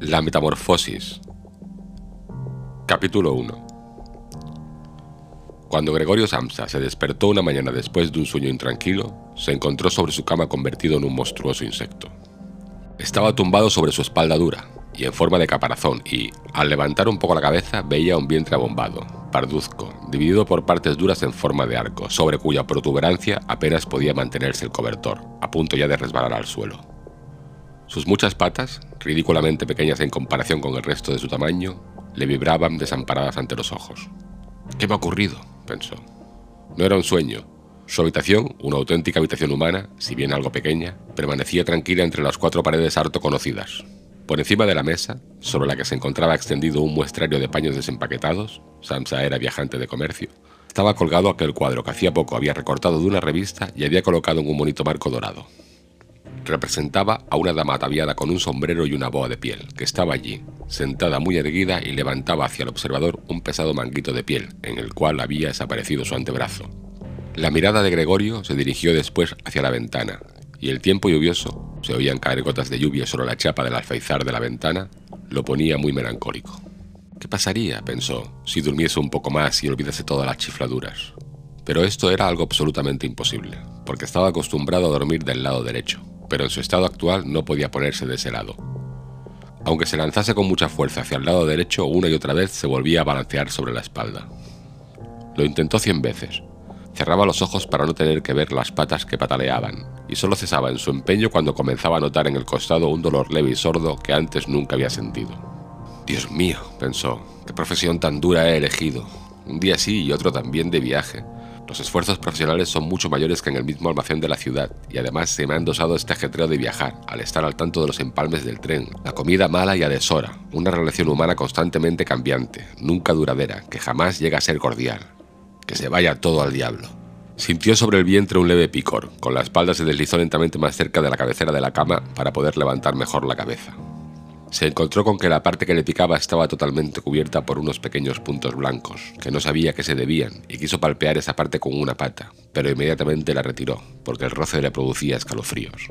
La metamorfosis. Capítulo 1. Cuando Gregorio Samsa se despertó una mañana después de un sueño intranquilo, se encontró sobre su cama convertido en un monstruoso insecto. Estaba tumbado sobre su espalda dura y en forma de caparazón y, al levantar un poco la cabeza, veía un vientre abombado, parduzco, dividido por partes duras en forma de arco, sobre cuya protuberancia apenas podía mantenerse el cobertor, a punto ya de resbalar al suelo. Sus muchas patas, ridículamente pequeñas en comparación con el resto de su tamaño, le vibraban desamparadas ante los ojos. ¿Qué me ha ocurrido? pensó. No era un sueño. Su habitación, una auténtica habitación humana, si bien algo pequeña, permanecía tranquila entre las cuatro paredes harto conocidas. Por encima de la mesa, sobre la que se encontraba extendido un muestrario de paños desempaquetados, Samsa era viajante de comercio, estaba colgado aquel cuadro que hacía poco había recortado de una revista y había colocado en un bonito marco dorado representaba a una dama ataviada con un sombrero y una boa de piel, que estaba allí, sentada muy erguida y levantaba hacia el observador un pesado manguito de piel, en el cual había desaparecido su antebrazo. La mirada de Gregorio se dirigió después hacia la ventana, y el tiempo lluvioso, se oían caer gotas de lluvia sobre la chapa del alféizar de la ventana, lo ponía muy melancólico. ¿Qué pasaría, pensó, si durmiese un poco más y olvidase todas las chifladuras? Pero esto era algo absolutamente imposible, porque estaba acostumbrado a dormir del lado derecho, pero en su estado actual no podía ponerse de ese lado. Aunque se lanzase con mucha fuerza hacia el lado derecho, una y otra vez se volvía a balancear sobre la espalda. Lo intentó cien veces. Cerraba los ojos para no tener que ver las patas que pataleaban, y solo cesaba en su empeño cuando comenzaba a notar en el costado un dolor leve y sordo que antes nunca había sentido. Dios mío, pensó, qué profesión tan dura he elegido. Un día sí y otro también de viaje. Los esfuerzos profesionales son mucho mayores que en el mismo almacén de la ciudad y además se me ha endosado este ajetreo de viajar, al estar al tanto de los empalmes del tren, la comida mala y a deshora, una relación humana constantemente cambiante, nunca duradera, que jamás llega a ser cordial. Que se vaya todo al diablo. Sintió sobre el vientre un leve picor, con la espalda se deslizó lentamente más cerca de la cabecera de la cama para poder levantar mejor la cabeza se encontró con que la parte que le picaba estaba totalmente cubierta por unos pequeños puntos blancos, que no sabía qué se debían, y quiso palpear esa parte con una pata, pero inmediatamente la retiró, porque el roce le producía escalofríos.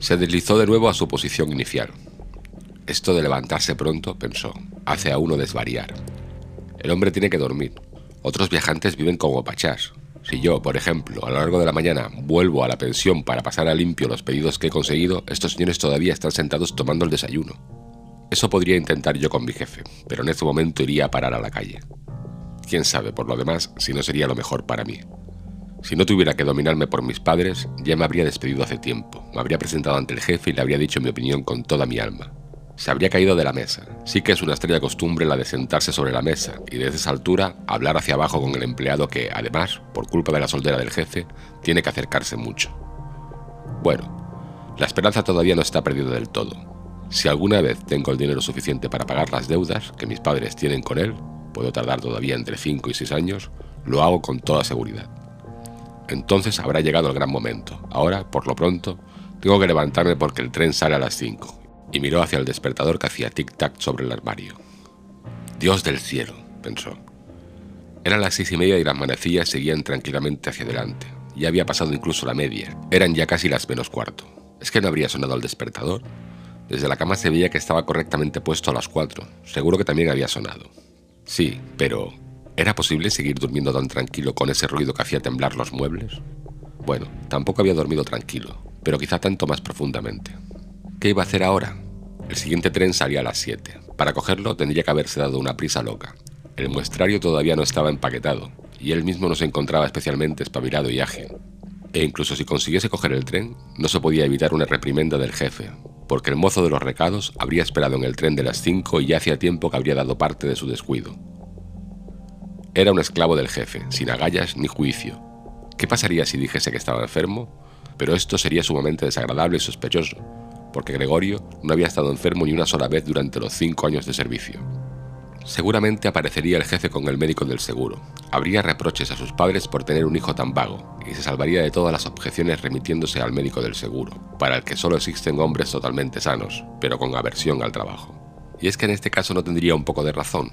Se deslizó de nuevo a su posición inicial. Esto de levantarse pronto, pensó, hace a uno desvariar. El hombre tiene que dormir. Otros viajantes viven como pachás, si yo, por ejemplo, a lo largo de la mañana vuelvo a la pensión para pasar a limpio los pedidos que he conseguido, estos señores todavía están sentados tomando el desayuno. Eso podría intentar yo con mi jefe, pero en este momento iría a parar a la calle. Quién sabe, por lo demás, si no sería lo mejor para mí. Si no tuviera que dominarme por mis padres, ya me habría despedido hace tiempo, me habría presentado ante el jefe y le habría dicho mi opinión con toda mi alma. Se habría caído de la mesa. Sí que es una estrella costumbre la de sentarse sobre la mesa y desde esa altura hablar hacia abajo con el empleado que, además, por culpa de la soldera del jefe, tiene que acercarse mucho. Bueno, la esperanza todavía no está perdida del todo. Si alguna vez tengo el dinero suficiente para pagar las deudas que mis padres tienen con él, puedo tardar todavía entre 5 y 6 años, lo hago con toda seguridad. Entonces habrá llegado el gran momento. Ahora, por lo pronto, tengo que levantarme porque el tren sale a las 5 y miró hacia el despertador que hacía tic-tac sobre el armario. Dios del cielo, pensó. Eran las seis y media y las manecillas seguían tranquilamente hacia adelante. Ya había pasado incluso la media. Eran ya casi las menos cuarto. ¿Es que no habría sonado el despertador? Desde la cama se veía que estaba correctamente puesto a las cuatro. Seguro que también había sonado. Sí, pero ¿era posible seguir durmiendo tan tranquilo con ese ruido que hacía temblar los muebles? Bueno, tampoco había dormido tranquilo, pero quizá tanto más profundamente. ¿Qué iba a hacer ahora? El siguiente tren salía a las 7. Para cogerlo tendría que haberse dado una prisa loca. El muestrario todavía no estaba empaquetado, y él mismo no se encontraba especialmente espabilado y ágil. E incluso si consiguiese coger el tren, no se podía evitar una reprimenda del jefe, porque el mozo de los recados habría esperado en el tren de las 5 y ya hacía tiempo que habría dado parte de su descuido. Era un esclavo del jefe, sin agallas ni juicio. ¿Qué pasaría si dijese que estaba enfermo? Pero esto sería sumamente desagradable y sospechoso, porque Gregorio no había estado enfermo ni una sola vez durante los cinco años de servicio. Seguramente aparecería el jefe con el médico del seguro, habría reproches a sus padres por tener un hijo tan vago, y se salvaría de todas las objeciones remitiéndose al médico del seguro, para el que solo existen hombres totalmente sanos, pero con aversión al trabajo. Y es que en este caso no tendría un poco de razón.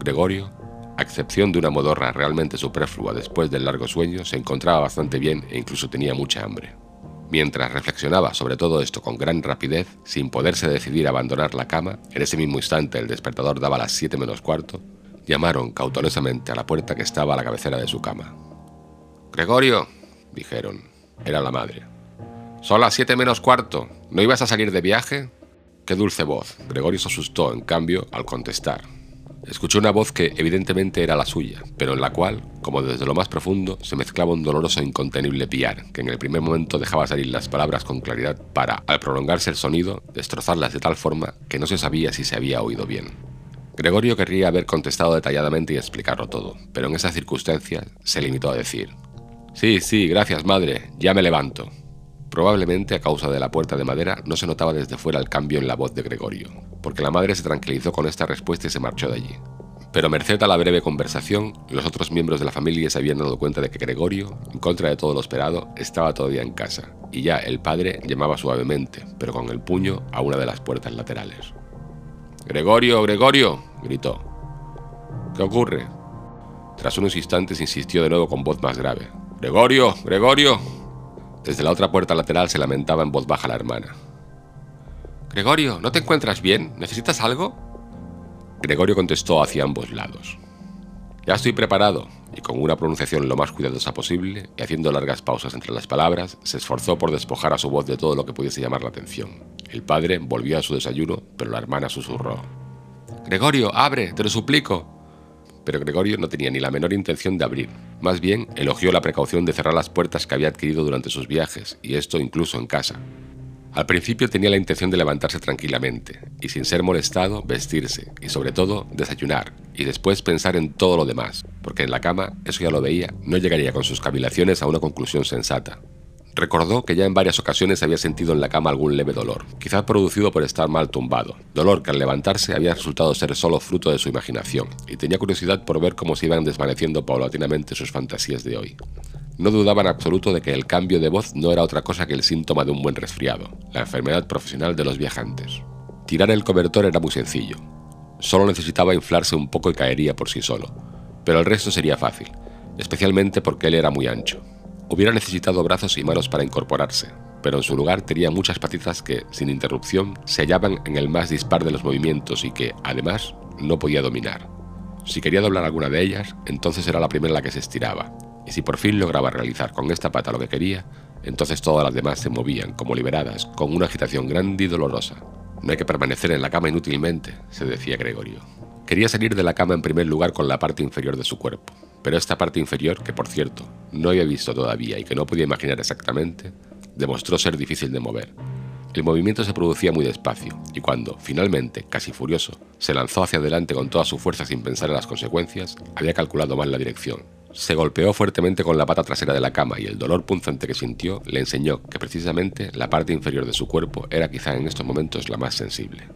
Gregorio, a excepción de una modorra realmente superflua después del largo sueño, se encontraba bastante bien e incluso tenía mucha hambre. Mientras reflexionaba sobre todo esto con gran rapidez, sin poderse decidir a abandonar la cama, en ese mismo instante el despertador daba las 7 menos cuarto, llamaron cautelosamente a la puerta que estaba a la cabecera de su cama. Gregorio, dijeron. Era la madre. Son las 7 menos cuarto. ¿No ibas a salir de viaje? Qué dulce voz. Gregorio se asustó, en cambio, al contestar. Escuché una voz que evidentemente era la suya, pero en la cual, como desde lo más profundo, se mezclaba un doloroso e incontenible piar, que en el primer momento dejaba salir las palabras con claridad para, al prolongarse el sonido, destrozarlas de tal forma que no se sabía si se había oído bien. Gregorio querría haber contestado detalladamente y explicarlo todo, pero en esas circunstancias se limitó a decir, Sí, sí, gracias madre, ya me levanto. Probablemente a causa de la puerta de madera no se notaba desde fuera el cambio en la voz de Gregorio, porque la madre se tranquilizó con esta respuesta y se marchó de allí. Pero merced a la breve conversación, los otros miembros de la familia se habían dado cuenta de que Gregorio, en contra de todo lo esperado, estaba todavía en casa, y ya el padre llamaba suavemente, pero con el puño, a una de las puertas laterales. Gregorio, Gregorio, gritó. ¿Qué ocurre? Tras unos instantes insistió de nuevo con voz más grave. Gregorio, Gregorio. Desde la otra puerta lateral se lamentaba en voz baja la hermana. Gregorio, ¿no te encuentras bien? ¿Necesitas algo? Gregorio contestó hacia ambos lados. Ya estoy preparado, y con una pronunciación lo más cuidadosa posible, y haciendo largas pausas entre las palabras, se esforzó por despojar a su voz de todo lo que pudiese llamar la atención. El padre volvió a su desayuno, pero la hermana susurró. Gregorio, abre, te lo suplico pero Gregorio no tenía ni la menor intención de abrir. Más bien, elogió la precaución de cerrar las puertas que había adquirido durante sus viajes, y esto incluso en casa. Al principio tenía la intención de levantarse tranquilamente, y sin ser molestado, vestirse, y sobre todo, desayunar, y después pensar en todo lo demás, porque en la cama, eso ya lo veía, no llegaría con sus cavilaciones a una conclusión sensata. Recordó que ya en varias ocasiones había sentido en la cama algún leve dolor, quizá producido por estar mal tumbado, dolor que al levantarse había resultado ser solo fruto de su imaginación, y tenía curiosidad por ver cómo se iban desvaneciendo paulatinamente sus fantasías de hoy. No dudaba en absoluto de que el cambio de voz no era otra cosa que el síntoma de un buen resfriado, la enfermedad profesional de los viajantes. Tirar el cobertor era muy sencillo. Solo necesitaba inflarse un poco y caería por sí solo, pero el resto sería fácil, especialmente porque él era muy ancho. Hubiera necesitado brazos y manos para incorporarse, pero en su lugar tenía muchas patitas que, sin interrupción, se hallaban en el más dispar de los movimientos y que, además, no podía dominar. Si quería doblar alguna de ellas, entonces era la primera la que se estiraba, y si por fin lograba realizar con esta pata lo que quería, entonces todas las demás se movían, como liberadas, con una agitación grande y dolorosa. No hay que permanecer en la cama inútilmente, se decía Gregorio. Quería salir de la cama en primer lugar con la parte inferior de su cuerpo, pero esta parte inferior, que por cierto no había visto todavía y que no podía imaginar exactamente, demostró ser difícil de mover. El movimiento se producía muy despacio, y cuando, finalmente, casi furioso, se lanzó hacia adelante con toda su fuerza sin pensar en las consecuencias, había calculado mal la dirección. Se golpeó fuertemente con la pata trasera de la cama y el dolor punzante que sintió le enseñó que precisamente la parte inferior de su cuerpo era quizá en estos momentos la más sensible.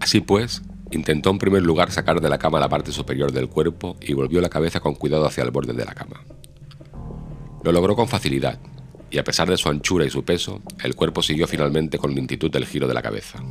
Así pues, Intentó en primer lugar sacar de la cama la parte superior del cuerpo y volvió la cabeza con cuidado hacia el borde de la cama. Lo logró con facilidad, y a pesar de su anchura y su peso, el cuerpo siguió finalmente con lentitud el giro de la cabeza.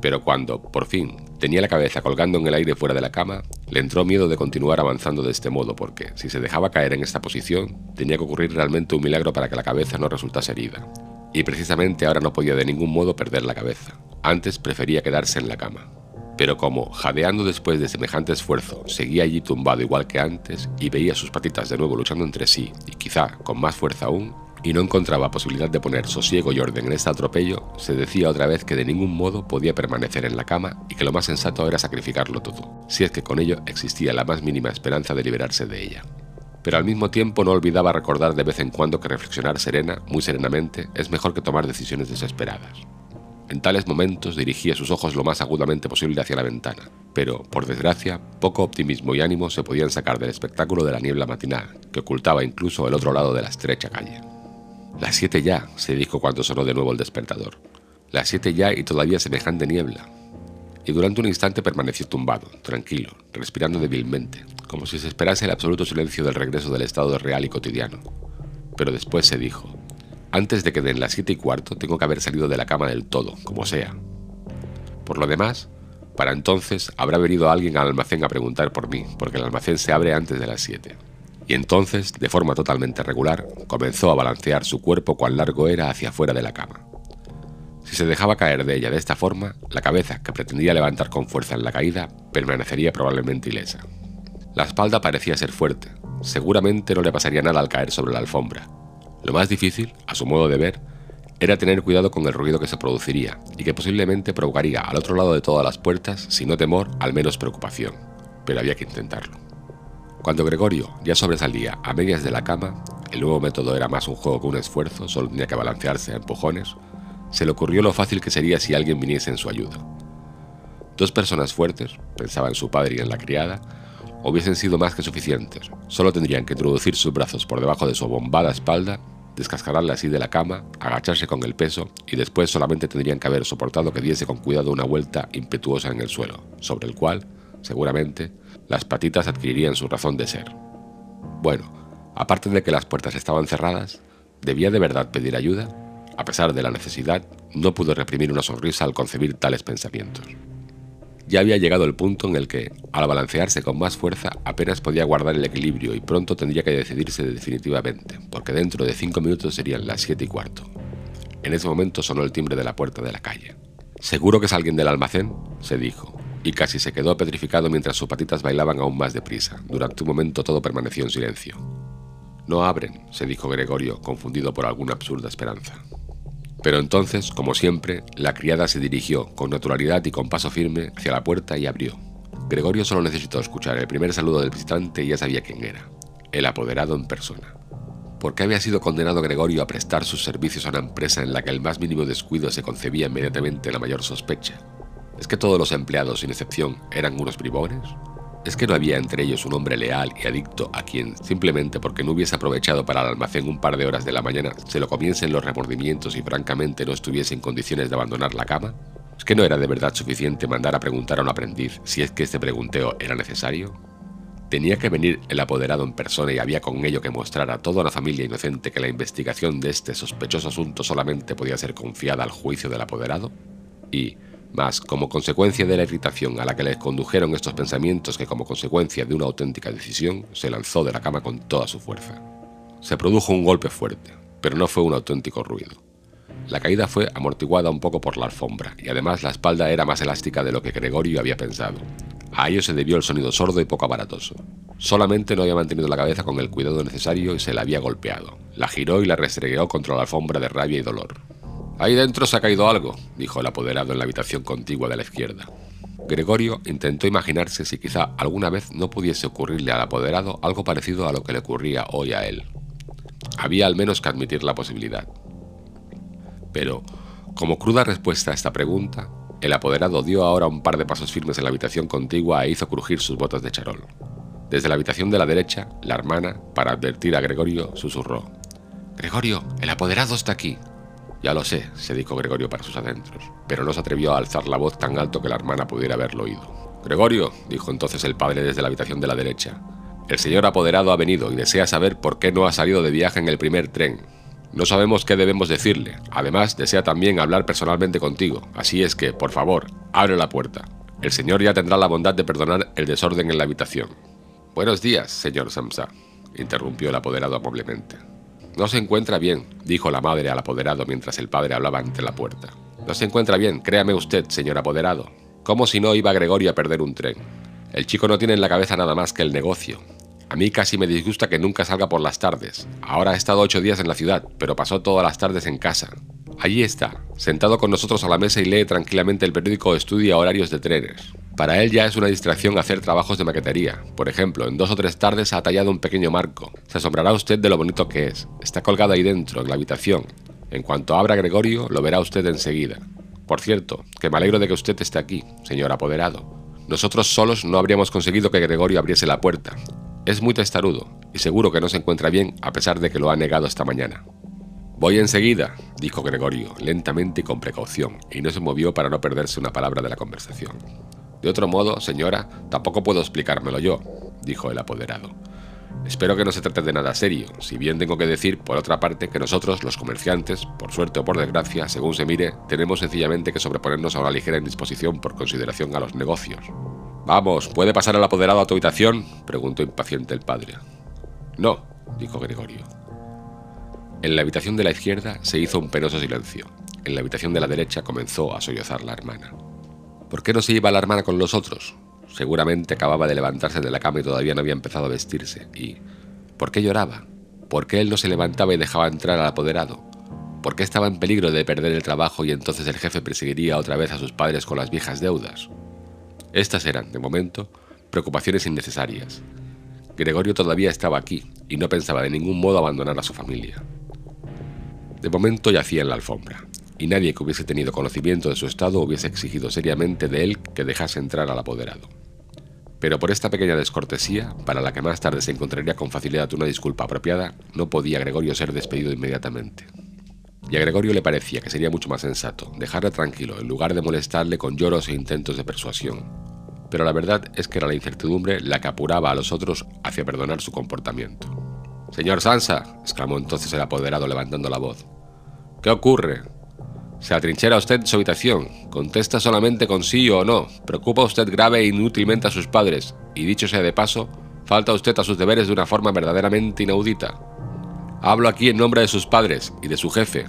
Pero cuando, por fin, tenía la cabeza colgando en el aire fuera de la cama, le entró miedo de continuar avanzando de este modo porque, si se dejaba caer en esta posición, tenía que ocurrir realmente un milagro para que la cabeza no resultase herida. Y precisamente ahora no podía de ningún modo perder la cabeza. Antes prefería quedarse en la cama pero como, jadeando después de semejante esfuerzo, seguía allí tumbado igual que antes y veía sus patitas de nuevo luchando entre sí, y quizá con más fuerza aún, y no encontraba posibilidad de poner sosiego y orden en este atropello, se decía otra vez que de ningún modo podía permanecer en la cama y que lo más sensato era sacrificarlo todo, si es que con ello existía la más mínima esperanza de liberarse de ella. Pero al mismo tiempo no olvidaba recordar de vez en cuando que reflexionar serena, muy serenamente, es mejor que tomar decisiones desesperadas. En tales momentos dirigía sus ojos lo más agudamente posible hacia la ventana, pero, por desgracia, poco optimismo y ánimo se podían sacar del espectáculo de la niebla matinal, que ocultaba incluso el otro lado de la estrecha calle. Las siete ya, se dijo cuando sonó de nuevo el despertador. Las siete ya y todavía semejante niebla. Y durante un instante permaneció tumbado, tranquilo, respirando débilmente, como si se esperase el absoluto silencio del regreso del estado real y cotidiano. Pero después se dijo, antes de que den las siete y cuarto tengo que haber salido de la cama del todo, como sea. Por lo demás, para entonces habrá venido alguien al almacén a preguntar por mí, porque el almacén se abre antes de las siete. Y entonces, de forma totalmente regular, comenzó a balancear su cuerpo cuán largo era hacia afuera de la cama. Si se dejaba caer de ella de esta forma, la cabeza, que pretendía levantar con fuerza en la caída, permanecería probablemente ilesa. La espalda parecía ser fuerte, seguramente no le pasaría nada al caer sobre la alfombra. Lo más difícil, a su modo de ver, era tener cuidado con el ruido que se produciría y que posiblemente provocaría al otro lado de todas las puertas, si no temor, al menos preocupación. Pero había que intentarlo. Cuando Gregorio ya sobresalía a medias de la cama, el nuevo método era más un juego que un esfuerzo, solo tenía que balancearse a empujones, se le ocurrió lo fácil que sería si alguien viniese en su ayuda. Dos personas fuertes, pensaba en su padre y en la criada, hubiesen sido más que suficientes. Solo tendrían que introducir sus brazos por debajo de su bombada espalda descascararle así de la cama, agacharse con el peso y después solamente tendrían que haber soportado que diese con cuidado una vuelta impetuosa en el suelo, sobre el cual, seguramente, las patitas adquirirían su razón de ser. Bueno, aparte de que las puertas estaban cerradas, ¿debía de verdad pedir ayuda? A pesar de la necesidad, no pudo reprimir una sonrisa al concebir tales pensamientos. Ya había llegado el punto en el que, al balancearse con más fuerza, apenas podía guardar el equilibrio y pronto tendría que decidirse definitivamente, porque dentro de cinco minutos serían las siete y cuarto. En ese momento sonó el timbre de la puerta de la calle. ¿Seguro que es alguien del almacén? se dijo, y casi se quedó petrificado mientras sus patitas bailaban aún más deprisa. Durante un momento todo permaneció en silencio. No abren, se dijo Gregorio, confundido por alguna absurda esperanza. Pero entonces, como siempre, la criada se dirigió con naturalidad y con paso firme hacia la puerta y abrió. Gregorio solo necesitó escuchar el primer saludo del visitante y ya sabía quién era, el apoderado en persona. ¿Por qué había sido condenado Gregorio a prestar sus servicios a una empresa en la que el más mínimo descuido se concebía inmediatamente la mayor sospecha? ¿Es que todos los empleados, sin excepción, eran unos bribones? ¿Es que no había entre ellos un hombre leal y adicto a quien, simplemente porque no hubiese aprovechado para el almacén un par de horas de la mañana, se lo comiensen los remordimientos y francamente no estuviese en condiciones de abandonar la cama? ¿Es que no era de verdad suficiente mandar a preguntar a un aprendiz si es que este pregunteo era necesario? Tenía que venir el apoderado en persona y había con ello que mostrar a toda la familia inocente que la investigación de este sospechoso asunto solamente podía ser confiada al juicio del apoderado. Y, mas, como consecuencia de la irritación a la que le condujeron estos pensamientos que como consecuencia de una auténtica decisión, se lanzó de la cama con toda su fuerza. Se produjo un golpe fuerte, pero no fue un auténtico ruido. La caída fue amortiguada un poco por la alfombra, y además la espalda era más elástica de lo que Gregorio había pensado. A ello se debió el sonido sordo y poco aparatoso. Solamente no había mantenido la cabeza con el cuidado necesario y se la había golpeado. La giró y la restregueó contra la alfombra de rabia y dolor. Ahí dentro se ha caído algo, dijo el apoderado en la habitación contigua de la izquierda. Gregorio intentó imaginarse si quizá alguna vez no pudiese ocurrirle al apoderado algo parecido a lo que le ocurría hoy a él. Había al menos que admitir la posibilidad. Pero, como cruda respuesta a esta pregunta, el apoderado dio ahora un par de pasos firmes en la habitación contigua e hizo crujir sus botas de charol. Desde la habitación de la derecha, la hermana, para advertir a Gregorio, susurró. Gregorio, el apoderado está aquí. Ya lo sé, se dijo Gregorio para sus adentros, pero no se atrevió a alzar la voz tan alto que la hermana pudiera haberlo oído. Gregorio, dijo entonces el padre desde la habitación de la derecha, el señor apoderado ha venido y desea saber por qué no ha salido de viaje en el primer tren. No sabemos qué debemos decirle. Además, desea también hablar personalmente contigo. Así es que, por favor, abre la puerta. El señor ya tendrá la bondad de perdonar el desorden en la habitación. Buenos días, señor Samsa, interrumpió el apoderado amablemente. No se encuentra bien, dijo la madre al apoderado mientras el padre hablaba ante la puerta. No se encuentra bien, créame usted, señor apoderado. Como si no iba Gregorio a perder un tren. El chico no tiene en la cabeza nada más que el negocio. A mí casi me disgusta que nunca salga por las tardes. Ahora ha estado ocho días en la ciudad, pero pasó todas las tardes en casa. Allí está, sentado con nosotros a la mesa y lee tranquilamente el periódico estudia horarios de trenes. Para él ya es una distracción hacer trabajos de maquetería. Por ejemplo, en dos o tres tardes ha tallado un pequeño marco. Se asombrará usted de lo bonito que es. Está colgado ahí dentro, en la habitación. En cuanto abra Gregorio, lo verá usted enseguida. Por cierto, que me alegro de que usted esté aquí, señor apoderado. Nosotros solos no habríamos conseguido que Gregorio abriese la puerta. Es muy testarudo, y seguro que no se encuentra bien a pesar de que lo ha negado esta mañana. Voy enseguida, dijo Gregorio, lentamente y con precaución, y no se movió para no perderse una palabra de la conversación. De otro modo, señora, tampoco puedo explicármelo yo, dijo el apoderado. Espero que no se trate de nada serio, si bien tengo que decir, por otra parte, que nosotros, los comerciantes, por suerte o por desgracia, según se mire, tenemos sencillamente que sobreponernos a una ligera indisposición por consideración a los negocios. Vamos, ¿puede pasar el apoderado a tu habitación? preguntó impaciente el padre. No, dijo Gregorio. En la habitación de la izquierda se hizo un penoso silencio. En la habitación de la derecha comenzó a sollozar la hermana. ¿Por qué no se iba la hermana con los otros? Seguramente acababa de levantarse de la cama y todavía no había empezado a vestirse. ¿Y por qué lloraba? ¿Por qué él no se levantaba y dejaba entrar al apoderado? ¿Por qué estaba en peligro de perder el trabajo y entonces el jefe perseguiría otra vez a sus padres con las viejas deudas? Estas eran, de momento, preocupaciones innecesarias. Gregorio todavía estaba aquí y no pensaba de ningún modo abandonar a su familia. De momento yacía en la alfombra, y nadie que hubiese tenido conocimiento de su estado hubiese exigido seriamente de él que dejase entrar al apoderado. Pero por esta pequeña descortesía, para la que más tarde se encontraría con facilidad una disculpa apropiada, no podía Gregorio ser despedido inmediatamente. Y a Gregorio le parecía que sería mucho más sensato dejarle tranquilo en lugar de molestarle con lloros e intentos de persuasión. Pero la verdad es que era la incertidumbre la que apuraba a los otros hacia perdonar su comportamiento. Señor Sansa, exclamó entonces el apoderado levantando la voz. ¿Qué ocurre? Se atrinchera usted su habitación, contesta solamente con sí o no, preocupa usted grave e inútilmente a sus padres, y dicho sea de paso, falta usted a sus deberes de una forma verdaderamente inaudita. Hablo aquí en nombre de sus padres y de su jefe,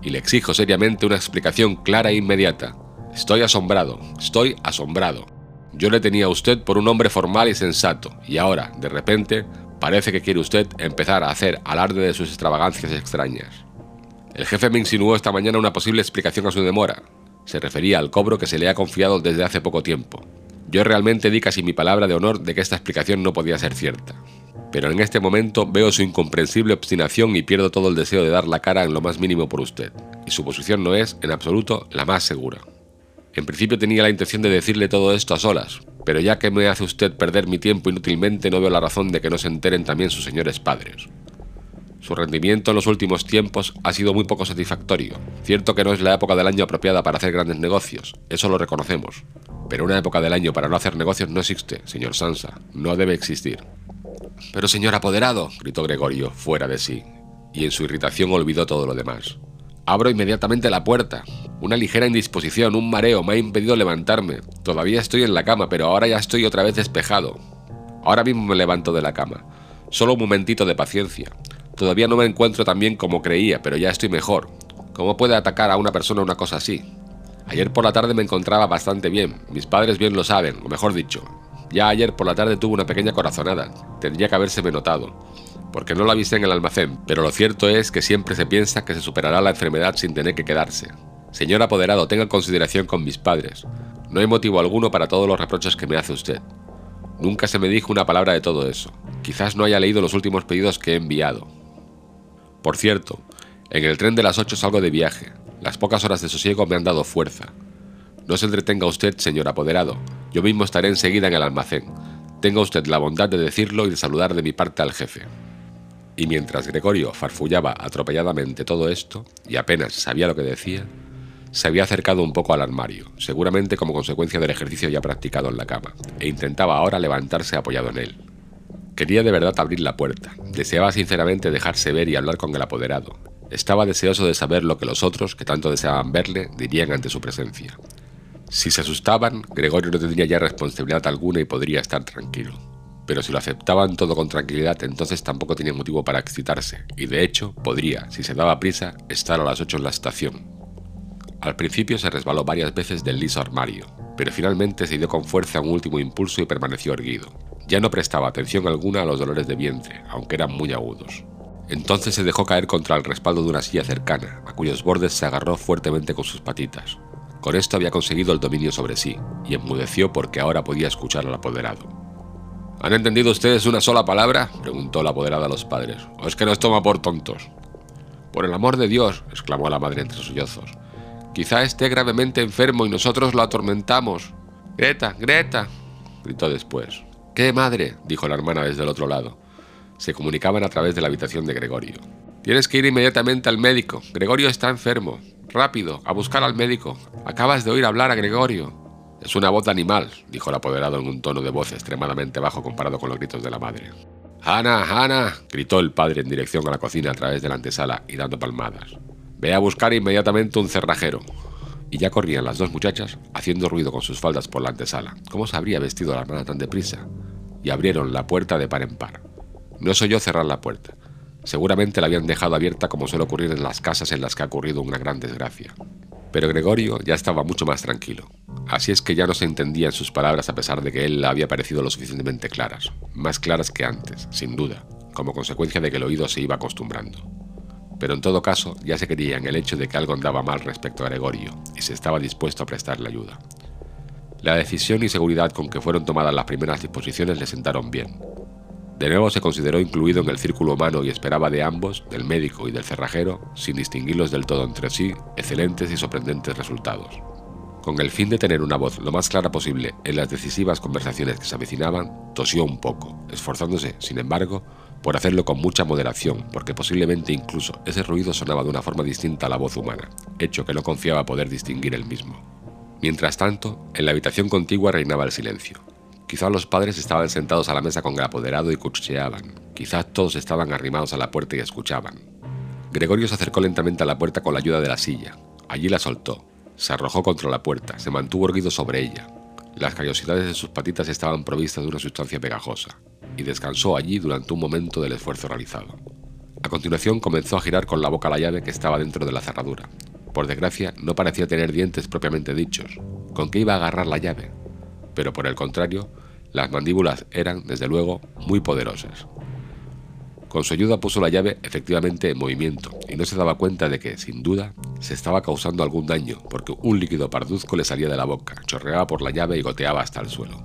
y le exijo seriamente una explicación clara e inmediata. Estoy asombrado, estoy asombrado. Yo le tenía a usted por un hombre formal y sensato, y ahora, de repente, parece que quiere usted empezar a hacer alarde de sus extravagancias extrañas. El jefe me insinuó esta mañana una posible explicación a su demora. Se refería al cobro que se le ha confiado desde hace poco tiempo. Yo realmente di casi mi palabra de honor de que esta explicación no podía ser cierta. Pero en este momento veo su incomprensible obstinación y pierdo todo el deseo de dar la cara en lo más mínimo por usted. Y su posición no es, en absoluto, la más segura. En principio tenía la intención de decirle todo esto a solas, pero ya que me hace usted perder mi tiempo inútilmente no veo la razón de que no se enteren también sus señores padres. Su rendimiento en los últimos tiempos ha sido muy poco satisfactorio. Cierto que no es la época del año apropiada para hacer grandes negocios, eso lo reconocemos. Pero una época del año para no hacer negocios no existe, señor Sansa, no debe existir. Pero señor apoderado, gritó Gregorio, fuera de sí, y en su irritación olvidó todo lo demás. Abro inmediatamente la puerta. Una ligera indisposición, un mareo me ha impedido levantarme. Todavía estoy en la cama, pero ahora ya estoy otra vez despejado. Ahora mismo me levanto de la cama. Solo un momentito de paciencia. Todavía no me encuentro tan bien como creía, pero ya estoy mejor. ¿Cómo puede atacar a una persona una cosa así? Ayer por la tarde me encontraba bastante bien, mis padres bien lo saben, o mejor dicho, ya ayer por la tarde tuve una pequeña corazonada, tendría que habérseme notado, porque no la avisé en el almacén, pero lo cierto es que siempre se piensa que se superará la enfermedad sin tener que quedarse. Señor apoderado, tenga consideración con mis padres. No hay motivo alguno para todos los reproches que me hace usted. Nunca se me dijo una palabra de todo eso. Quizás no haya leído los últimos pedidos que he enviado. Por cierto, en el tren de las 8 salgo de viaje. Las pocas horas de sosiego me han dado fuerza. No se entretenga usted, señor apoderado. Yo mismo estaré enseguida en el almacén. Tenga usted la bondad de decirlo y de saludar de mi parte al jefe. Y mientras Gregorio farfullaba atropelladamente todo esto, y apenas sabía lo que decía, se había acercado un poco al armario, seguramente como consecuencia del ejercicio ya practicado en la cama, e intentaba ahora levantarse apoyado en él. Quería de verdad abrir la puerta, deseaba sinceramente dejarse ver y hablar con el apoderado. Estaba deseoso de saber lo que los otros, que tanto deseaban verle, dirían ante su presencia. Si se asustaban, Gregorio no tendría ya responsabilidad alguna y podría estar tranquilo. Pero si lo aceptaban todo con tranquilidad, entonces tampoco tenía motivo para excitarse, y de hecho podría, si se daba prisa, estar a las 8 en la estación. Al principio se resbaló varias veces del liso armario, pero finalmente se dio con fuerza un último impulso y permaneció erguido. Ya no prestaba atención alguna a los dolores de vientre, aunque eran muy agudos. Entonces se dejó caer contra el respaldo de una silla cercana, a cuyos bordes se agarró fuertemente con sus patitas. Con esto había conseguido el dominio sobre sí, y enmudeció porque ahora podía escuchar al apoderado. ¿Han entendido ustedes una sola palabra? preguntó la apoderada a los padres. ¿O es que nos toma por tontos? Por el amor de Dios, exclamó la madre entre sollozos. Quizá esté gravemente enfermo y nosotros lo atormentamos. Greta, Greta, gritó después. ¿Qué madre? dijo la hermana desde el otro lado. Se comunicaban a través de la habitación de Gregorio. Tienes que ir inmediatamente al médico. Gregorio está enfermo. Rápido, a buscar al médico. Acabas de oír hablar a Gregorio. Es una voz de animal, dijo el apoderado en un tono de voz extremadamente bajo comparado con los gritos de la madre. Ana, Ana, gritó el padre en dirección a la cocina a través de la antesala y dando palmadas. Ve a buscar inmediatamente un cerrajero y ya corrían las dos muchachas haciendo ruido con sus faldas por la antesala. ¿Cómo se habría vestido la hermana tan deprisa? Y abrieron la puerta de par en par. No se oyó cerrar la puerta. Seguramente la habían dejado abierta como suele ocurrir en las casas en las que ha ocurrido una gran desgracia. Pero Gregorio ya estaba mucho más tranquilo. Así es que ya no se entendían sus palabras a pesar de que él había parecido lo suficientemente claras, más claras que antes, sin duda, como consecuencia de que el oído se iba acostumbrando. Pero en todo caso ya se creía en el hecho de que algo andaba mal respecto a Gregorio y se estaba dispuesto a prestarle ayuda. La decisión y seguridad con que fueron tomadas las primeras disposiciones le sentaron bien, de nuevo se consideró incluido en el círculo humano y esperaba de ambos, del médico y del cerrajero, sin distinguirlos del todo entre sí, excelentes y sorprendentes resultados. Con el fin de tener una voz lo más clara posible en las decisivas conversaciones que se avecinaban, tosió un poco, esforzándose, sin embargo, por hacerlo con mucha moderación, porque posiblemente incluso ese ruido sonaba de una forma distinta a la voz humana, hecho que no confiaba poder distinguir él mismo. Mientras tanto, en la habitación contigua reinaba el silencio. Quizás los padres estaban sentados a la mesa con el apoderado y cuchicheaban. Quizás todos estaban arrimados a la puerta y escuchaban. Gregorio se acercó lentamente a la puerta con la ayuda de la silla. Allí la soltó. Se arrojó contra la puerta, se mantuvo erguido sobre ella. Las callosidades de sus patitas estaban provistas de una sustancia pegajosa, y descansó allí durante un momento del esfuerzo realizado. A continuación comenzó a girar con la boca la llave que estaba dentro de la cerradura. Por desgracia, no parecía tener dientes propiamente dichos. ¿Con qué iba a agarrar la llave? Pero por el contrario, las mandíbulas eran, desde luego, muy poderosas. Con su ayuda puso la llave efectivamente en movimiento y no se daba cuenta de que, sin duda, se estaba causando algún daño porque un líquido parduzco le salía de la boca, chorreaba por la llave y goteaba hasta el suelo.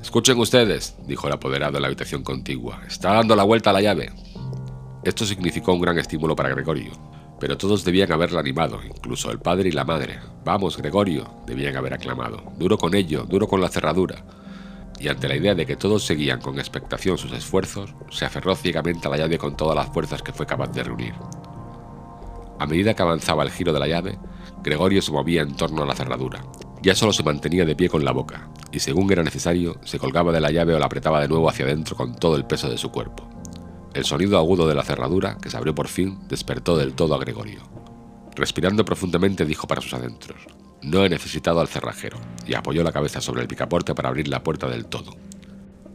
Escuchen ustedes, dijo el apoderado en la habitación contigua, está dando la vuelta a la llave. Esto significó un gran estímulo para Gregorio, pero todos debían haberla animado, incluso el padre y la madre. Vamos, Gregorio, debían haber aclamado. Duro con ello, duro con la cerradura y ante la idea de que todos seguían con expectación sus esfuerzos, se aferró ciegamente a la llave con todas las fuerzas que fue capaz de reunir. A medida que avanzaba el giro de la llave, Gregorio se movía en torno a la cerradura. Ya solo se mantenía de pie con la boca, y según era necesario, se colgaba de la llave o la apretaba de nuevo hacia adentro con todo el peso de su cuerpo. El sonido agudo de la cerradura, que se abrió por fin, despertó del todo a Gregorio. Respirando profundamente dijo para sus adentros, no he necesitado al cerrajero, y apoyó la cabeza sobre el picaporte para abrir la puerta del todo.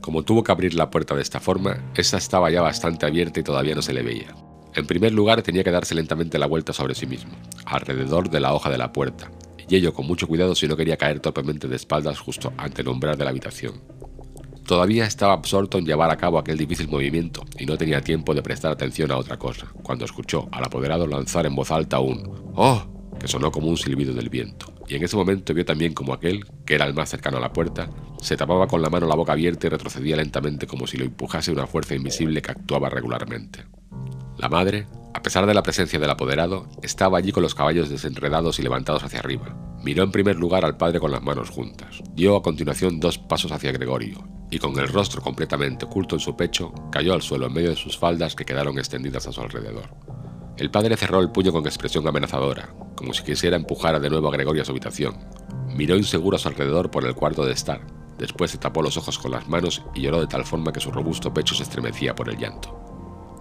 Como tuvo que abrir la puerta de esta forma, esta estaba ya bastante abierta y todavía no se le veía. En primer lugar, tenía que darse lentamente la vuelta sobre sí mismo, alrededor de la hoja de la puerta, y ello con mucho cuidado si no quería caer torpemente de espaldas justo ante el umbral de la habitación. Todavía estaba absorto en llevar a cabo aquel difícil movimiento y no tenía tiempo de prestar atención a otra cosa, cuando escuchó al apoderado lanzar en voz alta un ¡Oh! que sonó como un silbido del viento y en ese momento vio también como aquel, que era el más cercano a la puerta, se tapaba con la mano la boca abierta y retrocedía lentamente como si lo empujase una fuerza invisible que actuaba regularmente. La madre, a pesar de la presencia del apoderado, estaba allí con los caballos desenredados y levantados hacia arriba. Miró en primer lugar al padre con las manos juntas, dio a continuación dos pasos hacia Gregorio, y con el rostro completamente oculto en su pecho, cayó al suelo en medio de sus faldas que quedaron extendidas a su alrededor. El padre cerró el puño con expresión amenazadora, como si quisiera empujar de nuevo a Gregorio a su habitación. Miró inseguro a su alrededor por el cuarto de estar. Después se tapó los ojos con las manos y lloró de tal forma que su robusto pecho se estremecía por el llanto.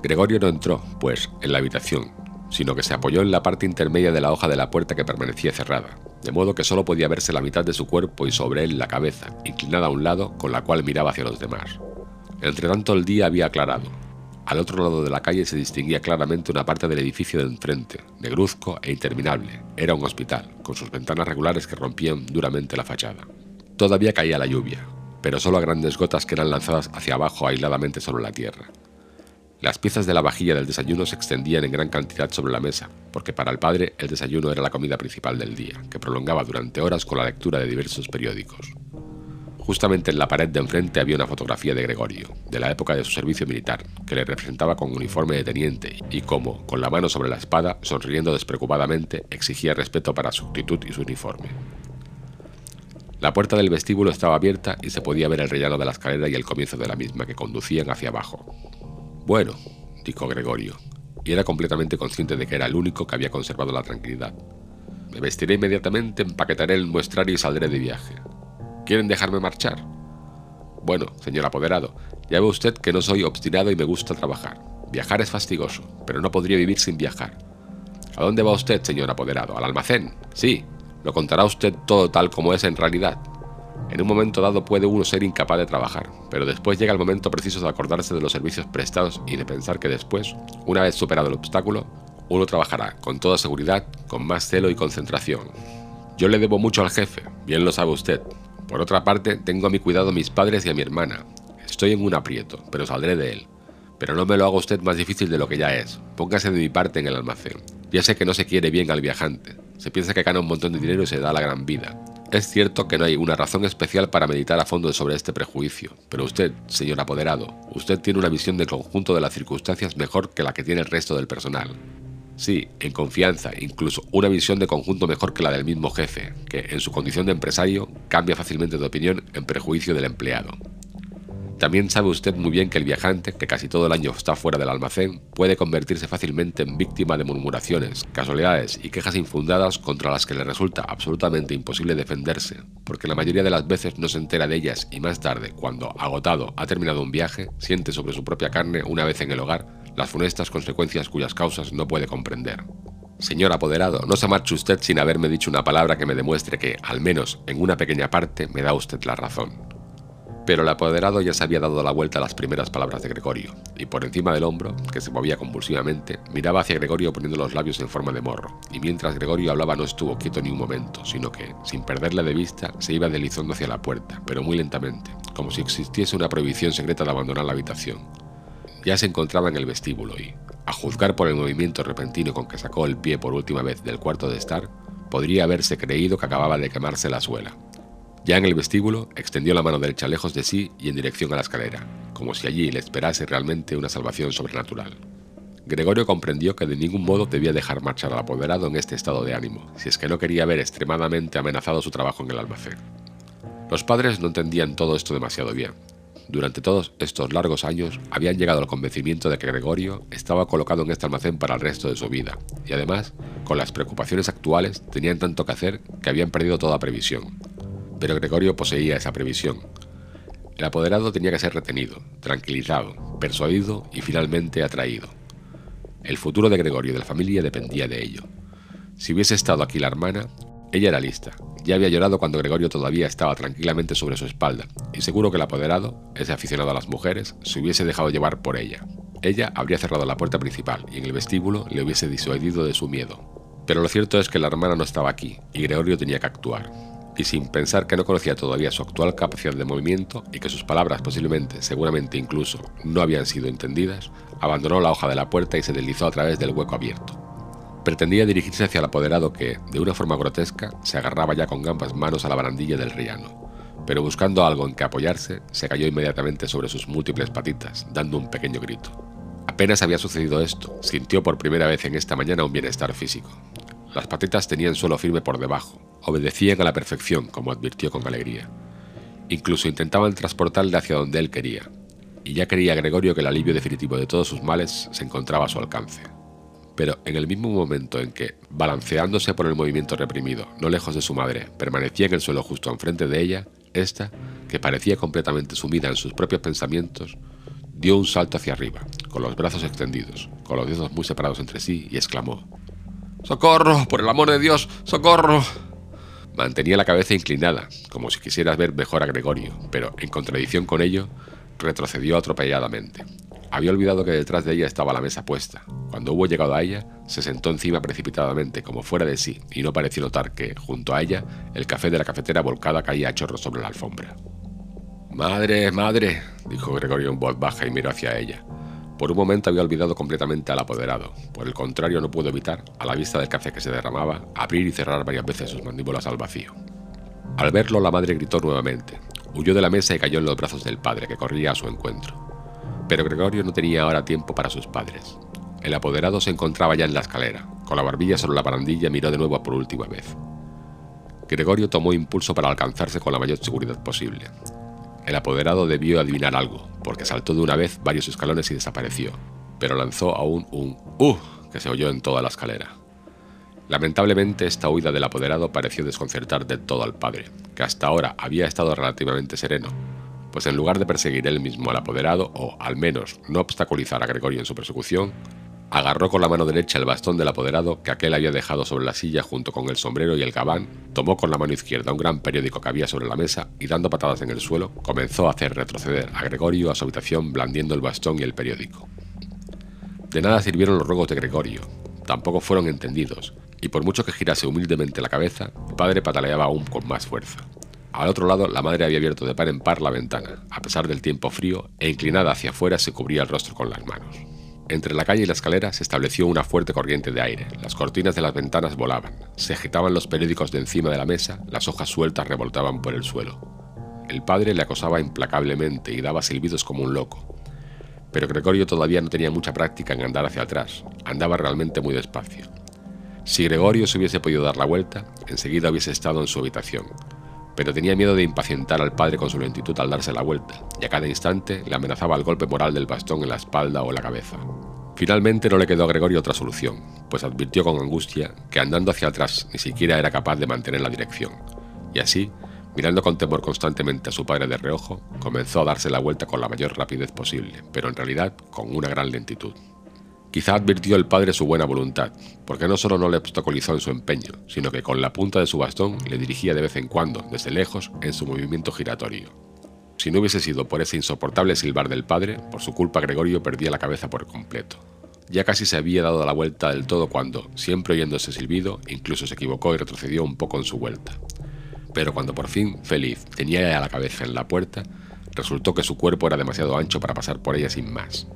Gregorio no entró, pues, en la habitación, sino que se apoyó en la parte intermedia de la hoja de la puerta que permanecía cerrada, de modo que solo podía verse la mitad de su cuerpo y sobre él la cabeza, inclinada a un lado, con la cual miraba hacia los demás. Entretanto el día había aclarado, al otro lado de la calle se distinguía claramente una parte del edificio de enfrente, negruzco e interminable. Era un hospital, con sus ventanas regulares que rompían duramente la fachada. Todavía caía la lluvia, pero solo a grandes gotas que eran lanzadas hacia abajo aisladamente sobre la tierra. Las piezas de la vajilla del desayuno se extendían en gran cantidad sobre la mesa, porque para el padre el desayuno era la comida principal del día, que prolongaba durante horas con la lectura de diversos periódicos. Justamente en la pared de enfrente había una fotografía de Gregorio, de la época de su servicio militar, que le representaba con uniforme de teniente y como, con la mano sobre la espada, sonriendo despreocupadamente, exigía respeto para su actitud y su uniforme. La puerta del vestíbulo estaba abierta y se podía ver el rellano de la escalera y el comienzo de la misma que conducían hacia abajo. Bueno, dijo Gregorio, y era completamente consciente de que era el único que había conservado la tranquilidad. Me vestiré inmediatamente, empaquetaré el muestrario y saldré de viaje. ¿Quieren dejarme marchar? Bueno, señor apoderado, ya ve usted que no soy obstinado y me gusta trabajar. Viajar es fastigoso, pero no podría vivir sin viajar. ¿A dónde va usted, señor apoderado? ¿Al almacén? Sí. ¿Lo contará usted todo tal como es en realidad? En un momento dado puede uno ser incapaz de trabajar, pero después llega el momento preciso de acordarse de los servicios prestados y de pensar que después, una vez superado el obstáculo, uno trabajará con toda seguridad, con más celo y concentración. Yo le debo mucho al jefe, bien lo sabe usted. Por otra parte, tengo a mi cuidado a mis padres y a mi hermana. Estoy en un aprieto, pero saldré de él. Pero no me lo haga usted más difícil de lo que ya es. Póngase de mi parte en el almacén. Ya sé que no se quiere bien al viajante. Se piensa que gana un montón de dinero y se da la gran vida. Es cierto que no hay una razón especial para meditar a fondo sobre este prejuicio, pero usted, señor apoderado, usted tiene una visión del conjunto de las circunstancias mejor que la que tiene el resto del personal. Sí, en confianza, incluso una visión de conjunto mejor que la del mismo jefe, que en su condición de empresario cambia fácilmente de opinión en prejuicio del empleado. También sabe usted muy bien que el viajante, que casi todo el año está fuera del almacén, puede convertirse fácilmente en víctima de murmuraciones, casualidades y quejas infundadas contra las que le resulta absolutamente imposible defenderse, porque la mayoría de las veces no se entera de ellas y más tarde, cuando, agotado, ha terminado un viaje, siente sobre su propia carne, una vez en el hogar, las funestas consecuencias cuyas causas no puede comprender. Señor apoderado, no se marche usted sin haberme dicho una palabra que me demuestre que, al menos en una pequeña parte, me da usted la razón. Pero el apoderado ya se había dado la vuelta a las primeras palabras de Gregorio, y por encima del hombro, que se movía convulsivamente, miraba hacia Gregorio poniendo los labios en forma de morro, y mientras Gregorio hablaba no estuvo quieto ni un momento, sino que, sin perderle de vista, se iba deslizando hacia la puerta, pero muy lentamente, como si existiese una prohibición secreta de abandonar la habitación. Ya se encontraba en el vestíbulo y, a juzgar por el movimiento repentino con que sacó el pie por última vez del cuarto de estar, podría haberse creído que acababa de quemarse la suela. Ya en el vestíbulo, extendió la mano derecha lejos de sí y en dirección a la escalera, como si allí le esperase realmente una salvación sobrenatural. Gregorio comprendió que de ningún modo debía dejar marchar al apoderado en este estado de ánimo, si es que no quería ver extremadamente amenazado su trabajo en el almacén. Los padres no entendían todo esto demasiado bien. Durante todos estos largos años habían llegado al convencimiento de que Gregorio estaba colocado en este almacén para el resto de su vida, y además, con las preocupaciones actuales, tenían tanto que hacer que habían perdido toda previsión, pero Gregorio poseía esa previsión. El apoderado tenía que ser retenido, tranquilizado, persuadido y finalmente atraído. El futuro de Gregorio y de la familia dependía de ello. Si hubiese estado aquí la hermana, ella era lista. Ya había llorado cuando Gregorio todavía estaba tranquilamente sobre su espalda, y seguro que el apoderado, ese aficionado a las mujeres, se hubiese dejado llevar por ella. Ella habría cerrado la puerta principal y en el vestíbulo le hubiese disuadido de su miedo. Pero lo cierto es que la hermana no estaba aquí, y Gregorio tenía que actuar y sin pensar que no conocía todavía su actual capacidad de movimiento y que sus palabras posiblemente, seguramente incluso, no habían sido entendidas, abandonó la hoja de la puerta y se deslizó a través del hueco abierto. Pretendía dirigirse hacia el apoderado que, de una forma grotesca, se agarraba ya con ambas manos a la barandilla del rellano, pero buscando algo en que apoyarse, se cayó inmediatamente sobre sus múltiples patitas, dando un pequeño grito. Apenas había sucedido esto, sintió por primera vez en esta mañana un bienestar físico. Las patitas tenían suelo firme por debajo, obedecían a la perfección, como advirtió con alegría. Incluso intentaban transportarle hacia donde él quería, y ya creía Gregorio que el alivio definitivo de todos sus males se encontraba a su alcance. Pero en el mismo momento en que, balanceándose por el movimiento reprimido, no lejos de su madre, permanecía en el suelo justo enfrente de ella, ésta, que parecía completamente sumida en sus propios pensamientos, dio un salto hacia arriba, con los brazos extendidos, con los dedos muy separados entre sí, y exclamó, ¡Socorro! ¡Por el amor de Dios! ¡Socorro! Mantenía la cabeza inclinada, como si quisiera ver mejor a Gregorio, pero, en contradicción con ello, retrocedió atropelladamente. Había olvidado que detrás de ella estaba la mesa puesta. Cuando hubo llegado a ella, se sentó encima precipitadamente, como fuera de sí, y no pareció notar que, junto a ella, el café de la cafetera volcada caía a chorros sobre la alfombra. Madre, madre, dijo Gregorio en voz baja y miró hacia ella. Por un momento había olvidado completamente al apoderado. Por el contrario, no pudo evitar, a la vista del café que se derramaba, abrir y cerrar varias veces sus mandíbulas al vacío. Al verlo, la madre gritó nuevamente. Huyó de la mesa y cayó en los brazos del padre, que corría a su encuentro. Pero Gregorio no tenía ahora tiempo para sus padres. El apoderado se encontraba ya en la escalera. Con la barbilla sobre la barandilla miró de nuevo por última vez. Gregorio tomó impulso para alcanzarse con la mayor seguridad posible. El apoderado debió adivinar algo, porque saltó de una vez varios escalones y desapareció, pero lanzó aún un ¡Uh! que se oyó en toda la escalera. Lamentablemente esta huida del apoderado pareció desconcertar de todo al padre, que hasta ahora había estado relativamente sereno, pues en lugar de perseguir él mismo al apoderado, o al menos no obstaculizar a Gregorio en su persecución, Agarró con la mano derecha el bastón del apoderado que aquel había dejado sobre la silla junto con el sombrero y el gabán, tomó con la mano izquierda un gran periódico que había sobre la mesa y dando patadas en el suelo, comenzó a hacer retroceder a Gregorio a su habitación blandiendo el bastón y el periódico. De nada sirvieron los ruegos de Gregorio, tampoco fueron entendidos, y por mucho que girase humildemente la cabeza, el padre pataleaba aún con más fuerza. Al otro lado, la madre había abierto de par en par la ventana, a pesar del tiempo frío, e inclinada hacia afuera se cubría el rostro con las manos. Entre la calle y la escalera se estableció una fuerte corriente de aire. Las cortinas de las ventanas volaban. Se agitaban los periódicos de encima de la mesa, las hojas sueltas revoltaban por el suelo. El padre le acosaba implacablemente y daba silbidos como un loco. Pero Gregorio todavía no tenía mucha práctica en andar hacia atrás. Andaba realmente muy despacio. Si Gregorio se hubiese podido dar la vuelta, enseguida hubiese estado en su habitación. Pero tenía miedo de impacientar al padre con su lentitud al darse la vuelta, y a cada instante le amenazaba el golpe moral del bastón en la espalda o la cabeza. Finalmente no le quedó a Gregorio otra solución, pues advirtió con angustia que andando hacia atrás ni siquiera era capaz de mantener la dirección, y así, mirando con temor constantemente a su padre de reojo, comenzó a darse la vuelta con la mayor rapidez posible, pero en realidad con una gran lentitud. Quizá advirtió el padre su buena voluntad, porque no solo no le obstaculizó en su empeño, sino que con la punta de su bastón le dirigía de vez en cuando, desde lejos, en su movimiento giratorio. Si no hubiese sido por ese insoportable silbar del padre, por su culpa Gregorio perdía la cabeza por completo. Ya casi se había dado la vuelta del todo cuando, siempre oyendo ese silbido, incluso se equivocó y retrocedió un poco en su vuelta. Pero cuando por fin, feliz, tenía ya la cabeza en la puerta, resultó que su cuerpo era demasiado ancho para pasar por ella sin más.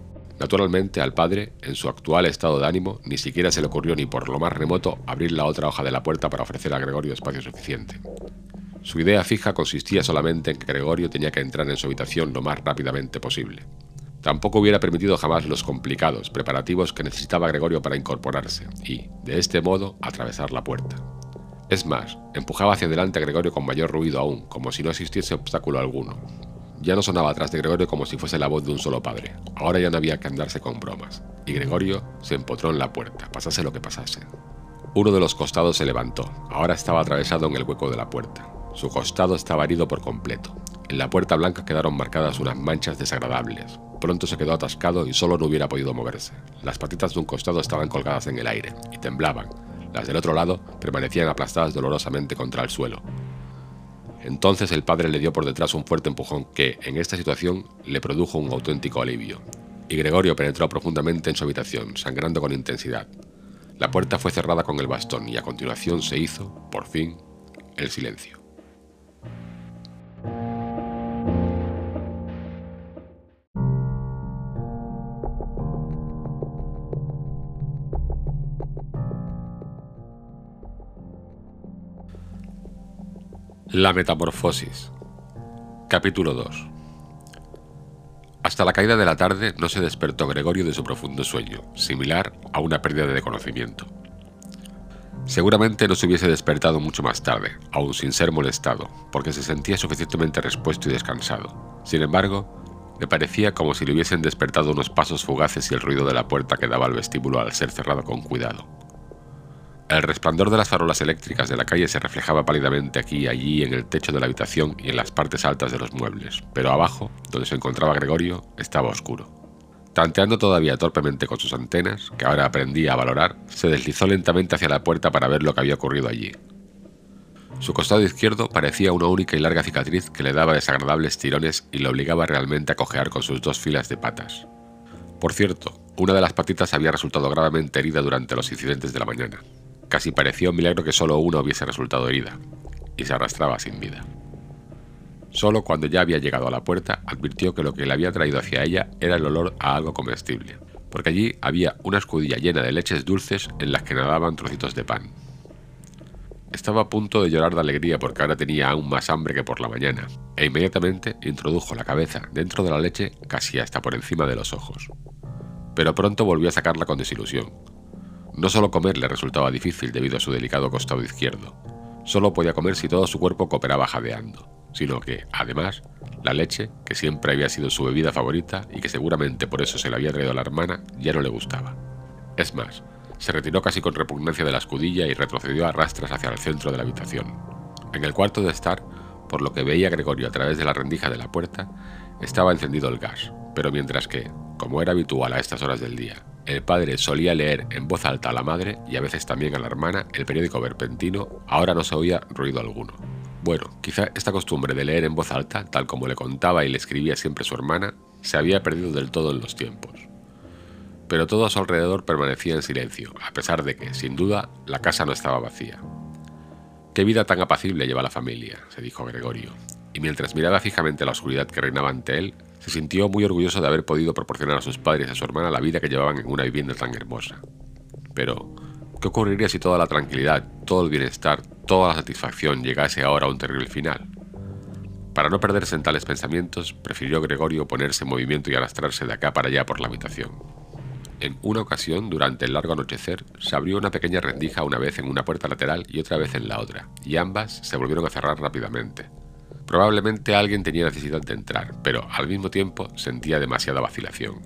Naturalmente, al padre, en su actual estado de ánimo, ni siquiera se le ocurrió ni por lo más remoto abrir la otra hoja de la puerta para ofrecer a Gregorio espacio suficiente. Su idea fija consistía solamente en que Gregorio tenía que entrar en su habitación lo más rápidamente posible. Tampoco hubiera permitido jamás los complicados preparativos que necesitaba Gregorio para incorporarse y, de este modo, atravesar la puerta. Es más, empujaba hacia adelante a Gregorio con mayor ruido aún, como si no existiese obstáculo alguno. Ya no sonaba atrás de Gregorio como si fuese la voz de un solo padre. Ahora ya no había que andarse con bromas. Y Gregorio se empotró en la puerta, pasase lo que pasase. Uno de los costados se levantó. Ahora estaba atravesado en el hueco de la puerta. Su costado estaba herido por completo. En la puerta blanca quedaron marcadas unas manchas desagradables. Pronto se quedó atascado y solo no hubiera podido moverse. Las patitas de un costado estaban colgadas en el aire y temblaban. Las del otro lado permanecían aplastadas dolorosamente contra el suelo. Entonces el padre le dio por detrás un fuerte empujón que, en esta situación, le produjo un auténtico alivio. Y Gregorio penetró profundamente en su habitación, sangrando con intensidad. La puerta fue cerrada con el bastón y a continuación se hizo, por fin, el silencio. La Metamorfosis Capítulo 2 Hasta la caída de la tarde no se despertó Gregorio de su profundo sueño, similar a una pérdida de conocimiento. Seguramente no se hubiese despertado mucho más tarde, aún sin ser molestado, porque se sentía suficientemente respuesto y descansado. Sin embargo, le parecía como si le hubiesen despertado unos pasos fugaces y el ruido de la puerta que daba al vestíbulo al ser cerrado con cuidado. El resplandor de las farolas eléctricas de la calle se reflejaba pálidamente aquí y allí en el techo de la habitación y en las partes altas de los muebles, pero abajo, donde se encontraba Gregorio, estaba oscuro. Tanteando todavía torpemente con sus antenas, que ahora aprendía a valorar, se deslizó lentamente hacia la puerta para ver lo que había ocurrido allí. Su costado izquierdo parecía una única y larga cicatriz que le daba desagradables tirones y le obligaba realmente a cojear con sus dos filas de patas. Por cierto, una de las patitas había resultado gravemente herida durante los incidentes de la mañana. Casi parecía un milagro que solo una hubiese resultado herida, y se arrastraba sin vida. Solo cuando ya había llegado a la puerta advirtió que lo que le había traído hacia ella era el olor a algo comestible, porque allí había una escudilla llena de leches dulces en las que nadaban trocitos de pan. Estaba a punto de llorar de alegría porque ahora tenía aún más hambre que por la mañana, e inmediatamente introdujo la cabeza dentro de la leche casi hasta por encima de los ojos. Pero pronto volvió a sacarla con desilusión, no solo comer le resultaba difícil debido a su delicado costado izquierdo. Solo podía comer si todo su cuerpo cooperaba jadeando, sino que, además, la leche, que siempre había sido su bebida favorita y que seguramente por eso se la había traído a la hermana, ya no le gustaba. Es más, se retiró casi con repugnancia de la escudilla y retrocedió a rastras hacia el centro de la habitación. En el cuarto de estar, por lo que veía Gregorio a través de la rendija de la puerta, estaba encendido el gas, pero mientras que, como era habitual a estas horas del día, el padre solía leer en voz alta a la madre y a veces también a la hermana el periódico verpentino, ahora no se oía ruido alguno. Bueno, quizá esta costumbre de leer en voz alta, tal como le contaba y le escribía siempre su hermana, se había perdido del todo en los tiempos. Pero todo a su alrededor permanecía en silencio, a pesar de que, sin duda, la casa no estaba vacía. Qué vida tan apacible lleva la familia, se dijo Gregorio, y mientras miraba fijamente la oscuridad que reinaba ante él, se sintió muy orgulloso de haber podido proporcionar a sus padres y a su hermana la vida que llevaban en una vivienda tan hermosa. Pero, ¿qué ocurriría si toda la tranquilidad, todo el bienestar, toda la satisfacción llegase ahora a un terrible final? Para no perderse en tales pensamientos, prefirió Gregorio ponerse en movimiento y arrastrarse de acá para allá por la habitación. En una ocasión, durante el largo anochecer, se abrió una pequeña rendija una vez en una puerta lateral y otra vez en la otra, y ambas se volvieron a cerrar rápidamente. Probablemente alguien tenía necesidad de entrar, pero al mismo tiempo sentía demasiada vacilación.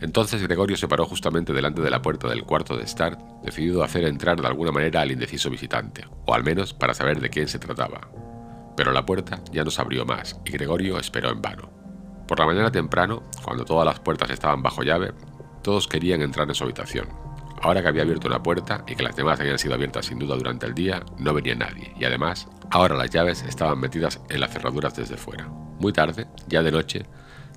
Entonces Gregorio se paró justamente delante de la puerta del cuarto de estar, decidido a hacer entrar de alguna manera al indeciso visitante, o al menos para saber de quién se trataba. Pero la puerta ya no se abrió más, y Gregorio esperó en vano. Por la mañana temprano, cuando todas las puertas estaban bajo llave, todos querían entrar en su habitación, Ahora que había abierto una puerta y que las demás habían sido abiertas sin duda durante el día, no venía nadie, y además, ahora las llaves estaban metidas en las cerraduras desde fuera. Muy tarde, ya de noche,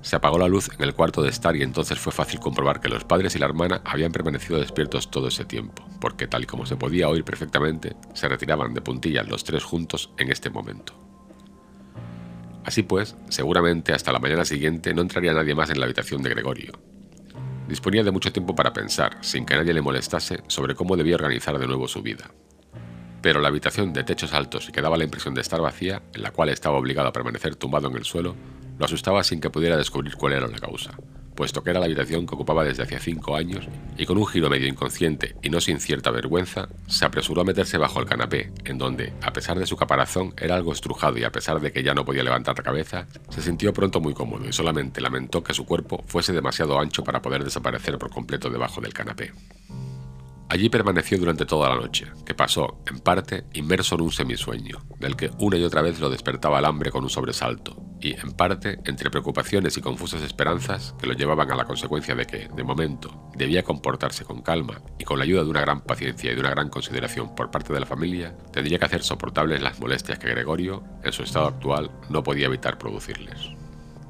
se apagó la luz en el cuarto de estar y entonces fue fácil comprobar que los padres y la hermana habían permanecido despiertos todo ese tiempo, porque tal y como se podía oír perfectamente, se retiraban de puntillas los tres juntos en este momento. Así pues, seguramente hasta la mañana siguiente no entraría nadie más en la habitación de Gregorio, Disponía de mucho tiempo para pensar, sin que nadie le molestase, sobre cómo debía organizar de nuevo su vida. Pero la habitación de techos altos y que daba la impresión de estar vacía, en la cual estaba obligado a permanecer tumbado en el suelo, lo asustaba sin que pudiera descubrir cuál era la causa puesto que era la habitación que ocupaba desde hacía cinco años, y con un giro medio inconsciente y no sin cierta vergüenza, se apresuró a meterse bajo el canapé, en donde, a pesar de su caparazón, era algo estrujado y a pesar de que ya no podía levantar la cabeza, se sintió pronto muy cómodo y solamente lamentó que su cuerpo fuese demasiado ancho para poder desaparecer por completo debajo del canapé. Allí permaneció durante toda la noche, que pasó, en parte, inmerso en un semisueño, del que una y otra vez lo despertaba el hambre con un sobresalto, y, en parte, entre preocupaciones y confusas esperanzas que lo llevaban a la consecuencia de que, de momento, debía comportarse con calma y con la ayuda de una gran paciencia y de una gran consideración por parte de la familia, tendría que hacer soportables las molestias que Gregorio, en su estado actual, no podía evitar producirles.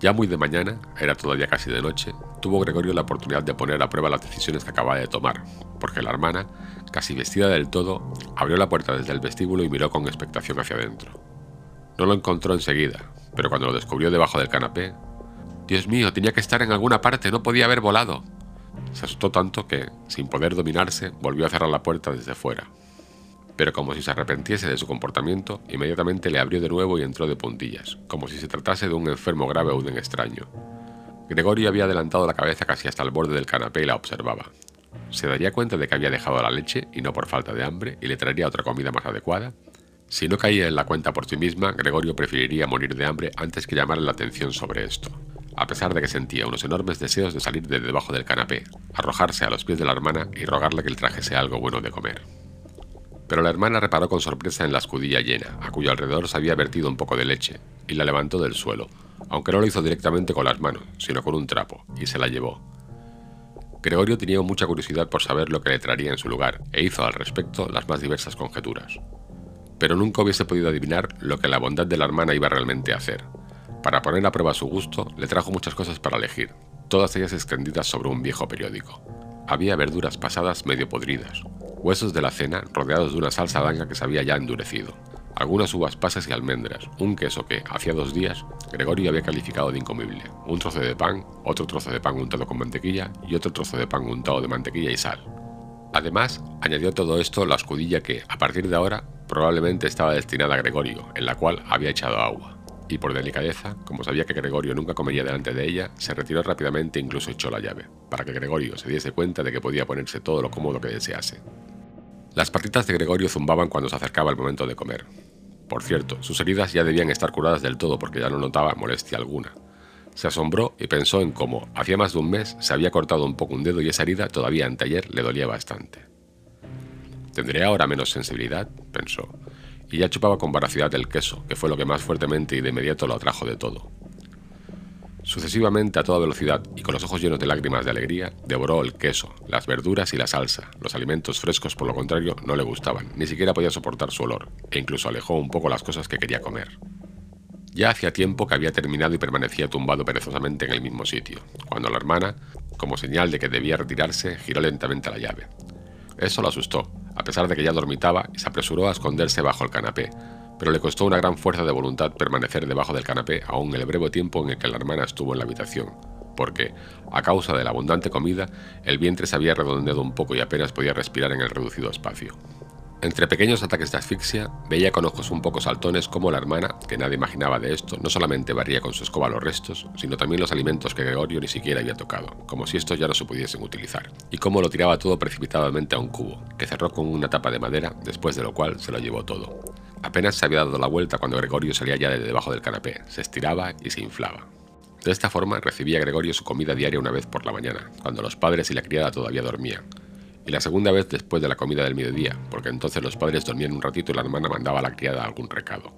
Ya muy de mañana, era todavía casi de noche, tuvo Gregorio la oportunidad de poner a prueba las decisiones que acababa de tomar, porque la hermana, casi vestida del todo, abrió la puerta desde el vestíbulo y miró con expectación hacia adentro. No lo encontró enseguida, pero cuando lo descubrió debajo del canapé, Dios mío, tenía que estar en alguna parte, no podía haber volado. Se asustó tanto que, sin poder dominarse, volvió a cerrar la puerta desde fuera pero como si se arrepentiese de su comportamiento, inmediatamente le abrió de nuevo y entró de puntillas, como si se tratase de un enfermo grave o de un extraño. Gregorio había adelantado la cabeza casi hasta el borde del canapé y la observaba. ¿Se daría cuenta de que había dejado la leche y no por falta de hambre y le traería otra comida más adecuada? Si no caía en la cuenta por sí misma, Gregorio preferiría morir de hambre antes que llamarle la atención sobre esto, a pesar de que sentía unos enormes deseos de salir de debajo del canapé, arrojarse a los pies de la hermana y rogarle que le trajese algo bueno de comer. Pero la hermana reparó con sorpresa en la escudilla llena, a cuyo alrededor se había vertido un poco de leche, y la levantó del suelo, aunque no lo hizo directamente con las manos, sino con un trapo, y se la llevó. Gregorio tenía mucha curiosidad por saber lo que le traería en su lugar, e hizo al respecto las más diversas conjeturas. Pero nunca hubiese podido adivinar lo que la bondad de la hermana iba realmente a hacer. Para poner a prueba su gusto, le trajo muchas cosas para elegir, todas ellas extendidas sobre un viejo periódico. Había verduras pasadas medio podridas, huesos de la cena rodeados de una salsa blanca que se había ya endurecido, algunas uvas pasas y almendras, un queso que, hacía dos días, Gregorio había calificado de incomible, un trozo de pan, otro trozo de pan untado con mantequilla y otro trozo de pan untado de mantequilla y sal. Además, añadió todo esto la escudilla que, a partir de ahora, probablemente estaba destinada a Gregorio, en la cual había echado agua. Y por delicadeza, como sabía que Gregorio nunca comería delante de ella, se retiró rápidamente e incluso echó la llave, para que Gregorio se diese cuenta de que podía ponerse todo lo cómodo que desease. Las patitas de Gregorio zumbaban cuando se acercaba el momento de comer. Por cierto, sus heridas ya debían estar curadas del todo porque ya no notaba molestia alguna. Se asombró y pensó en cómo, hacía más de un mes, se había cortado un poco un dedo y esa herida todavía anteayer le dolía bastante. ¿Tendré ahora menos sensibilidad? pensó, y ya chupaba con voracidad el queso, que fue lo que más fuertemente y de inmediato lo atrajo de todo. Sucesivamente a toda velocidad y con los ojos llenos de lágrimas de alegría, devoró el queso, las verduras y la salsa. Los alimentos frescos, por lo contrario, no le gustaban, ni siquiera podía soportar su olor, e incluso alejó un poco las cosas que quería comer. Ya hacía tiempo que había terminado y permanecía tumbado perezosamente en el mismo sitio, cuando la hermana, como señal de que debía retirarse, giró lentamente la llave. Eso lo asustó, a pesar de que ya dormitaba, y se apresuró a esconderse bajo el canapé, pero le costó una gran fuerza de voluntad permanecer debajo del canapé aún el breve tiempo en el que la hermana estuvo en la habitación, porque, a causa de la abundante comida, el vientre se había redondeado un poco y apenas podía respirar en el reducido espacio. Entre pequeños ataques de asfixia, veía con ojos un poco saltones cómo la hermana, que nadie imaginaba de esto, no solamente barría con su escoba los restos, sino también los alimentos que Gregorio ni siquiera había tocado, como si estos ya no se pudiesen utilizar, y cómo lo tiraba todo precipitadamente a un cubo, que cerró con una tapa de madera, después de lo cual se lo llevó todo. Apenas se había dado la vuelta cuando Gregorio salía ya de debajo del canapé, se estiraba y se inflaba. De esta forma recibía Gregorio su comida diaria una vez por la mañana, cuando los padres y la criada todavía dormían, y la segunda vez después de la comida del mediodía, porque entonces los padres dormían un ratito y la hermana mandaba a la criada algún recado.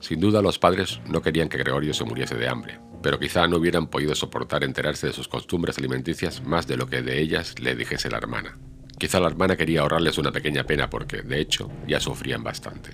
Sin duda los padres no querían que Gregorio se muriese de hambre, pero quizá no hubieran podido soportar enterarse de sus costumbres alimenticias más de lo que de ellas le dijese la hermana. Quizá la hermana quería ahorrarles una pequeña pena porque, de hecho, ya sufrían bastante.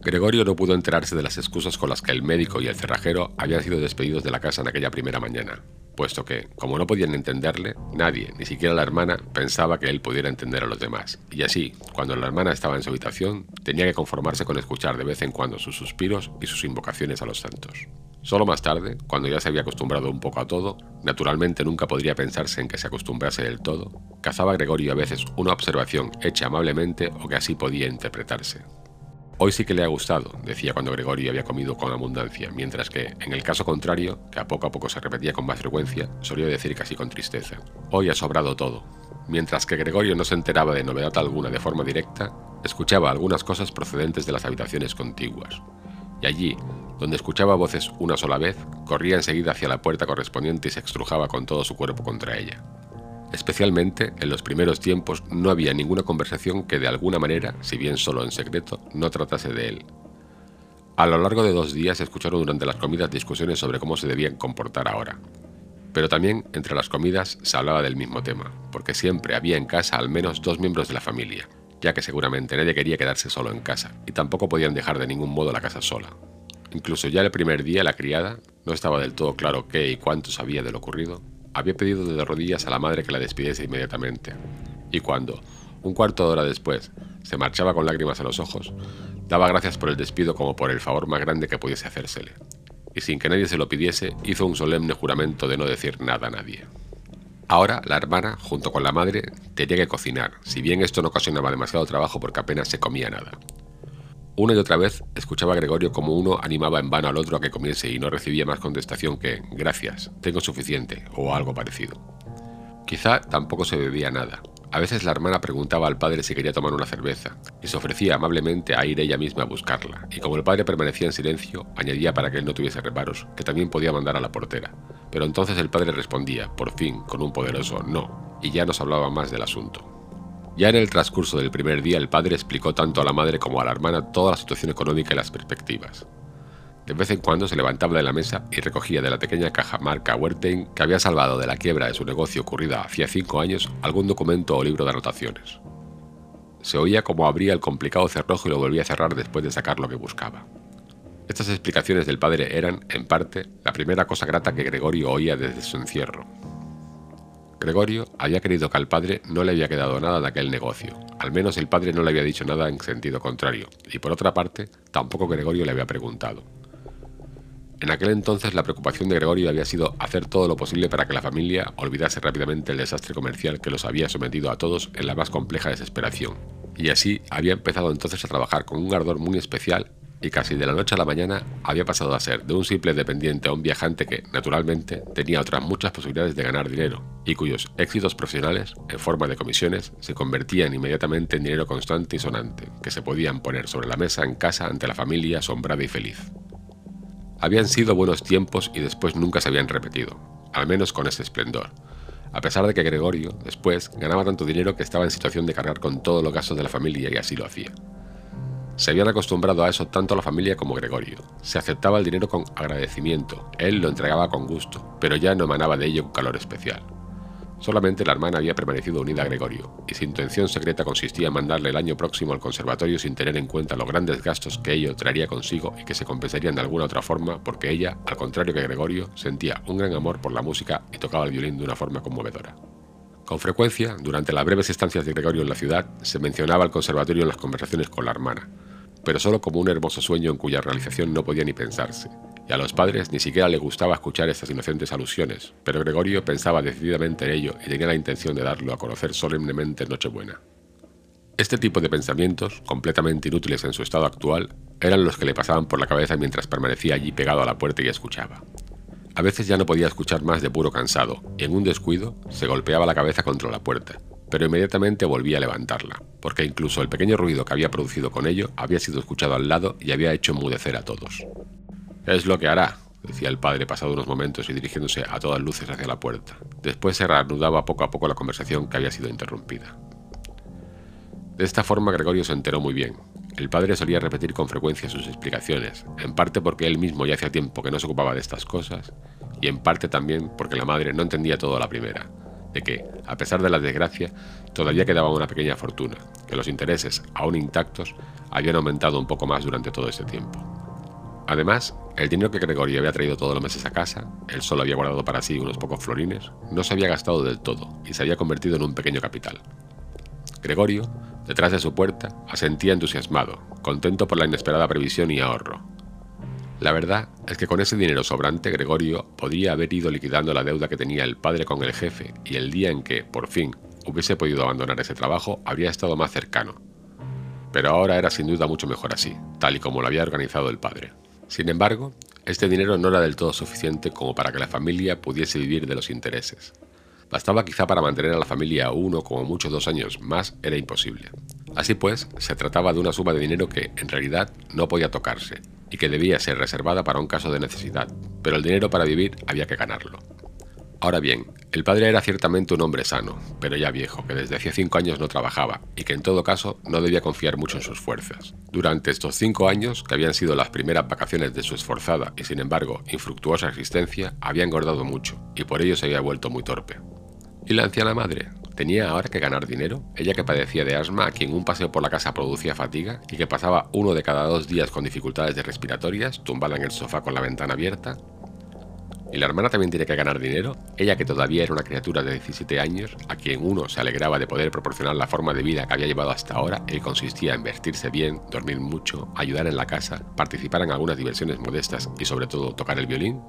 Gregorio no pudo enterarse de las excusas con las que el médico y el cerrajero habían sido despedidos de la casa en aquella primera mañana, puesto que, como no podían entenderle, nadie, ni siquiera la hermana, pensaba que él pudiera entender a los demás. Y así, cuando la hermana estaba en su habitación, tenía que conformarse con escuchar de vez en cuando sus suspiros y sus invocaciones a los santos. Solo más tarde, cuando ya se había acostumbrado un poco a todo, naturalmente nunca podría pensarse en que se acostumbrase del todo, cazaba Gregorio a veces una observación hecha amablemente o que así podía interpretarse. Hoy sí que le ha gustado, decía cuando Gregorio había comido con abundancia, mientras que, en el caso contrario, que a poco a poco se repetía con más frecuencia, solía decir casi con tristeza, hoy ha sobrado todo. Mientras que Gregorio no se enteraba de novedad alguna de forma directa, escuchaba algunas cosas procedentes de las habitaciones contiguas. Y allí, donde escuchaba voces una sola vez, corría enseguida hacia la puerta correspondiente y se extrujaba con todo su cuerpo contra ella. Especialmente en los primeros tiempos no había ninguna conversación que de alguna manera, si bien solo en secreto, no tratase de él. A lo largo de dos días se escucharon durante las comidas discusiones sobre cómo se debían comportar ahora. Pero también entre las comidas se hablaba del mismo tema, porque siempre había en casa al menos dos miembros de la familia, ya que seguramente nadie quería quedarse solo en casa, y tampoco podían dejar de ningún modo la casa sola. Incluso ya el primer día la criada, no estaba del todo claro qué y cuánto sabía de lo ocurrido, había pedido de rodillas a la madre que la despidiese inmediatamente, y cuando, un cuarto de hora después, se marchaba con lágrimas a los ojos, daba gracias por el despido como por el favor más grande que pudiese hacérsele, y sin que nadie se lo pidiese, hizo un solemne juramento de no decir nada a nadie. Ahora, la hermana, junto con la madre, tenía que cocinar, si bien esto no ocasionaba demasiado trabajo porque apenas se comía nada. Una y otra vez escuchaba a Gregorio como uno animaba en vano al otro a que comiese y no recibía más contestación que gracias, tengo suficiente o algo parecido. Quizá tampoco se bebía nada. A veces la hermana preguntaba al padre si quería tomar una cerveza y se ofrecía amablemente a ir ella misma a buscarla, y como el padre permanecía en silencio, añadía para que él no tuviese reparos que también podía mandar a la portera. Pero entonces el padre respondía, por fin, con un poderoso no, y ya nos hablaba más del asunto. Ya en el transcurso del primer día el padre explicó tanto a la madre como a la hermana toda la situación económica y las perspectivas. De vez en cuando se levantaba de la mesa y recogía de la pequeña caja marca Wertheim, que había salvado de la quiebra de su negocio ocurrida hacía cinco años, algún documento o libro de anotaciones. Se oía cómo abría el complicado cerrojo y lo volvía a cerrar después de sacar lo que buscaba. Estas explicaciones del padre eran, en parte, la primera cosa grata que Gregorio oía desde su encierro, Gregorio había creído que al padre no le había quedado nada de aquel negocio, al menos el padre no le había dicho nada en sentido contrario, y por otra parte, tampoco Gregorio le había preguntado. En aquel entonces la preocupación de Gregorio había sido hacer todo lo posible para que la familia olvidase rápidamente el desastre comercial que los había sometido a todos en la más compleja desesperación, y así había empezado entonces a trabajar con un ardor muy especial y casi de la noche a la mañana había pasado a ser de un simple dependiente a un viajante que, naturalmente, tenía otras muchas posibilidades de ganar dinero y cuyos éxitos profesionales, en forma de comisiones, se convertían inmediatamente en dinero constante y sonante, que se podían poner sobre la mesa en casa ante la familia asombrada y feliz. Habían sido buenos tiempos y después nunca se habían repetido, al menos con ese esplendor, a pesar de que Gregorio, después, ganaba tanto dinero que estaba en situación de cargar con todos los gastos de la familia y así lo hacía. Se habían acostumbrado a eso tanto la familia como Gregorio. Se aceptaba el dinero con agradecimiento, él lo entregaba con gusto, pero ya no emanaba de ello un calor especial. Solamente la hermana había permanecido unida a Gregorio, y su intención secreta consistía en mandarle el año próximo al conservatorio sin tener en cuenta los grandes gastos que ello traería consigo y que se compensarían de alguna otra forma porque ella, al contrario que Gregorio, sentía un gran amor por la música y tocaba el violín de una forma conmovedora. Con frecuencia, durante las breves estancias de Gregorio en la ciudad, se mencionaba el conservatorio en las conversaciones con la hermana, pero solo como un hermoso sueño en cuya realización no podía ni pensarse, y a los padres ni siquiera le gustaba escuchar estas inocentes alusiones, pero Gregorio pensaba decididamente en ello y tenía la intención de darlo a conocer solemnemente en Nochebuena. Este tipo de pensamientos, completamente inútiles en su estado actual, eran los que le pasaban por la cabeza mientras permanecía allí pegado a la puerta y escuchaba. A veces ya no podía escuchar más de puro cansado, y en un descuido se golpeaba la cabeza contra la puerta, pero inmediatamente volvía a levantarla, porque incluso el pequeño ruido que había producido con ello había sido escuchado al lado y había hecho enmudecer a todos. Es lo que hará, decía el padre pasado unos momentos y dirigiéndose a todas luces hacia la puerta. Después se reanudaba poco a poco la conversación que había sido interrumpida. De esta forma Gregorio se enteró muy bien. El padre solía repetir con frecuencia sus explicaciones, en parte porque él mismo ya hacía tiempo que no se ocupaba de estas cosas, y en parte también porque la madre no entendía todo a la primera, de que, a pesar de la desgracia, todavía quedaba una pequeña fortuna, que los intereses, aún intactos, habían aumentado un poco más durante todo ese tiempo. Además, el dinero que Gregorio había traído todos los meses a casa, él solo había guardado para sí unos pocos florines, no se había gastado del todo y se había convertido en un pequeño capital. Gregorio, detrás de su puerta, asentía entusiasmado, contento por la inesperada previsión y ahorro. La verdad es que con ese dinero sobrante Gregorio podría haber ido liquidando la deuda que tenía el padre con el jefe y el día en que, por fin, hubiese podido abandonar ese trabajo habría estado más cercano. Pero ahora era sin duda mucho mejor así, tal y como lo había organizado el padre. Sin embargo, este dinero no era del todo suficiente como para que la familia pudiese vivir de los intereses. Bastaba quizá para mantener a la familia uno como muchos dos años más era imposible. Así pues, se trataba de una suma de dinero que, en realidad, no podía tocarse y que debía ser reservada para un caso de necesidad, pero el dinero para vivir había que ganarlo. Ahora bien, el padre era ciertamente un hombre sano, pero ya viejo, que desde hacía cinco años no trabajaba y que en todo caso no debía confiar mucho en sus fuerzas. Durante estos cinco años, que habían sido las primeras vacaciones de su esforzada y sin embargo infructuosa existencia, había engordado mucho y por ello se había vuelto muy torpe. ¿Y la anciana madre? ¿Tenía ahora que ganar dinero? Ella que padecía de asma, a quien un paseo por la casa producía fatiga y que pasaba uno de cada dos días con dificultades respiratorias, tumbada en el sofá con la ventana abierta, ¿Y la hermana también tiene que ganar dinero? Ella que todavía era una criatura de 17 años, a quien uno se alegraba de poder proporcionar la forma de vida que había llevado hasta ahora, y consistía en vestirse bien, dormir mucho, ayudar en la casa, participar en algunas diversiones modestas y sobre todo tocar el violín.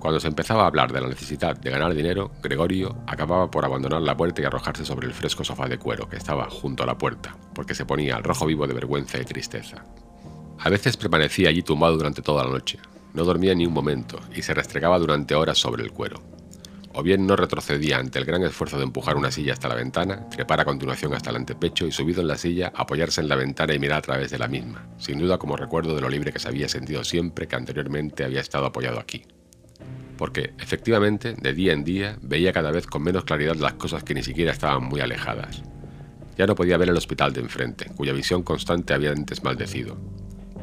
Cuando se empezaba a hablar de la necesidad de ganar dinero, Gregorio acababa por abandonar la puerta y arrojarse sobre el fresco sofá de cuero que estaba junto a la puerta, porque se ponía al rojo vivo de vergüenza y tristeza. A veces permanecía allí tumbado durante toda la noche, no dormía ni un momento y se restregaba durante horas sobre el cuero. O bien no retrocedía ante el gran esfuerzo de empujar una silla hasta la ventana, trepar a continuación hasta el antepecho y subido en la silla apoyarse en la ventana y mirar a través de la misma, sin duda como recuerdo de lo libre que se había sentido siempre que anteriormente había estado apoyado aquí. Porque, efectivamente, de día en día veía cada vez con menos claridad las cosas que ni siquiera estaban muy alejadas. Ya no podía ver el hospital de enfrente, cuya visión constante había antes maldecido,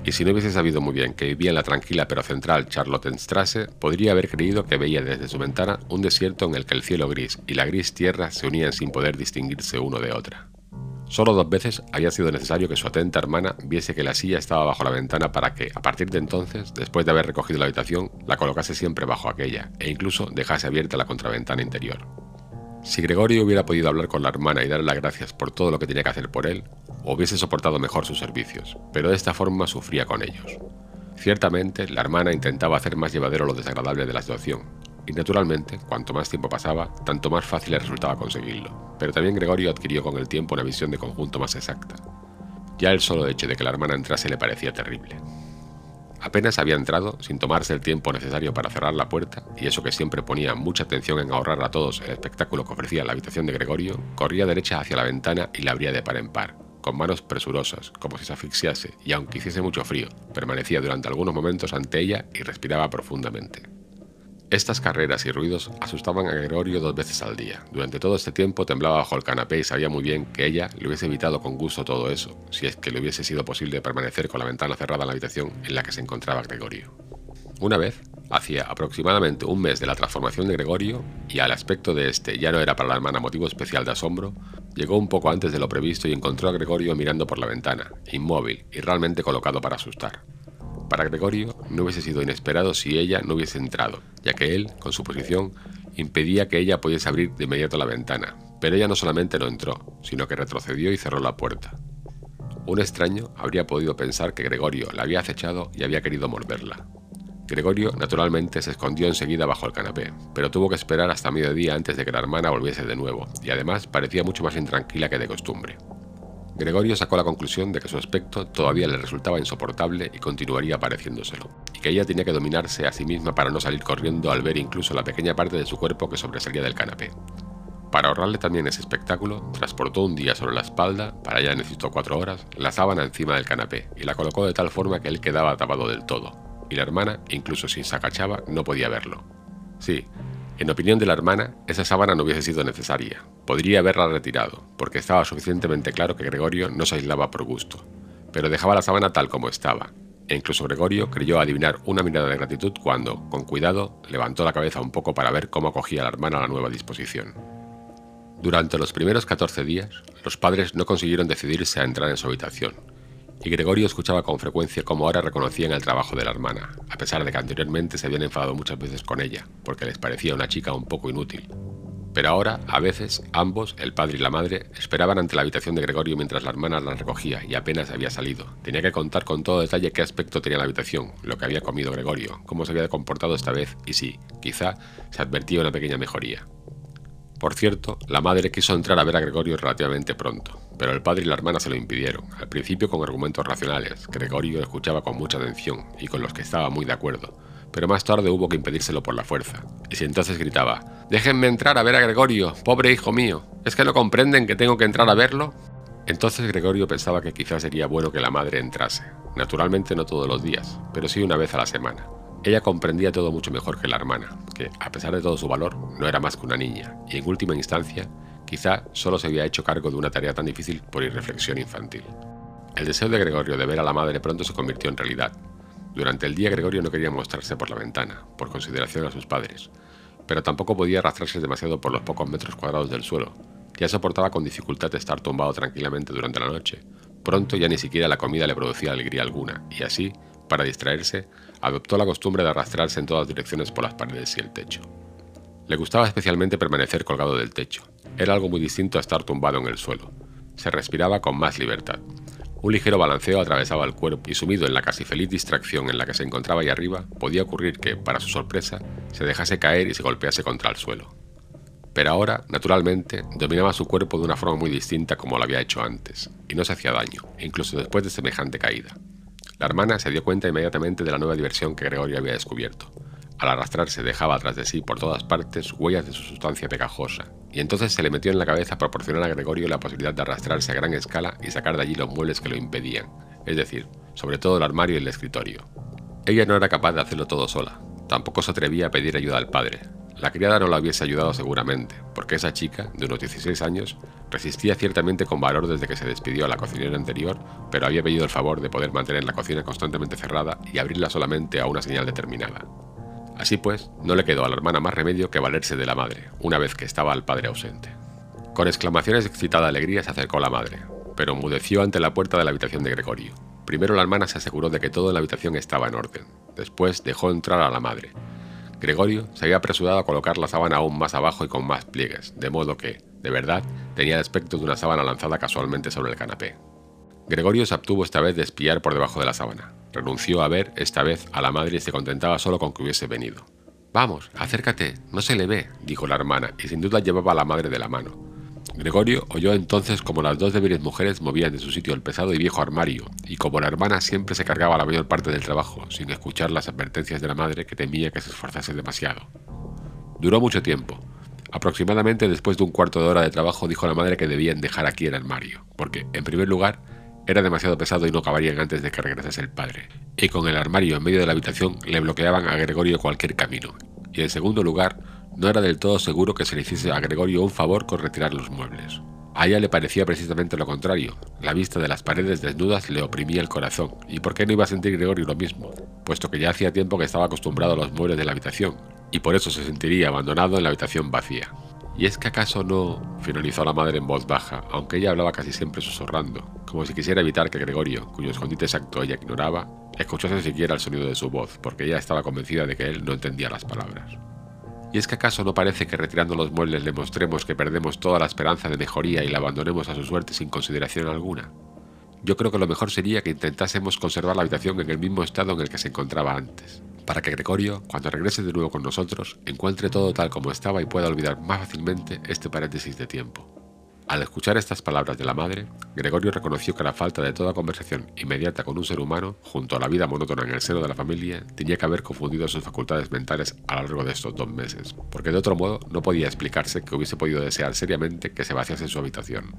y si no hubiese sabido muy bien que vivía en la tranquila pero central Charlottenstrasse, podría haber creído que veía desde su ventana un desierto en el que el cielo gris y la gris tierra se unían sin poder distinguirse uno de otra. Solo dos veces había sido necesario que su atenta hermana viese que la silla estaba bajo la ventana para que, a partir de entonces, después de haber recogido la habitación, la colocase siempre bajo aquella e incluso dejase abierta la contraventana interior. Si Gregorio hubiera podido hablar con la hermana y darle las gracias por todo lo que tenía que hacer por él, hubiese soportado mejor sus servicios, pero de esta forma sufría con ellos. Ciertamente, la hermana intentaba hacer más llevadero lo desagradable de la situación, y naturalmente, cuanto más tiempo pasaba, tanto más fácil le resultaba conseguirlo, pero también Gregorio adquirió con el tiempo una visión de conjunto más exacta. Ya el solo hecho de que la hermana entrase le parecía terrible. Apenas había entrado, sin tomarse el tiempo necesario para cerrar la puerta, y eso que siempre ponía mucha atención en ahorrar a todos el espectáculo que ofrecía la habitación de Gregorio, corría derecha hacia la ventana y la abría de par en par, con manos presurosas, como si se asfixiase, y aunque hiciese mucho frío, permanecía durante algunos momentos ante ella y respiraba profundamente. Estas carreras y ruidos asustaban a Gregorio dos veces al día. Durante todo este tiempo temblaba bajo el canapé y sabía muy bien que ella le hubiese evitado con gusto todo eso, si es que le hubiese sido posible permanecer con la ventana cerrada en la habitación en la que se encontraba Gregorio. Una vez, hacía aproximadamente un mes de la transformación de Gregorio, y al aspecto de este ya no era para la hermana motivo especial de asombro, llegó un poco antes de lo previsto y encontró a Gregorio mirando por la ventana, inmóvil y realmente colocado para asustar. Para Gregorio no hubiese sido inesperado si ella no hubiese entrado, ya que él, con su posición, impedía que ella pudiese abrir de inmediato la ventana, pero ella no solamente no entró, sino que retrocedió y cerró la puerta. Un extraño habría podido pensar que Gregorio la había acechado y había querido morderla. Gregorio, naturalmente, se escondió enseguida bajo el canapé, pero tuvo que esperar hasta mediodía antes de que la hermana volviese de nuevo, y además parecía mucho más intranquila que de costumbre. Gregorio sacó la conclusión de que su aspecto todavía le resultaba insoportable y continuaría pareciéndoselo, y que ella tenía que dominarse a sí misma para no salir corriendo al ver incluso la pequeña parte de su cuerpo que sobresalía del canapé. Para ahorrarle también ese espectáculo, transportó un día sobre la espalda, para ella necesitó cuatro horas, la sábana encima del canapé y la colocó de tal forma que él quedaba tapado del todo, y la hermana, incluso si se agachaba, no podía verlo. Sí, en opinión de la hermana, esa sábana no hubiese sido necesaria. Podría haberla retirado, porque estaba suficientemente claro que Gregorio no se aislaba por gusto. Pero dejaba la sábana tal como estaba, e incluso Gregorio creyó adivinar una mirada de gratitud cuando, con cuidado, levantó la cabeza un poco para ver cómo acogía la hermana la nueva disposición. Durante los primeros 14 días, los padres no consiguieron decidirse a entrar en su habitación, y Gregorio escuchaba con frecuencia cómo ahora reconocían el trabajo de la hermana, a pesar de que anteriormente se habían enfadado muchas veces con ella, porque les parecía una chica un poco inútil. Pero ahora, a veces, ambos, el padre y la madre, esperaban ante la habitación de Gregorio mientras la hermana la recogía y apenas había salido. Tenía que contar con todo detalle qué aspecto tenía la habitación, lo que había comido Gregorio, cómo se había comportado esta vez y si, quizá, se advertía una pequeña mejoría. Por cierto, la madre quiso entrar a ver a Gregorio relativamente pronto, pero el padre y la hermana se lo impidieron, al principio con argumentos racionales, Gregorio escuchaba con mucha atención y con los que estaba muy de acuerdo, pero más tarde hubo que impedírselo por la fuerza, y si entonces gritaba, Déjenme entrar a ver a Gregorio, pobre hijo mío, ¿es que no comprenden que tengo que entrar a verlo? Entonces Gregorio pensaba que quizás sería bueno que la madre entrase, naturalmente no todos los días, pero sí una vez a la semana, ella comprendía todo mucho mejor que la hermana, que, a pesar de todo su valor, no era más que una niña, y en última instancia, quizá solo se había hecho cargo de una tarea tan difícil por irreflexión infantil. El deseo de Gregorio de ver a la madre pronto se convirtió en realidad. Durante el día Gregorio no quería mostrarse por la ventana, por consideración a sus padres, pero tampoco podía arrastrarse demasiado por los pocos metros cuadrados del suelo. Ya soportaba con dificultad estar tumbado tranquilamente durante la noche. Pronto ya ni siquiera la comida le producía alegría alguna, y así, para distraerse, adoptó la costumbre de arrastrarse en todas direcciones por las paredes y el techo. Le gustaba especialmente permanecer colgado del techo. Era algo muy distinto a estar tumbado en el suelo. Se respiraba con más libertad. Un ligero balanceo atravesaba el cuerpo y sumido en la casi feliz distracción en la que se encontraba ahí arriba, podía ocurrir que, para su sorpresa, se dejase caer y se golpease contra el suelo. Pero ahora, naturalmente, dominaba su cuerpo de una forma muy distinta como lo había hecho antes, y no se hacía daño, incluso después de semejante caída. La hermana se dio cuenta inmediatamente de la nueva diversión que Gregorio había descubierto. Al arrastrarse dejaba atrás de sí por todas partes huellas de su sustancia pegajosa, y entonces se le metió en la cabeza proporcionar a Gregorio la posibilidad de arrastrarse a gran escala y sacar de allí los muebles que lo impedían, es decir, sobre todo el armario y el escritorio. Ella no era capaz de hacerlo todo sola, tampoco se atrevía a pedir ayuda al padre, la criada no la hubiese ayudado seguramente, porque esa chica, de unos 16 años, resistía ciertamente con valor desde que se despidió a la cocinera anterior, pero había pedido el favor de poder mantener la cocina constantemente cerrada y abrirla solamente a una señal determinada. Así pues, no le quedó a la hermana más remedio que valerse de la madre, una vez que estaba el padre ausente. Con exclamaciones de excitada alegría se acercó la madre, pero mudeció ante la puerta de la habitación de Gregorio. Primero la hermana se aseguró de que todo en la habitación estaba en orden. Después dejó entrar a la madre, Gregorio se había apresurado a colocar la sábana aún más abajo y con más pliegues, de modo que, de verdad, tenía el aspecto de una sábana lanzada casualmente sobre el canapé. Gregorio se abstuvo esta vez de espiar por debajo de la sábana. Renunció a ver, esta vez, a la madre y se contentaba solo con que hubiese venido. Vamos, acércate, no se le ve, dijo la hermana, y sin duda llevaba a la madre de la mano. Gregorio oyó entonces como las dos débiles mujeres movían de su sitio el pesado y viejo armario, y como la hermana siempre se cargaba la mayor parte del trabajo, sin escuchar las advertencias de la madre que temía que se esforzase demasiado. Duró mucho tiempo. Aproximadamente después de un cuarto de hora de trabajo dijo la madre que debían dejar aquí el armario, porque, en primer lugar, era demasiado pesado y no acabarían antes de que regresase el padre, y con el armario en medio de la habitación le bloqueaban a Gregorio cualquier camino, y en segundo lugar, no era del todo seguro que se le hiciese a Gregorio un favor con retirar los muebles. A ella le parecía precisamente lo contrario. La vista de las paredes desnudas le oprimía el corazón. ¿Y por qué no iba a sentir Gregorio lo mismo? Puesto que ya hacía tiempo que estaba acostumbrado a los muebles de la habitación, y por eso se sentiría abandonado en la habitación vacía. ¿Y es que acaso no? finalizó la madre en voz baja, aunque ella hablaba casi siempre susurrando, como si quisiera evitar que Gregorio, cuyo escondite exacto ella ignoraba, escuchase siquiera el sonido de su voz, porque ella estaba convencida de que él no entendía las palabras. ¿Y es que acaso no parece que retirando los muebles le mostremos que perdemos toda la esperanza de mejoría y la abandonemos a su suerte sin consideración alguna? Yo creo que lo mejor sería que intentásemos conservar la habitación en el mismo estado en el que se encontraba antes, para que Gregorio, cuando regrese de nuevo con nosotros, encuentre todo tal como estaba y pueda olvidar más fácilmente este paréntesis de tiempo. Al escuchar estas palabras de la madre, Gregorio reconoció que la falta de toda conversación inmediata con un ser humano, junto a la vida monótona en el seno de la familia, tenía que haber confundido sus facultades mentales a lo largo de estos dos meses, porque de otro modo no podía explicarse que hubiese podido desear seriamente que se vaciase su habitación.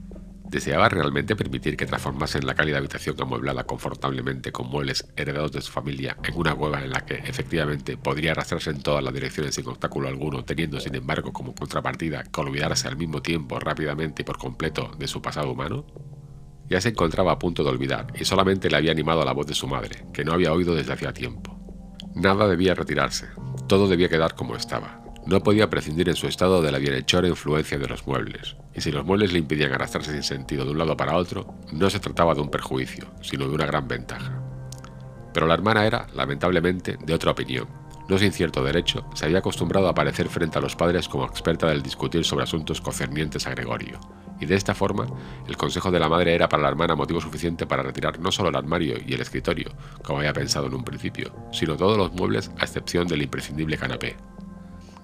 ¿Deseaba realmente permitir que transformasen la cálida habitación amueblada confortablemente con muebles heredados de su familia en una cueva en la que efectivamente podría arrastrarse en todas las direcciones sin obstáculo alguno, teniendo sin embargo como contrapartida que olvidarse al mismo tiempo rápidamente y por completo de su pasado humano? Ya se encontraba a punto de olvidar y solamente le había animado la voz de su madre, que no había oído desde hacía tiempo. Nada debía retirarse, todo debía quedar como estaba. No podía prescindir en su estado de la bienhechora influencia de los muebles, y si los muebles le impidían arrastrarse sin sentido de un lado para otro, no se trataba de un perjuicio, sino de una gran ventaja. Pero la hermana era, lamentablemente, de otra opinión. No sin cierto derecho, se había acostumbrado a aparecer frente a los padres como experta del discutir sobre asuntos concernientes a Gregorio, y de esta forma, el consejo de la madre era para la hermana motivo suficiente para retirar no solo el armario y el escritorio, como había pensado en un principio, sino todos los muebles a excepción del imprescindible canapé,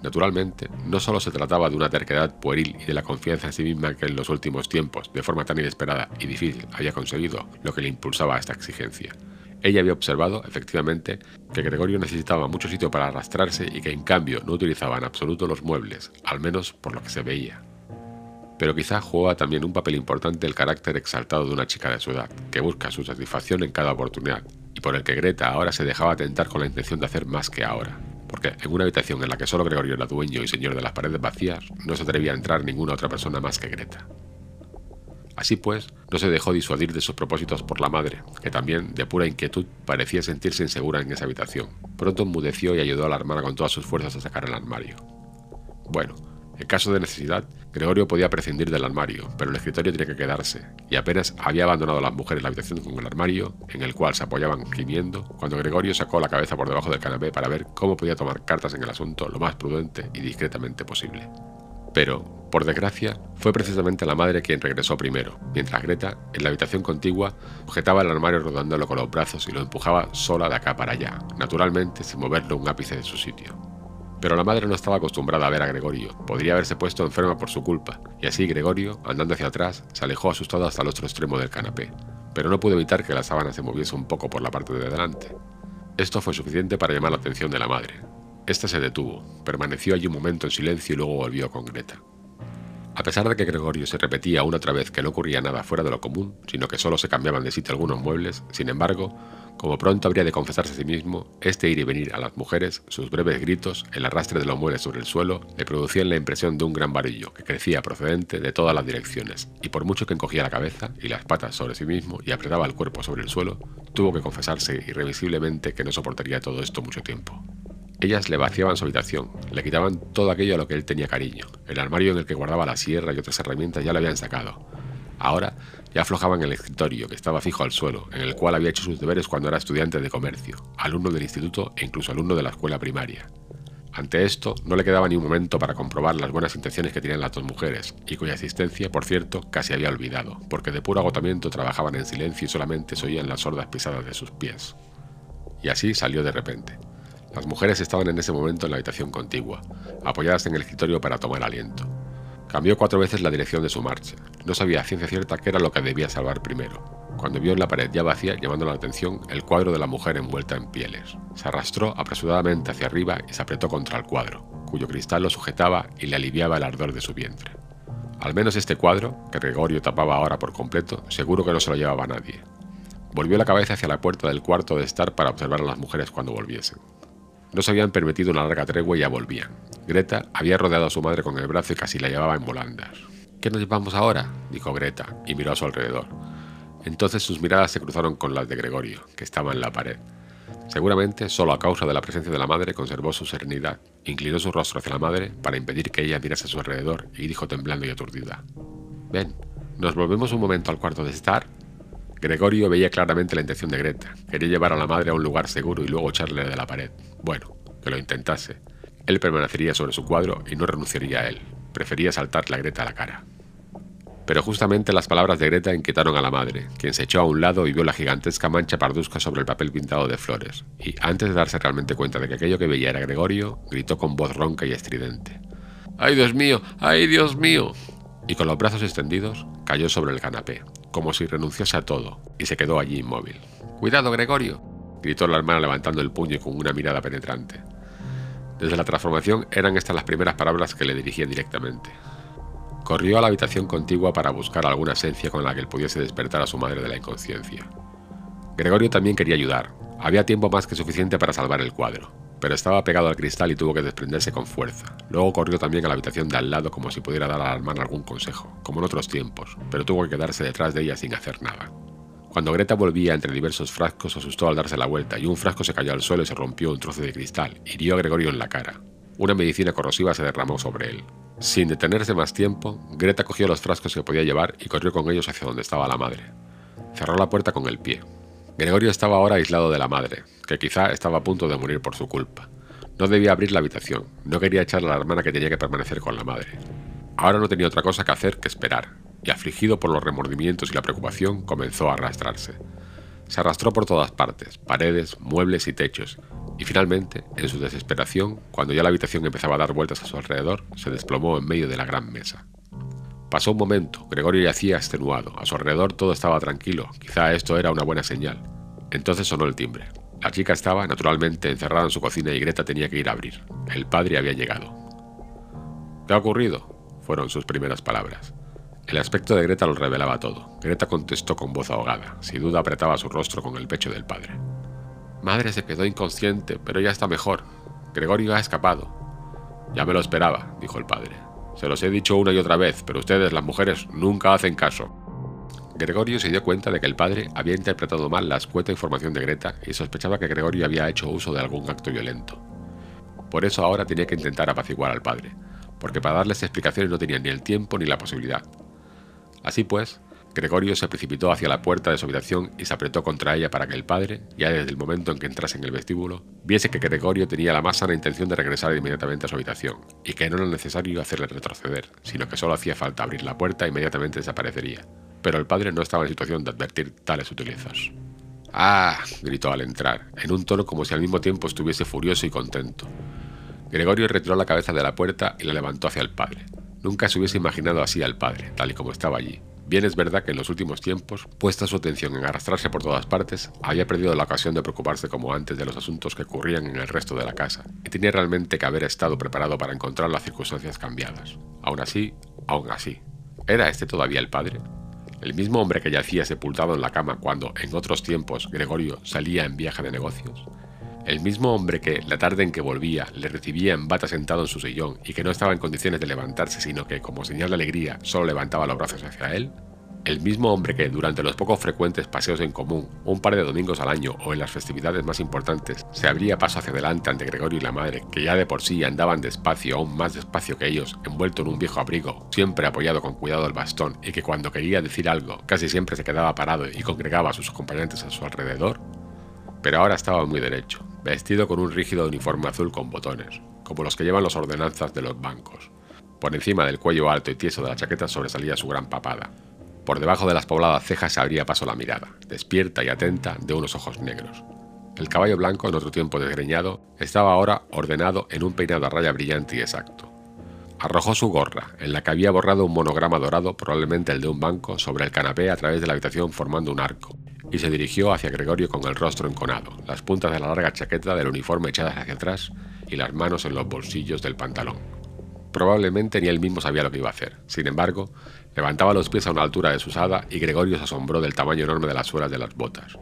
Naturalmente, no solo se trataba de una terquedad pueril y de la confianza en sí misma que en los últimos tiempos, de forma tan inesperada y difícil, había conseguido lo que le impulsaba a esta exigencia. Ella había observado, efectivamente, que Gregorio necesitaba mucho sitio para arrastrarse y que en cambio no utilizaba en absoluto los muebles, al menos por lo que se veía. Pero quizá jugaba también un papel importante el carácter exaltado de una chica de su edad, que busca su satisfacción en cada oportunidad, y por el que Greta ahora se dejaba tentar con la intención de hacer más que ahora porque en una habitación en la que solo Gregorio era dueño y señor de las paredes vacías, no se atrevía a entrar ninguna otra persona más que Greta. Así pues, no se dejó disuadir de sus propósitos por la madre, que también, de pura inquietud, parecía sentirse insegura en esa habitación. Pronto enmudeció y ayudó a la hermana con todas sus fuerzas a sacar el armario. Bueno, en caso de necesidad, Gregorio podía prescindir del armario, pero el escritorio tenía que quedarse, y apenas había abandonado las mujeres la habitación con el armario, en el cual se apoyaban gimiendo, cuando Gregorio sacó la cabeza por debajo del canapé para ver cómo podía tomar cartas en el asunto lo más prudente y discretamente posible. Pero, por desgracia, fue precisamente la madre quien regresó primero, mientras Greta, en la habitación contigua, objetaba el armario rodándolo con los brazos y lo empujaba sola de acá para allá, naturalmente sin moverlo un ápice de su sitio. Pero la madre no estaba acostumbrada a ver a Gregorio, podría haberse puesto enferma por su culpa, y así Gregorio, andando hacia atrás, se alejó asustado hasta el otro extremo del canapé, pero no pudo evitar que la sábana se moviese un poco por la parte de delante. Esto fue suficiente para llamar la atención de la madre. Esta se detuvo, permaneció allí un momento en silencio y luego volvió con Greta. A pesar de que Gregorio se repetía una otra vez que no ocurría nada fuera de lo común, sino que solo se cambiaban de sitio algunos muebles, sin embargo, como pronto habría de confesarse a sí mismo, este ir y venir a las mujeres, sus breves gritos, el arrastre de los muebles sobre el suelo, le producían la impresión de un gran varillo que crecía procedente de todas las direcciones, y por mucho que encogía la cabeza y las patas sobre sí mismo y apretaba el cuerpo sobre el suelo, tuvo que confesarse irrevisiblemente que no soportaría todo esto mucho tiempo. Ellas le vaciaban su habitación, le quitaban todo aquello a lo que él tenía cariño. El armario en el que guardaba la sierra y otras herramientas ya le habían sacado. Ahora ya aflojaban el escritorio, que estaba fijo al suelo, en el cual había hecho sus deberes cuando era estudiante de comercio, alumno del instituto e incluso alumno de la escuela primaria. Ante esto, no le quedaba ni un momento para comprobar las buenas intenciones que tenían las dos mujeres, y cuya existencia, por cierto, casi había olvidado, porque de puro agotamiento trabajaban en silencio y solamente se oían las sordas pisadas de sus pies. Y así salió de repente. Las mujeres estaban en ese momento en la habitación contigua, apoyadas en el escritorio para tomar aliento. Cambió cuatro veces la dirección de su marcha. No sabía a ciencia cierta qué era lo que debía salvar primero. Cuando vio en la pared ya vacía, llamando la atención, el cuadro de la mujer envuelta en pieles. Se arrastró apresuradamente hacia arriba y se apretó contra el cuadro, cuyo cristal lo sujetaba y le aliviaba el ardor de su vientre. Al menos este cuadro, que Gregorio tapaba ahora por completo, seguro que no se lo llevaba nadie. Volvió la cabeza hacia la puerta del cuarto de estar para observar a las mujeres cuando volviesen. No se habían permitido una larga tregua y ya volvían. Greta había rodeado a su madre con el brazo y casi la llevaba en volandas. ¿Qué nos llevamos ahora? dijo Greta, y miró a su alrededor. Entonces sus miradas se cruzaron con las de Gregorio, que estaba en la pared. Seguramente, solo a causa de la presencia de la madre, conservó su serenidad, inclinó su rostro hacia la madre para impedir que ella mirase a su alrededor y dijo temblando y aturdida: Ven, ¿nos volvemos un momento al cuarto de estar? Gregorio veía claramente la intención de Greta. Quería llevar a la madre a un lugar seguro y luego echarle de la pared. Bueno, que lo intentase. Él permanecería sobre su cuadro y no renunciaría a él. Prefería saltarle a Greta a la cara. Pero justamente las palabras de Greta inquietaron a la madre, quien se echó a un lado y vio la gigantesca mancha parduzca sobre el papel pintado de flores, y antes de darse realmente cuenta de que aquello que veía era Gregorio, gritó con voz ronca y estridente. ¡Ay, Dios mío! ¡Ay, Dios mío! Y con los brazos extendidos, cayó sobre el canapé, como si renunciase a todo, y se quedó allí inmóvil. ¡Cuidado, Gregorio! gritó la hermana levantando el puño y con una mirada penetrante. Desde la transformación eran estas las primeras palabras que le dirigía directamente. Corrió a la habitación contigua para buscar alguna esencia con la que él pudiese despertar a su madre de la inconsciencia. Gregorio también quería ayudar. Había tiempo más que suficiente para salvar el cuadro, pero estaba pegado al cristal y tuvo que desprenderse con fuerza. Luego corrió también a la habitación de al lado como si pudiera dar a la hermana algún consejo, como en otros tiempos, pero tuvo que quedarse detrás de ella sin hacer nada. Cuando Greta volvía entre diversos frascos, asustó al darse la vuelta y un frasco se cayó al suelo y se rompió un trozo de cristal, hirió a Gregorio en la cara. Una medicina corrosiva se derramó sobre él. Sin detenerse más tiempo, Greta cogió los frascos que podía llevar y corrió con ellos hacia donde estaba la madre. Cerró la puerta con el pie. Gregorio estaba ahora aislado de la madre, que quizá estaba a punto de morir por su culpa. No debía abrir la habitación, no quería echarle a la hermana que tenía que permanecer con la madre. Ahora no tenía otra cosa que hacer que esperar, y afligido por los remordimientos y la preocupación, comenzó a arrastrarse. Se arrastró por todas partes, paredes, muebles y techos, y finalmente, en su desesperación, cuando ya la habitación empezaba a dar vueltas a su alrededor, se desplomó en medio de la gran mesa. Pasó un momento, Gregorio yacía extenuado, a su alrededor todo estaba tranquilo, quizá esto era una buena señal. Entonces sonó el timbre. La chica estaba, naturalmente, encerrada en su cocina y Greta tenía que ir a abrir. El padre había llegado. ¿Qué ha ocurrido? fueron sus primeras palabras. El aspecto de Greta lo revelaba todo. Greta contestó con voz ahogada, sin duda apretaba su rostro con el pecho del padre. Madre se quedó inconsciente, pero ya está mejor. Gregorio ha escapado. Ya me lo esperaba, dijo el padre. Se los he dicho una y otra vez, pero ustedes, las mujeres, nunca hacen caso. Gregorio se dio cuenta de que el padre había interpretado mal la escueta información de Greta y sospechaba que Gregorio había hecho uso de algún acto violento. Por eso ahora tenía que intentar apaciguar al padre, porque para darles explicaciones no tenía ni el tiempo ni la posibilidad. Así pues, Gregorio se precipitó hacia la puerta de su habitación y se apretó contra ella para que el padre, ya desde el momento en que entrase en el vestíbulo, viese que Gregorio tenía la más sana intención de regresar inmediatamente a su habitación, y que no era necesario hacerle retroceder, sino que solo hacía falta abrir la puerta e inmediatamente desaparecería. Pero el padre no estaba en situación de advertir tales sutilezas. ¡Ah! gritó al entrar, en un tono como si al mismo tiempo estuviese furioso y contento. Gregorio retiró la cabeza de la puerta y la levantó hacia el padre. Nunca se hubiese imaginado así al padre, tal y como estaba allí, Bien es verdad que en los últimos tiempos, puesta su atención en arrastrarse por todas partes, había perdido la ocasión de preocuparse como antes de los asuntos que ocurrían en el resto de la casa, y tenía realmente que haber estado preparado para encontrar las circunstancias cambiadas. Aún así, aún así, ¿era este todavía el padre? El mismo hombre que yacía sepultado en la cama cuando, en otros tiempos, Gregorio salía en viaje de negocios. El mismo hombre que, la tarde en que volvía, le recibía en bata sentado en su sillón y que no estaba en condiciones de levantarse, sino que, como señal de alegría, solo levantaba los brazos hacia él. El mismo hombre que, durante los poco frecuentes paseos en común, un par de domingos al año o en las festividades más importantes, se abría paso hacia adelante ante Gregorio y la madre, que ya de por sí andaban despacio, aún más despacio que ellos, envuelto en un viejo abrigo, siempre apoyado con cuidado el bastón, y que cuando quería decir algo, casi siempre se quedaba parado y congregaba a sus acompañantes a su alrededor. Pero ahora estaba muy derecho, vestido con un rígido uniforme azul con botones, como los que llevan las ordenanzas de los bancos. Por encima del cuello alto y tieso de la chaqueta sobresalía su gran papada. Por debajo de las pobladas cejas se abría paso la mirada, despierta y atenta, de unos ojos negros. El caballo blanco, en otro tiempo desgreñado, estaba ahora ordenado en un peinado a raya brillante y exacto. Arrojó su gorra, en la que había borrado un monograma dorado, probablemente el de un banco, sobre el canapé a través de la habitación formando un arco, y se dirigió hacia Gregorio con el rostro enconado, las puntas de la larga chaqueta del uniforme echadas hacia atrás y las manos en los bolsillos del pantalón. Probablemente ni él mismo sabía lo que iba a hacer. Sin embargo, levantaba los pies a una altura desusada y Gregorio se asombró del tamaño enorme de las suelas de las botas.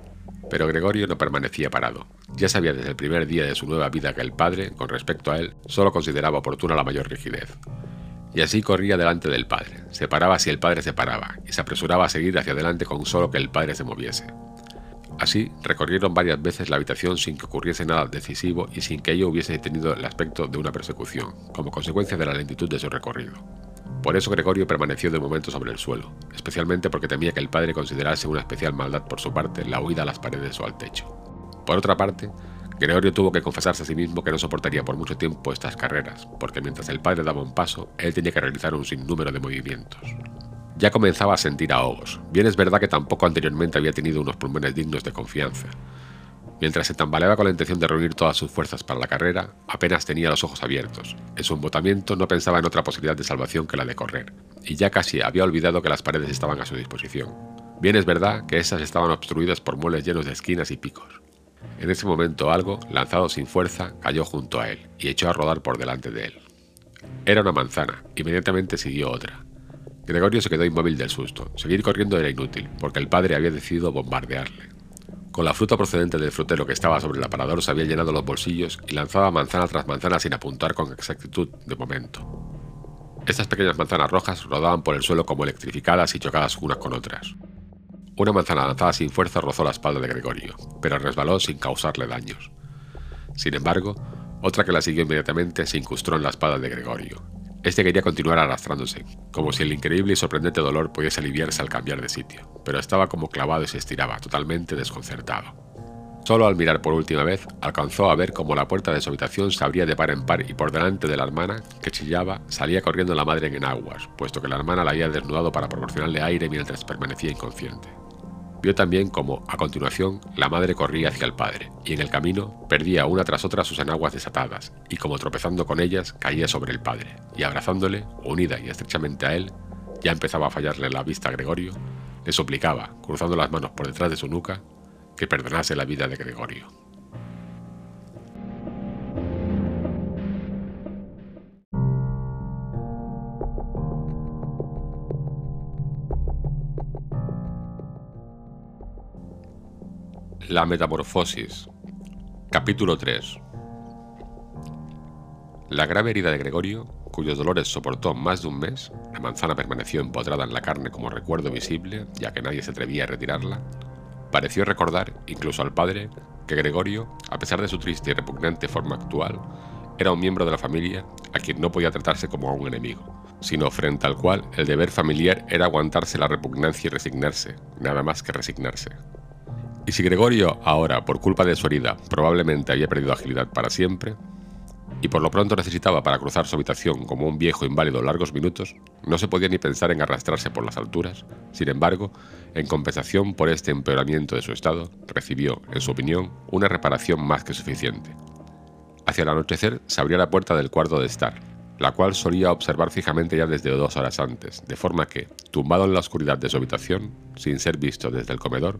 Pero Gregorio no permanecía parado. Ya sabía desde el primer día de su nueva vida que el padre, con respecto a él, solo consideraba oportuna la mayor rigidez. Y así corría delante del padre, se paraba si el padre se paraba, y se apresuraba a seguir hacia adelante con solo que el padre se moviese. Así, recorrieron varias veces la habitación sin que ocurriese nada decisivo y sin que ello hubiese tenido el aspecto de una persecución, como consecuencia de la lentitud de su recorrido. Por eso Gregorio permaneció de momento sobre el suelo, especialmente porque temía que el padre considerase una especial maldad por su parte la huida a las paredes o al techo. Por otra parte, Gregorio tuvo que confesarse a sí mismo que no soportaría por mucho tiempo estas carreras, porque mientras el padre daba un paso, él tenía que realizar un sinnúmero de movimientos. Ya comenzaba a sentir ahogos. Bien es verdad que tampoco anteriormente había tenido unos pulmones dignos de confianza. Mientras se tambaleaba con la intención de reunir todas sus fuerzas para la carrera, apenas tenía los ojos abiertos. En su embotamiento no pensaba en otra posibilidad de salvación que la de correr, y ya casi había olvidado que las paredes estaban a su disposición. Bien es verdad que esas estaban obstruidas por muebles llenos de esquinas y picos. En ese momento algo, lanzado sin fuerza, cayó junto a él y echó a rodar por delante de él. Era una manzana, inmediatamente siguió otra. Gregorio se quedó inmóvil del susto. Seguir corriendo era inútil, porque el padre había decidido bombardearle. Con la fruta procedente del frutero que estaba sobre el aparador se había llenado los bolsillos y lanzaba manzana tras manzana sin apuntar con exactitud de momento. Estas pequeñas manzanas rojas rodaban por el suelo como electrificadas y chocadas unas con otras. Una manzana lanzada sin fuerza rozó la espalda de Gregorio, pero resbaló sin causarle daños. Sin embargo, otra que la siguió inmediatamente se incrustó en la espalda de Gregorio. Este quería continuar arrastrándose, como si el increíble y sorprendente dolor pudiese aliviarse al cambiar de sitio, pero estaba como clavado y se estiraba, totalmente desconcertado. Solo al mirar por última vez, alcanzó a ver cómo la puerta de su habitación se abría de par en par y por delante de la hermana, que chillaba, salía corriendo la madre en aguas, puesto que la hermana la había desnudado para proporcionarle aire mientras permanecía inconsciente. Vio también cómo, a continuación, la madre corría hacia el padre, y en el camino perdía una tras otra sus enaguas desatadas, y como tropezando con ellas, caía sobre el padre, y abrazándole, unida y estrechamente a él, ya empezaba a fallarle la vista a Gregorio, le suplicaba, cruzando las manos por detrás de su nuca, que perdonase la vida de Gregorio. La Metamorfosis Capítulo 3 La grave herida de Gregorio, cuyos dolores soportó más de un mes, la manzana permaneció empotrada en la carne como recuerdo visible, ya que nadie se atrevía a retirarla, pareció recordar, incluso al padre, que Gregorio, a pesar de su triste y repugnante forma actual, era un miembro de la familia a quien no podía tratarse como a un enemigo, sino frente al cual el deber familiar era aguantarse la repugnancia y resignarse, nada más que resignarse. Y si Gregorio ahora, por culpa de su herida, probablemente había perdido agilidad para siempre, y por lo pronto necesitaba para cruzar su habitación como un viejo inválido largos minutos, no se podía ni pensar en arrastrarse por las alturas. Sin embargo, en compensación por este empeoramiento de su estado, recibió, en su opinión, una reparación más que suficiente. Hacia el anochecer se abría la puerta del cuarto de estar, la cual solía observar fijamente ya desde dos horas antes, de forma que, tumbado en la oscuridad de su habitación, sin ser visto desde el comedor,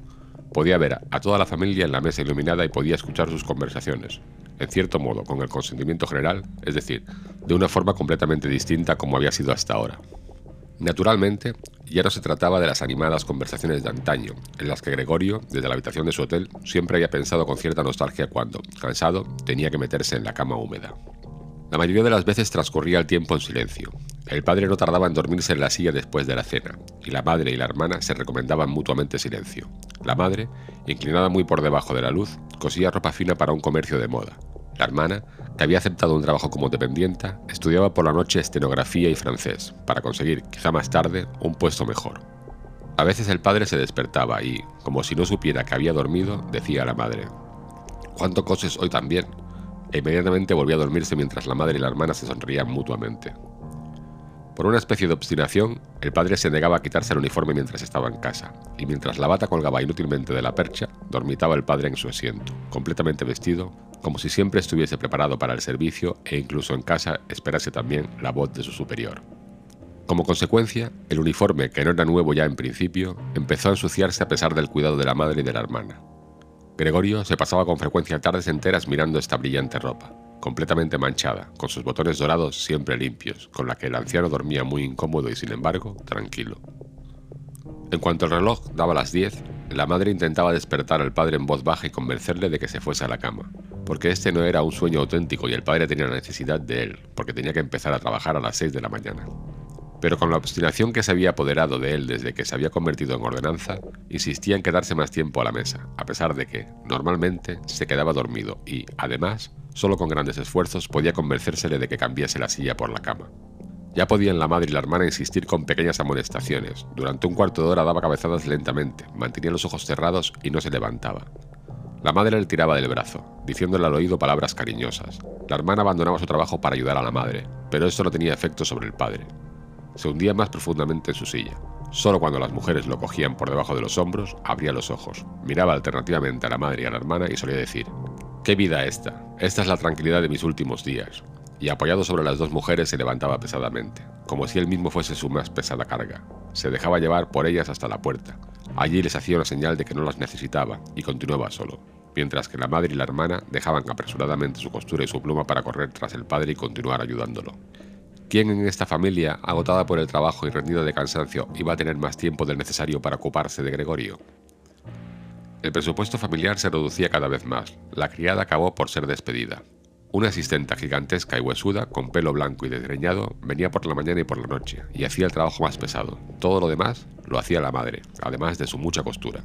Podía ver a toda la familia en la mesa iluminada y podía escuchar sus conversaciones, en cierto modo con el consentimiento general, es decir, de una forma completamente distinta como había sido hasta ahora. Naturalmente, ya no se trataba de las animadas conversaciones de antaño, en las que Gregorio, desde la habitación de su hotel, siempre había pensado con cierta nostalgia cuando, cansado, tenía que meterse en la cama húmeda. La mayoría de las veces transcurría el tiempo en silencio. El padre no tardaba en dormirse en la silla después de la cena, y la madre y la hermana se recomendaban mutuamente silencio. La madre, inclinada muy por debajo de la luz, cosía ropa fina para un comercio de moda. La hermana, que había aceptado un trabajo como dependienta, estudiaba por la noche estenografía y francés, para conseguir, quizá más tarde, un puesto mejor. A veces el padre se despertaba y, como si no supiera que había dormido, decía a la madre, ¿Cuánto coses hoy también? E inmediatamente volvió a dormirse mientras la madre y la hermana se sonreían mutuamente. Por una especie de obstinación, el padre se negaba a quitarse el uniforme mientras estaba en casa, y mientras la bata colgaba inútilmente de la percha, dormitaba el padre en su asiento, completamente vestido, como si siempre estuviese preparado para el servicio e incluso en casa esperase también la voz de su superior. Como consecuencia, el uniforme, que no era nuevo ya en principio, empezó a ensuciarse a pesar del cuidado de la madre y de la hermana, Gregorio se pasaba con frecuencia tardes enteras mirando esta brillante ropa, completamente manchada, con sus botones dorados siempre limpios, con la que el anciano dormía muy incómodo y sin embargo tranquilo. En cuanto el reloj daba las 10, la madre intentaba despertar al padre en voz baja y convencerle de que se fuese a la cama, porque este no era un sueño auténtico y el padre tenía la necesidad de él, porque tenía que empezar a trabajar a las 6 de la mañana. Pero con la obstinación que se había apoderado de él desde que se había convertido en ordenanza, insistía en quedarse más tiempo a la mesa, a pesar de que, normalmente, se quedaba dormido y, además, solo con grandes esfuerzos podía convencérsele de que cambiase la silla por la cama. Ya podían la madre y la hermana insistir con pequeñas amonestaciones. Durante un cuarto de hora daba cabezadas lentamente, mantenía los ojos cerrados y no se levantaba. La madre le tiraba del brazo, diciéndole al oído palabras cariñosas. La hermana abandonaba su trabajo para ayudar a la madre, pero esto no tenía efecto sobre el padre. Se hundía más profundamente en su silla. Solo cuando las mujeres lo cogían por debajo de los hombros, abría los ojos, miraba alternativamente a la madre y a la hermana y solía decir, ¡Qué vida esta! Esta es la tranquilidad de mis últimos días y apoyado sobre las dos mujeres se levantaba pesadamente, como si él mismo fuese su más pesada carga. Se dejaba llevar por ellas hasta la puerta. Allí les hacía una señal de que no las necesitaba y continuaba solo, mientras que la madre y la hermana dejaban apresuradamente su costura y su pluma para correr tras el padre y continuar ayudándolo. ¿Quién en esta familia, agotada por el trabajo y rendida de cansancio, iba a tener más tiempo del necesario para ocuparse de Gregorio? El presupuesto familiar se reducía cada vez más. La criada acabó por ser despedida. Una asistenta gigantesca y huesuda, con pelo blanco y desgreñado, venía por la mañana y por la noche, y hacía el trabajo más pesado. Todo lo demás lo hacía la madre, además de su mucha costura.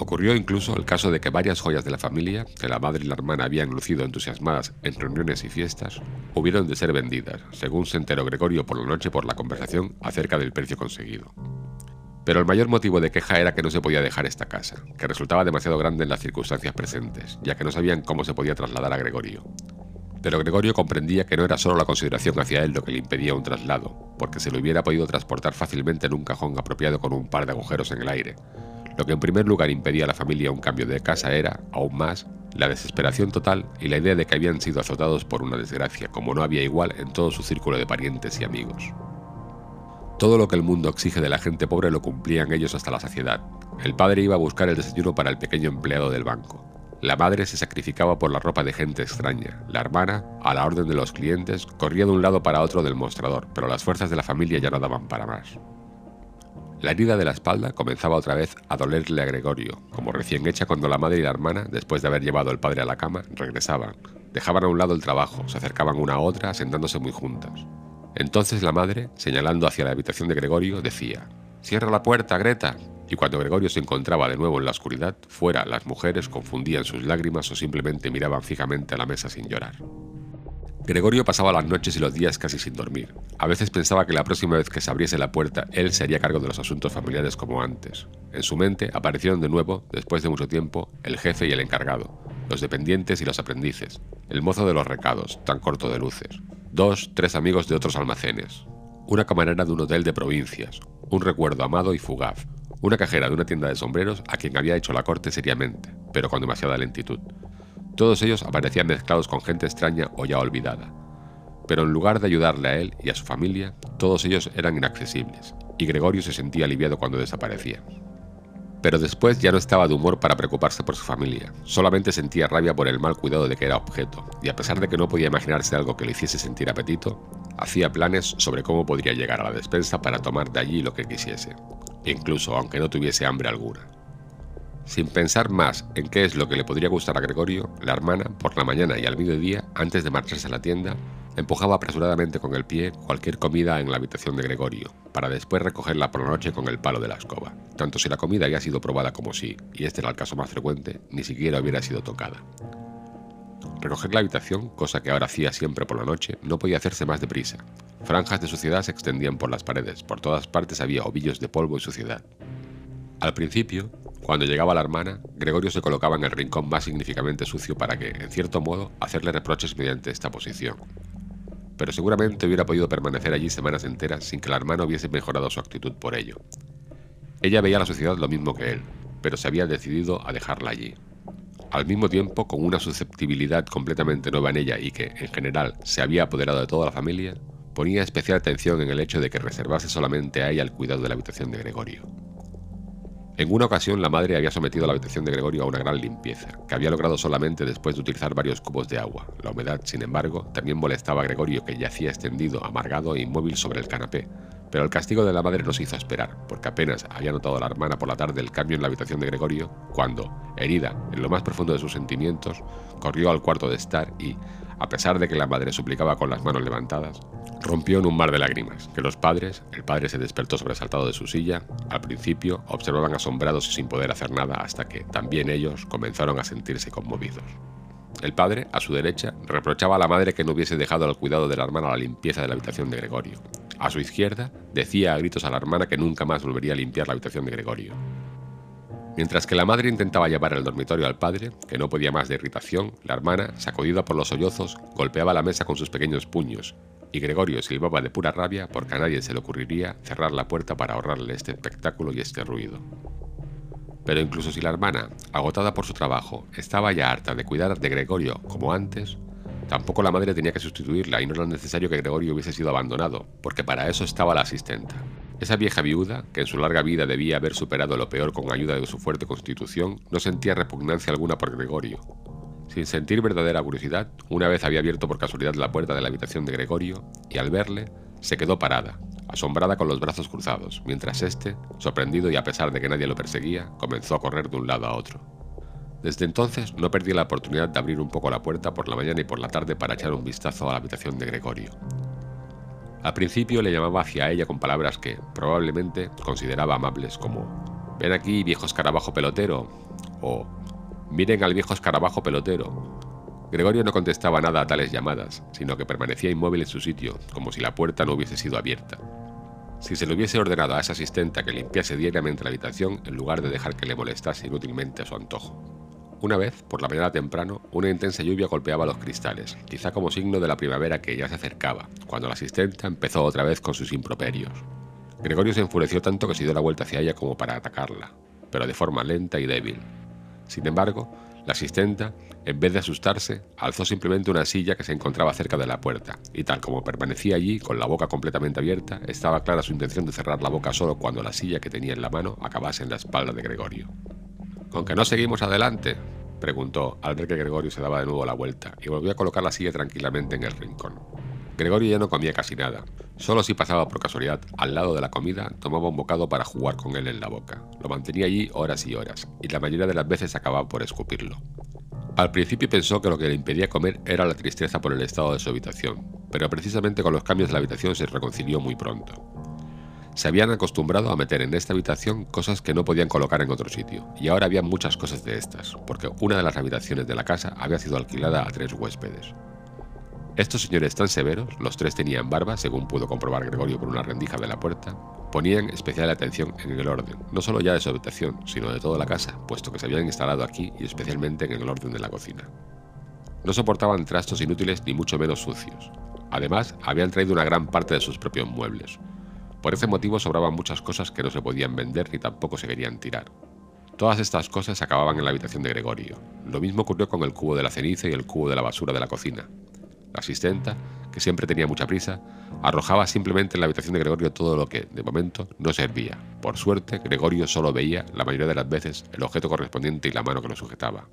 Ocurrió incluso el caso de que varias joyas de la familia, que la madre y la hermana habían lucido entusiasmadas en reuniones y fiestas, hubieron de ser vendidas, según se enteró Gregorio por la noche por la conversación acerca del precio conseguido. Pero el mayor motivo de queja era que no se podía dejar esta casa, que resultaba demasiado grande en las circunstancias presentes, ya que no sabían cómo se podía trasladar a Gregorio. Pero Gregorio comprendía que no era solo la consideración hacia él lo que le impedía un traslado, porque se lo hubiera podido transportar fácilmente en un cajón apropiado con un par de agujeros en el aire. Lo que en primer lugar impedía a la familia un cambio de casa era, aún más, la desesperación total y la idea de que habían sido azotados por una desgracia, como no había igual en todo su círculo de parientes y amigos. Todo lo que el mundo exige de la gente pobre lo cumplían ellos hasta la saciedad. El padre iba a buscar el desayuno para el pequeño empleado del banco. La madre se sacrificaba por la ropa de gente extraña. La hermana, a la orden de los clientes, corría de un lado para otro del mostrador, pero las fuerzas de la familia ya no daban para más. La herida de la espalda comenzaba otra vez a dolerle a Gregorio, como recién hecha cuando la madre y la hermana, después de haber llevado al padre a la cama, regresaban. Dejaban a un lado el trabajo, se acercaban una a otra, sentándose muy juntas. Entonces la madre, señalando hacia la habitación de Gregorio, decía, Cierra la puerta, Greta. Y cuando Gregorio se encontraba de nuevo en la oscuridad, fuera las mujeres confundían sus lágrimas o simplemente miraban fijamente a la mesa sin llorar. Gregorio pasaba las noches y los días casi sin dormir. A veces pensaba que la próxima vez que se abriese la puerta, él se haría cargo de los asuntos familiares como antes. En su mente aparecieron de nuevo, después de mucho tiempo, el jefe y el encargado, los dependientes y los aprendices, el mozo de los recados, tan corto de luces, dos, tres amigos de otros almacenes, una camarera de un hotel de provincias, un recuerdo amado y fugaz, una cajera de una tienda de sombreros a quien había hecho la corte seriamente, pero con demasiada lentitud. Todos ellos aparecían mezclados con gente extraña o ya olvidada. Pero en lugar de ayudarle a él y a su familia, todos ellos eran inaccesibles, y Gregorio se sentía aliviado cuando desaparecían. Pero después ya no estaba de humor para preocuparse por su familia, solamente sentía rabia por el mal cuidado de que era objeto, y a pesar de que no podía imaginarse algo que le hiciese sentir apetito, hacía planes sobre cómo podría llegar a la despensa para tomar de allí lo que quisiese, incluso aunque no tuviese hambre alguna. Sin pensar más en qué es lo que le podría gustar a Gregorio, la hermana, por la mañana y al mediodía, antes de marcharse a la tienda, Empujaba apresuradamente con el pie cualquier comida en la habitación de Gregorio, para después recogerla por la noche con el palo de la escoba, tanto si la comida había sido probada como si, y este era el caso más frecuente, ni siquiera hubiera sido tocada. Recoger la habitación, cosa que ahora hacía siempre por la noche, no podía hacerse más deprisa. Franjas de suciedad se extendían por las paredes, por todas partes había ovillos de polvo y suciedad. Al principio, cuando llegaba la hermana, Gregorio se colocaba en el rincón más significativamente sucio para que, en cierto modo, hacerle reproches mediante esta posición, pero seguramente hubiera podido permanecer allí semanas enteras sin que la hermana hubiese mejorado su actitud por ello. Ella veía la sociedad lo mismo que él, pero se había decidido a dejarla allí. Al mismo tiempo, con una susceptibilidad completamente nueva en ella y que, en general, se había apoderado de toda la familia, ponía especial atención en el hecho de que reservase solamente a ella el cuidado de la habitación de Gregorio. En una ocasión la madre había sometido la habitación de Gregorio a una gran limpieza, que había logrado solamente después de utilizar varios cubos de agua. La humedad, sin embargo, también molestaba a Gregorio, que yacía extendido, amargado e inmóvil sobre el canapé, Pero el castigo de la madre no se hizo esperar, porque apenas había notado la hermana por la tarde el cambio en la habitación de Gregorio, cuando, herida en lo más profundo de sus sentimientos, corrió al cuarto de estar y, a pesar de que la madre suplicaba con las manos levantadas, rompió en un mar de lágrimas, que los padres, el padre se despertó sobresaltado de su silla, al principio observaban asombrados y sin poder hacer nada hasta que también ellos comenzaron a sentirse conmovidos. El padre, a su derecha, reprochaba a la madre que no hubiese dejado al cuidado de la hermana la limpieza de la habitación de Gregorio. A su izquierda, decía a gritos a la hermana que nunca más volvería a limpiar la habitación de Gregorio. Mientras que la madre intentaba llevar al dormitorio al padre, que no podía más de irritación, la hermana, sacudida por los sollozos, golpeaba la mesa con sus pequeños puños, y Gregorio silbaba de pura rabia porque a nadie se le ocurriría cerrar la puerta para ahorrarle este espectáculo y este ruido. Pero incluso si la hermana, agotada por su trabajo, estaba ya harta de cuidar de Gregorio como antes, tampoco la madre tenía que sustituirla y no era necesario que Gregorio hubiese sido abandonado, porque para eso estaba la asistenta. Esa vieja viuda, que en su larga vida debía haber superado lo peor con ayuda de su fuerte constitución, no sentía repugnancia alguna por Gregorio. Sin sentir verdadera curiosidad, una vez había abierto por casualidad la puerta de la habitación de Gregorio y al verle, se quedó parada, asombrada con los brazos cruzados, mientras éste, sorprendido y a pesar de que nadie lo perseguía, comenzó a correr de un lado a otro. Desde entonces no perdí la oportunidad de abrir un poco la puerta por la mañana y por la tarde para echar un vistazo a la habitación de Gregorio. Al principio le llamaba hacia ella con palabras que, probablemente, consideraba amables como Ven aquí, viejo escarabajo pelotero, o Miren al viejo escarabajo pelotero, Gregorio no contestaba nada a tales llamadas, sino que permanecía inmóvil en su sitio, como si la puerta no hubiese sido abierta. Si se le hubiese ordenado a esa asistenta que limpiase diariamente la habitación en lugar de dejar que le molestase inútilmente a su antojo. Una vez, por la mañana temprano, una intensa lluvia golpeaba los cristales, quizá como signo de la primavera que ya se acercaba, cuando la asistenta empezó otra vez con sus improperios. Gregorio se enfureció tanto que se dio la vuelta hacia ella como para atacarla, pero de forma lenta y débil. Sin embargo, la asistenta, en vez de asustarse, alzó simplemente una silla que se encontraba cerca de la puerta, y tal como permanecía allí, con la boca completamente abierta, estaba clara su intención de cerrar la boca solo cuando la silla que tenía en la mano acabase en la espalda de Gregorio. ¿Con que no seguimos adelante? preguntó, al ver que Gregorio se daba de nuevo la vuelta, y volvió a colocar la silla tranquilamente en el rincón. Gregorio ya no comía casi nada. Solo si pasaba por casualidad al lado de la comida, tomaba un bocado para jugar con él en la boca. Lo mantenía allí horas y horas, y la mayoría de las veces acababa por escupirlo. Al principio pensó que lo que le impedía comer era la tristeza por el estado de su habitación, pero precisamente con los cambios de la habitación se reconcilió muy pronto. Se habían acostumbrado a meter en esta habitación cosas que no podían colocar en otro sitio, y ahora había muchas cosas de estas, porque una de las habitaciones de la casa había sido alquilada a tres huéspedes. Estos señores tan severos, los tres tenían barba, según pudo comprobar Gregorio por una rendija de la puerta, ponían especial atención en el orden, no solo ya de su habitación, sino de toda la casa, puesto que se habían instalado aquí y especialmente en el orden de la cocina. No soportaban trastos inútiles ni mucho menos sucios. Además, habían traído una gran parte de sus propios muebles. Por ese motivo sobraban muchas cosas que no se podían vender ni tampoco se querían tirar. Todas estas cosas acababan en la habitación de Gregorio. Lo mismo ocurrió con el cubo de la ceniza y el cubo de la basura de la cocina, la asistenta, que siempre tenía mucha prisa, arrojaba simplemente en la habitación de Gregorio todo lo que, de momento, no servía. Por suerte, Gregorio solo veía, la mayoría de las veces, el objeto correspondiente y la mano que lo sujetaba.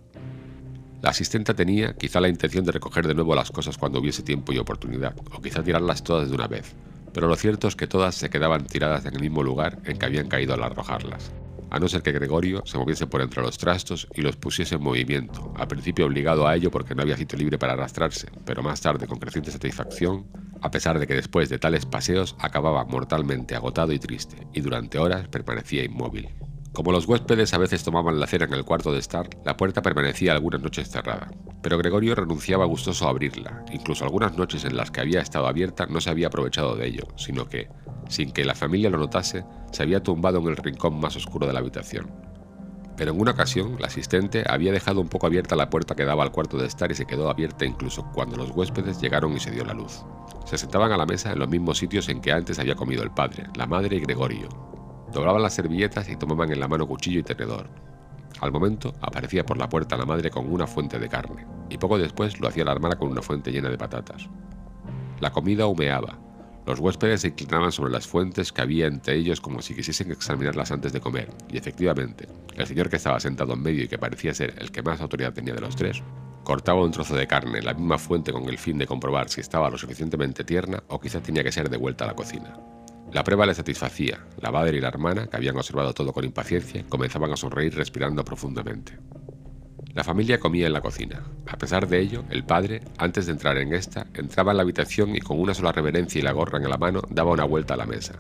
La asistenta tenía quizá la intención de recoger de nuevo las cosas cuando hubiese tiempo y oportunidad, o quizá tirarlas todas de una vez, pero lo cierto es que todas se quedaban tiradas en el mismo lugar en que habían caído al arrojarlas a no ser que Gregorio se moviese por entre los trastos y los pusiese en movimiento, al principio obligado a ello porque no había sitio libre para arrastrarse, pero más tarde con creciente satisfacción, a pesar de que después de tales paseos acababa mortalmente agotado y triste, y durante horas permanecía inmóvil. Como los huéspedes a veces tomaban la cena en el cuarto de estar, la puerta permanecía algunas noches cerrada. Pero Gregorio renunciaba gustoso a abrirla, incluso algunas noches en las que había estado abierta no se había aprovechado de ello, sino que, sin que la familia lo notase, se había tumbado en el rincón más oscuro de la habitación. Pero en una ocasión, la asistente había dejado un poco abierta la puerta que daba al cuarto de estar y se quedó abierta incluso cuando los huéspedes llegaron y se dio la luz. Se sentaban a la mesa en los mismos sitios en que antes había comido el padre, la madre y Gregorio, Doblaban las servilletas y tomaban en la mano cuchillo y tenedor. Al momento aparecía por la puerta la madre con una fuente de carne, y poco después lo hacía la hermana con una fuente llena de patatas. La comida humeaba. Los huéspedes se inclinaban sobre las fuentes que había entre ellos como si quisiesen examinarlas antes de comer, y efectivamente, el señor que estaba sentado en medio y que parecía ser el que más autoridad tenía de los tres, cortaba un trozo de carne en la misma fuente con el fin de comprobar si estaba lo suficientemente tierna o quizás tenía que ser devuelta a la cocina. La prueba le satisfacía. La madre y la hermana, que habían observado todo con impaciencia, comenzaban a sonreír respirando profundamente. La familia comía en la cocina. A pesar de ello, el padre, antes de entrar en esta, entraba en la habitación y con una sola reverencia y la gorra en la mano daba una vuelta a la mesa.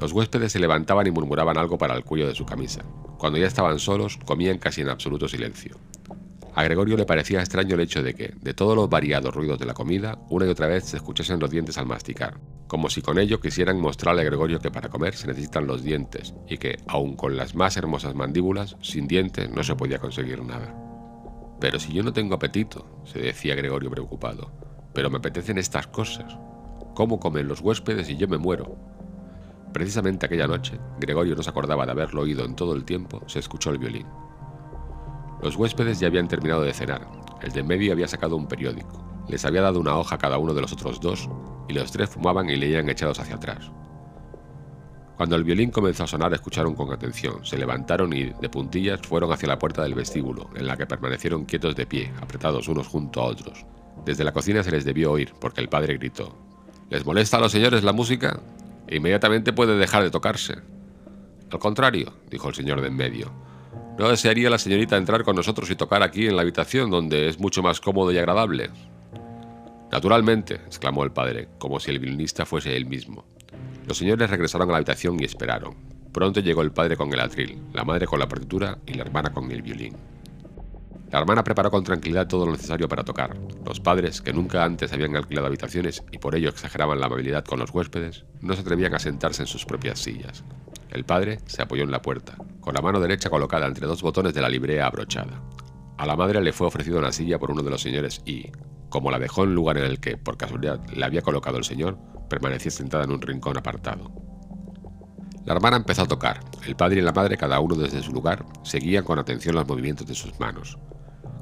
Los huéspedes se levantaban y murmuraban algo para el cuello de su camisa. Cuando ya estaban solos, comían casi en absoluto silencio. A Gregorio le parecía extraño el hecho de que, de todos los variados ruidos de la comida, una y otra vez se escuchasen los dientes al masticar, como si con ello quisieran mostrarle a Gregorio que para comer se necesitan los dientes y que, aun con las más hermosas mandíbulas, sin dientes no se podía conseguir nada. Pero si yo no tengo apetito, se decía Gregorio preocupado, pero me apetecen estas cosas. ¿Cómo comen los huéspedes y yo me muero? Precisamente aquella noche, Gregorio no se acordaba de haberlo oído en todo el tiempo, se escuchó el violín. Los huéspedes ya habían terminado de cenar. El de medio había sacado un periódico. Les había dado una hoja a cada uno de los otros dos, y los tres fumaban y leían echados hacia atrás. Cuando el violín comenzó a sonar, escucharon con atención, se levantaron y, de puntillas, fueron hacia la puerta del vestíbulo, en la que permanecieron quietos de pie, apretados unos junto a otros. Desde la cocina se les debió oír, porque el padre gritó: ¿Les molesta a los señores la música? Inmediatamente puede dejar de tocarse. Al contrario, dijo el señor de en medio, ¿No desearía la señorita entrar con nosotros y tocar aquí en la habitación, donde es mucho más cómodo y agradable? Naturalmente, exclamó el padre, como si el violinista fuese él mismo. Los señores regresaron a la habitación y esperaron. Pronto llegó el padre con el atril, la madre con la partitura y la hermana con el violín. La hermana preparó con tranquilidad todo lo necesario para tocar. Los padres, que nunca antes habían alquilado habitaciones y por ello exageraban la amabilidad con los huéspedes, no se atrevían a sentarse en sus propias sillas. El padre se apoyó en la puerta, con la mano derecha colocada entre dos botones de la librea abrochada. A la madre le fue ofrecida una silla por uno de los señores y, como la dejó en lugar en el que, por casualidad, le había colocado el señor, permaneció sentada en un rincón apartado. La hermana empezó a tocar. El padre y la madre, cada uno desde su lugar, seguían con atención los movimientos de sus manos.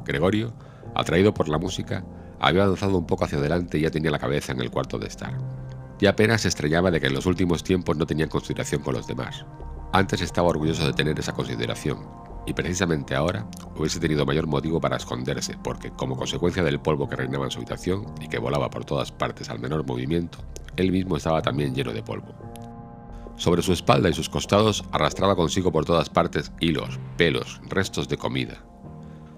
Gregorio, atraído por la música, había avanzado un poco hacia adelante y ya tenía la cabeza en el cuarto de estar y apenas se extrañaba de que en los últimos tiempos no tenía consideración con los demás. Antes estaba orgulloso de tener esa consideración, y precisamente ahora hubiese tenido mayor motivo para esconderse, porque como consecuencia del polvo que reinaba en su habitación y que volaba por todas partes al menor movimiento, él mismo estaba también lleno de polvo. Sobre su espalda y sus costados arrastraba consigo por todas partes hilos, pelos, restos de comida,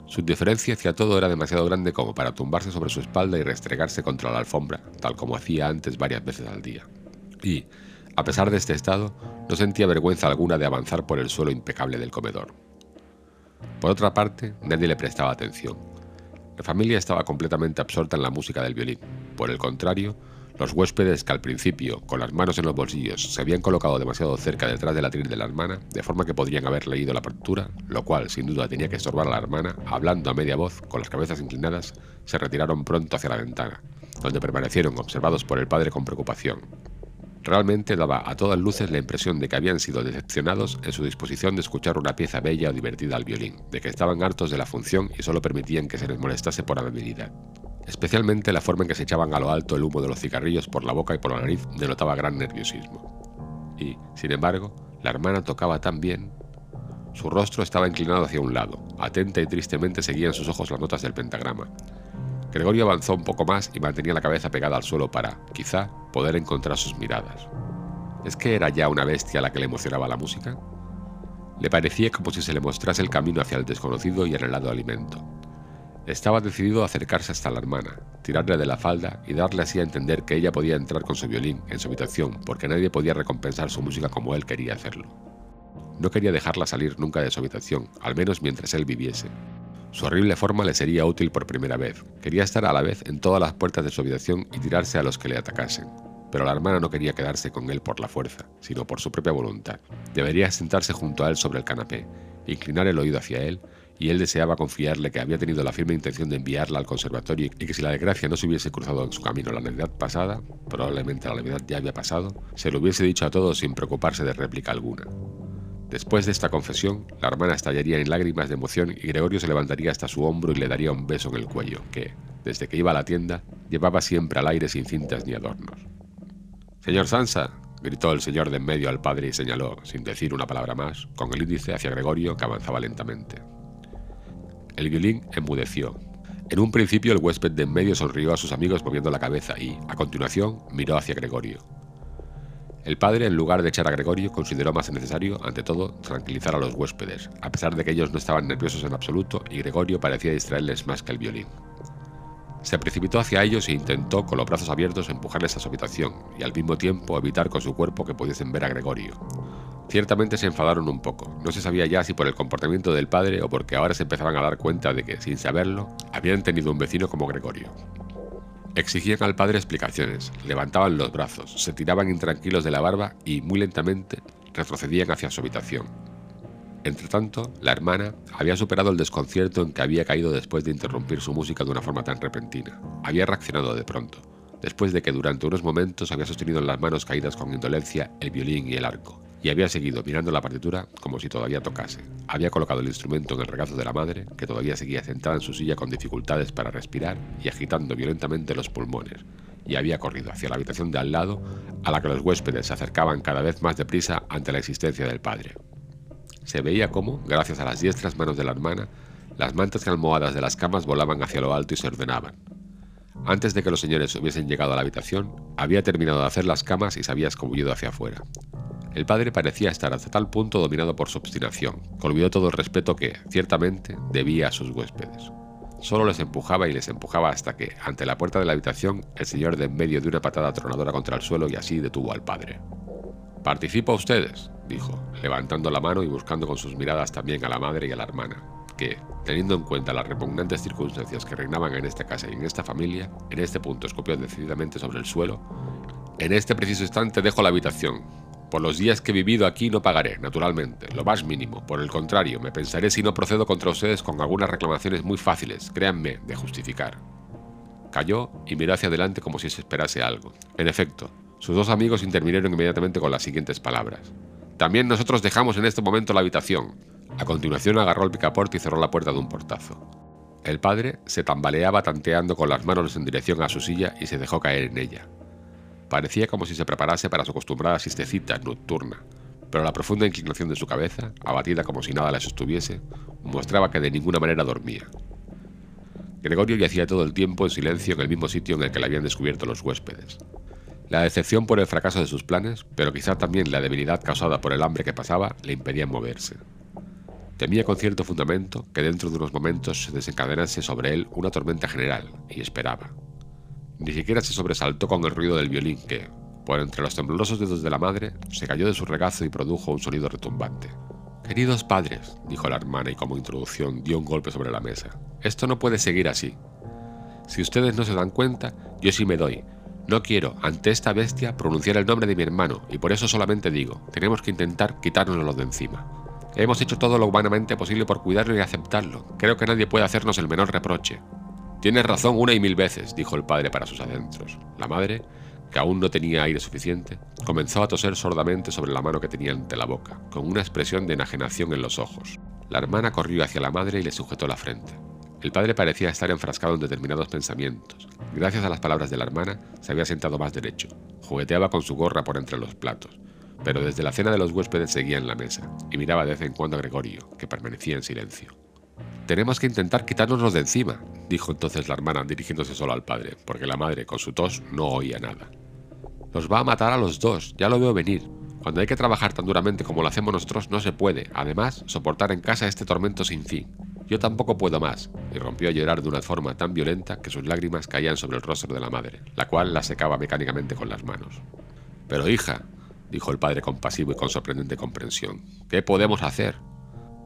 su indiferencia hacia todo era demasiado grande como para tumbarse sobre su espalda y restregarse contra la alfombra, tal como hacía antes varias veces al día. Y, a pesar de este estado, no sentía vergüenza alguna de avanzar por el suelo impecable del comedor. Por otra parte, nadie le prestaba atención. La familia estaba completamente absorta en la música del violín. Por el contrario, los huéspedes que al principio, con las manos en los bolsillos, se habían colocado demasiado cerca detrás del atril de la hermana, de forma que podrían haber leído la partitura, lo cual sin duda tenía que estorbar a la hermana, hablando a media voz, con las cabezas inclinadas, se retiraron pronto hacia la ventana, donde permanecieron observados por el padre con preocupación. Realmente daba a todas luces la impresión de que habían sido decepcionados en su disposición de escuchar una pieza bella o divertida al violín, de que estaban hartos de la función y solo permitían que se les molestase por amabilidad. Especialmente la forma en que se echaban a lo alto el humo de los cigarrillos por la boca y por la nariz denotaba gran nerviosismo. Y, sin embargo, la hermana tocaba tan bien. Su rostro estaba inclinado hacia un lado, atenta y tristemente seguían sus ojos las notas del pentagrama. Gregorio avanzó un poco más y mantenía la cabeza pegada al suelo para, quizá, poder encontrar sus miradas. ¿Es que era ya una bestia la que le emocionaba la música? Le parecía como si se le mostrase el camino hacia el desconocido y anhelado alimento. Estaba decidido a acercarse hasta la hermana, tirarle de la falda y darle así a entender que ella podía entrar con su violín en su habitación porque nadie podía recompensar su música como él quería hacerlo. No quería dejarla salir nunca de su habitación, al menos mientras él viviese. Su horrible forma le sería útil por primera vez. Quería estar a la vez en todas las puertas de su habitación y tirarse a los que le atacasen. Pero la hermana no quería quedarse con él por la fuerza, sino por su propia voluntad. Debería sentarse junto a él sobre el canapé, inclinar el oído hacia él y él deseaba confiarle que había tenido la firme intención de enviarla al conservatorio y que si la desgracia no se hubiese cruzado en su camino la Navidad pasada, probablemente la Navidad ya había pasado, se lo hubiese dicho a todos sin preocuparse de réplica alguna. Después de esta confesión, la hermana estallaría en lágrimas de emoción y Gregorio se levantaría hasta su hombro y le daría un beso en el cuello, que, desde que iba a la tienda, llevaba siempre al aire sin cintas ni adornos. Señor Sansa, gritó el señor de en medio al padre y señaló, sin decir una palabra más, con el índice hacia Gregorio que avanzaba lentamente. El violín enmudeció. En un principio el huésped de en medio sonrió a sus amigos moviendo la cabeza y, a continuación, miró hacia Gregorio. El padre, en lugar de echar a Gregorio, consideró más necesario, ante todo, tranquilizar a los huéspedes, a pesar de que ellos no estaban nerviosos en absoluto y Gregorio parecía distraerles más que el violín. Se precipitó hacia ellos e intentó, con los brazos abiertos, empujarles a su habitación y al mismo tiempo evitar con su cuerpo que pudiesen ver a Gregorio. Ciertamente se enfadaron un poco. No se sabía ya si por el comportamiento del padre o porque ahora se empezaban a dar cuenta de que, sin saberlo, habían tenido un vecino como Gregorio. Exigían al padre explicaciones, levantaban los brazos, se tiraban intranquilos de la barba y, muy lentamente, retrocedían hacia su habitación. Entretanto, la hermana había superado el desconcierto en que había caído después de interrumpir su música de una forma tan repentina. Había reaccionado de pronto, después de que durante unos momentos había sostenido en las manos caídas con indolencia el violín y el arco, y había seguido mirando la partitura como si todavía tocase. Había colocado el instrumento en el regazo de la madre, que todavía seguía sentada en su silla con dificultades para respirar y agitando violentamente los pulmones, y había corrido hacia la habitación de al lado, a la que los huéspedes se acercaban cada vez más deprisa ante la existencia del padre. Se veía cómo, gracias a las diestras manos de la hermana, las mantas y almohadas de las camas volaban hacia lo alto y se ordenaban. Antes de que los señores hubiesen llegado a la habitación, había terminado de hacer las camas y se había escabullido hacia afuera. El padre parecía estar hasta tal punto dominado por su obstinación, que olvidó todo el respeto que, ciertamente, debía a sus huéspedes. Solo les empujaba y les empujaba hasta que, ante la puerta de la habitación, el señor de en medio de una patada tronadora contra el suelo y así detuvo al padre. «¿Participa ustedes, dijo, levantando la mano y buscando con sus miradas también a la madre y a la hermana, que, teniendo en cuenta las repugnantes circunstancias que reinaban en esta casa y en esta familia, en este punto escupió decididamente sobre el suelo, en este preciso instante dejo la habitación, por los días que he vivido aquí no pagaré, naturalmente, lo más mínimo. Por el contrario, me pensaré si no procedo contra ustedes con algunas reclamaciones muy fáciles, créanme, de justificar. Cayó y miró hacia adelante como si se esperase algo. En efecto, sus dos amigos intervinieron inmediatamente con las siguientes palabras. También nosotros dejamos en este momento la habitación. A continuación agarró el picaporte y cerró la puerta de un portazo. El padre se tambaleaba tanteando con las manos en dirección a su silla y se dejó caer en ella. Parecía como si se preparase para su acostumbrada siestecita nocturna, pero la profunda inclinación de su cabeza, abatida como si nada la sostuviese, mostraba que de ninguna manera dormía. Gregorio yacía todo el tiempo en silencio en el mismo sitio en el que le habían descubierto los huéspedes. La decepción por el fracaso de sus planes, pero quizá también la debilidad causada por el hambre que pasaba, le impedían moverse. Temía con cierto fundamento que dentro de unos momentos se desencadenase sobre él una tormenta general, y esperaba. Ni siquiera se sobresaltó con el ruido del violín que, por entre los temblorosos dedos de la madre, se cayó de su regazo y produjo un sonido retumbante. Queridos padres, dijo la hermana y como introducción dio un golpe sobre la mesa, esto no puede seguir así. Si ustedes no se dan cuenta, yo sí me doy. No quiero, ante esta bestia, pronunciar el nombre de mi hermano, y por eso solamente digo, tenemos que intentar quitárnoslo de encima. Hemos hecho todo lo humanamente posible por cuidarlo y aceptarlo. Creo que nadie puede hacernos el menor reproche. Tienes razón una y mil veces, dijo el padre para sus adentros. La madre, que aún no tenía aire suficiente, comenzó a toser sordamente sobre la mano que tenía ante la boca, con una expresión de enajenación en los ojos. La hermana corrió hacia la madre y le sujetó la frente. El padre parecía estar enfrascado en determinados pensamientos. Gracias a las palabras de la hermana, se había sentado más derecho. Jugueteaba con su gorra por entre los platos. Pero desde la cena de los huéspedes seguía en la mesa, y miraba de vez en cuando a Gregorio, que permanecía en silencio. Tenemos que intentar quitárnoslo de encima, dijo entonces la hermana dirigiéndose solo al padre, porque la madre, con su tos, no oía nada. Nos va a matar a los dos, ya lo veo venir. Cuando hay que trabajar tan duramente como lo hacemos nosotros, no se puede, además, soportar en casa este tormento sin fin. Yo tampoco puedo más, y rompió a llorar de una forma tan violenta que sus lágrimas caían sobre el rostro de la madre, la cual la secaba mecánicamente con las manos. Pero hija, dijo el padre compasivo y con sorprendente comprensión, ¿qué podemos hacer?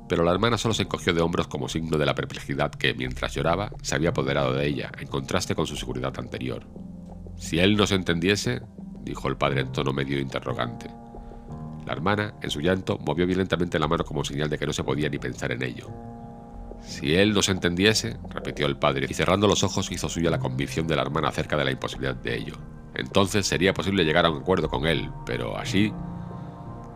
Pero la hermana solo se encogió de hombros como signo de la perplejidad que, mientras lloraba, se había apoderado de ella, en contraste con su seguridad anterior. Si él nos entendiese, dijo el padre en tono medio interrogante. La hermana, en su llanto, movió violentamente la mano como señal de que no se podía ni pensar en ello. Si él nos entendiese, repitió el padre, y cerrando los ojos hizo suya la convicción de la hermana acerca de la imposibilidad de ello. Entonces sería posible llegar a un acuerdo con él, pero así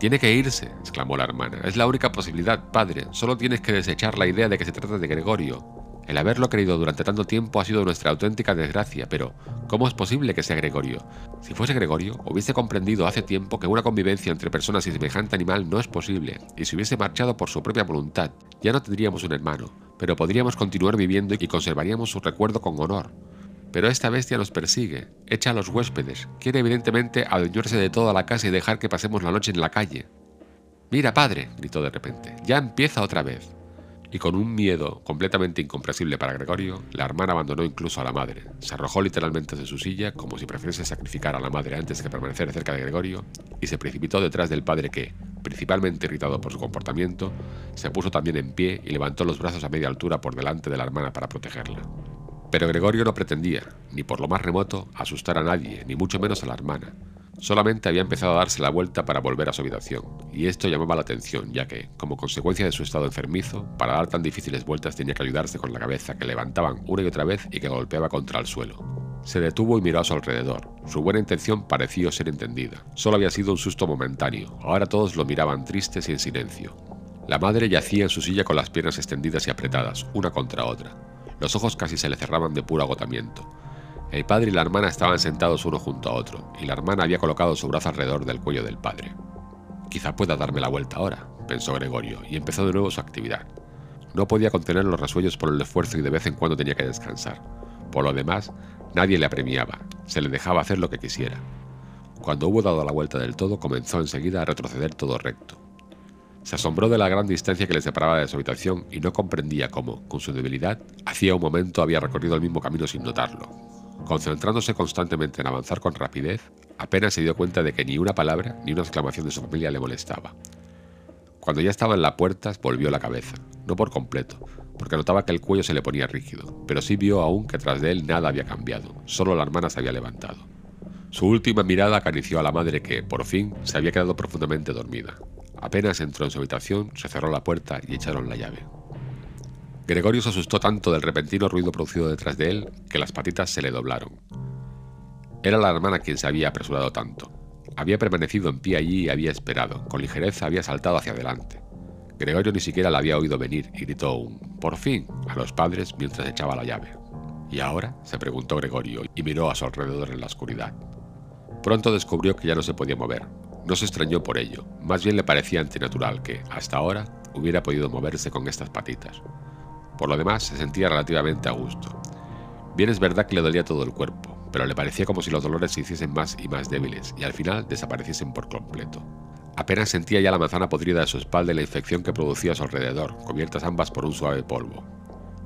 tiene que irse, exclamó la hermana. Es la única posibilidad, padre. Solo tienes que desechar la idea de que se trata de Gregorio. El haberlo querido durante tanto tiempo ha sido nuestra auténtica desgracia, pero ¿cómo es posible que sea Gregorio? Si fuese Gregorio, hubiese comprendido hace tiempo que una convivencia entre personas y semejante animal no es posible, y si hubiese marchado por su propia voluntad, ya no tendríamos un hermano, pero podríamos continuar viviendo y conservaríamos su recuerdo con honor. Pero esta bestia nos persigue, echa a los huéspedes, quiere evidentemente adueñarse de toda la casa y dejar que pasemos la noche en la calle. Mira, padre, gritó de repente, ya empieza otra vez. Y con un miedo completamente incomprensible para Gregorio, la hermana abandonó incluso a la madre, se arrojó literalmente de su silla como si prefiriese sacrificar a la madre antes que permanecer cerca de Gregorio, y se precipitó detrás del padre que, principalmente irritado por su comportamiento, se puso también en pie y levantó los brazos a media altura por delante de la hermana para protegerla. Pero Gregorio no pretendía, ni por lo más remoto, asustar a nadie, ni mucho menos a la hermana. Solamente había empezado a darse la vuelta para volver a su habitación, y esto llamaba la atención, ya que, como consecuencia de su estado enfermizo, para dar tan difíciles vueltas tenía que ayudarse con la cabeza que levantaban una y otra vez y que golpeaba contra el suelo. Se detuvo y miró a su alrededor. Su buena intención pareció ser entendida. Solo había sido un susto momentáneo. Ahora todos lo miraban tristes y en silencio. La madre yacía en su silla con las piernas extendidas y apretadas, una contra otra. Los ojos casi se le cerraban de puro agotamiento. El padre y la hermana estaban sentados uno junto a otro, y la hermana había colocado su brazo alrededor del cuello del padre. Quizá pueda darme la vuelta ahora, pensó Gregorio, y empezó de nuevo su actividad. No podía contener los resuellos por el esfuerzo y de vez en cuando tenía que descansar. Por lo demás, nadie le apremiaba, se le dejaba hacer lo que quisiera. Cuando hubo dado la vuelta del todo, comenzó enseguida a retroceder todo recto. Se asombró de la gran distancia que le separaba de su habitación y no comprendía cómo, con su debilidad, hacía un momento había recorrido el mismo camino sin notarlo. Concentrándose constantemente en avanzar con rapidez, apenas se dio cuenta de que ni una palabra ni una exclamación de su familia le molestaba. Cuando ya estaba en la puerta, volvió la cabeza, no por completo, porque notaba que el cuello se le ponía rígido, pero sí vio aún que tras de él nada había cambiado, solo la hermana se había levantado. Su última mirada acarició a la madre que, por fin, se había quedado profundamente dormida. Apenas entró en su habitación, se cerró la puerta y echaron la llave. Gregorio se asustó tanto del repentino ruido producido detrás de él que las patitas se le doblaron. Era la hermana quien se había apresurado tanto. Había permanecido en pie allí y había esperado. Con ligereza había saltado hacia adelante. Gregorio ni siquiera la había oído venir y gritó un por fin a los padres mientras echaba la llave. ¿Y ahora? se preguntó Gregorio y miró a su alrededor en la oscuridad. Pronto descubrió que ya no se podía mover, no se extrañó por ello, más bien le parecía antinatural que, hasta ahora, hubiera podido moverse con estas patitas. Por lo demás, se sentía relativamente a gusto. Bien es verdad que le dolía todo el cuerpo, pero le parecía como si los dolores se hiciesen más y más débiles y al final desapareciesen por completo. Apenas sentía ya la manzana podrida de su espalda y la infección que producía a su alrededor, cubiertas ambas por un suave polvo.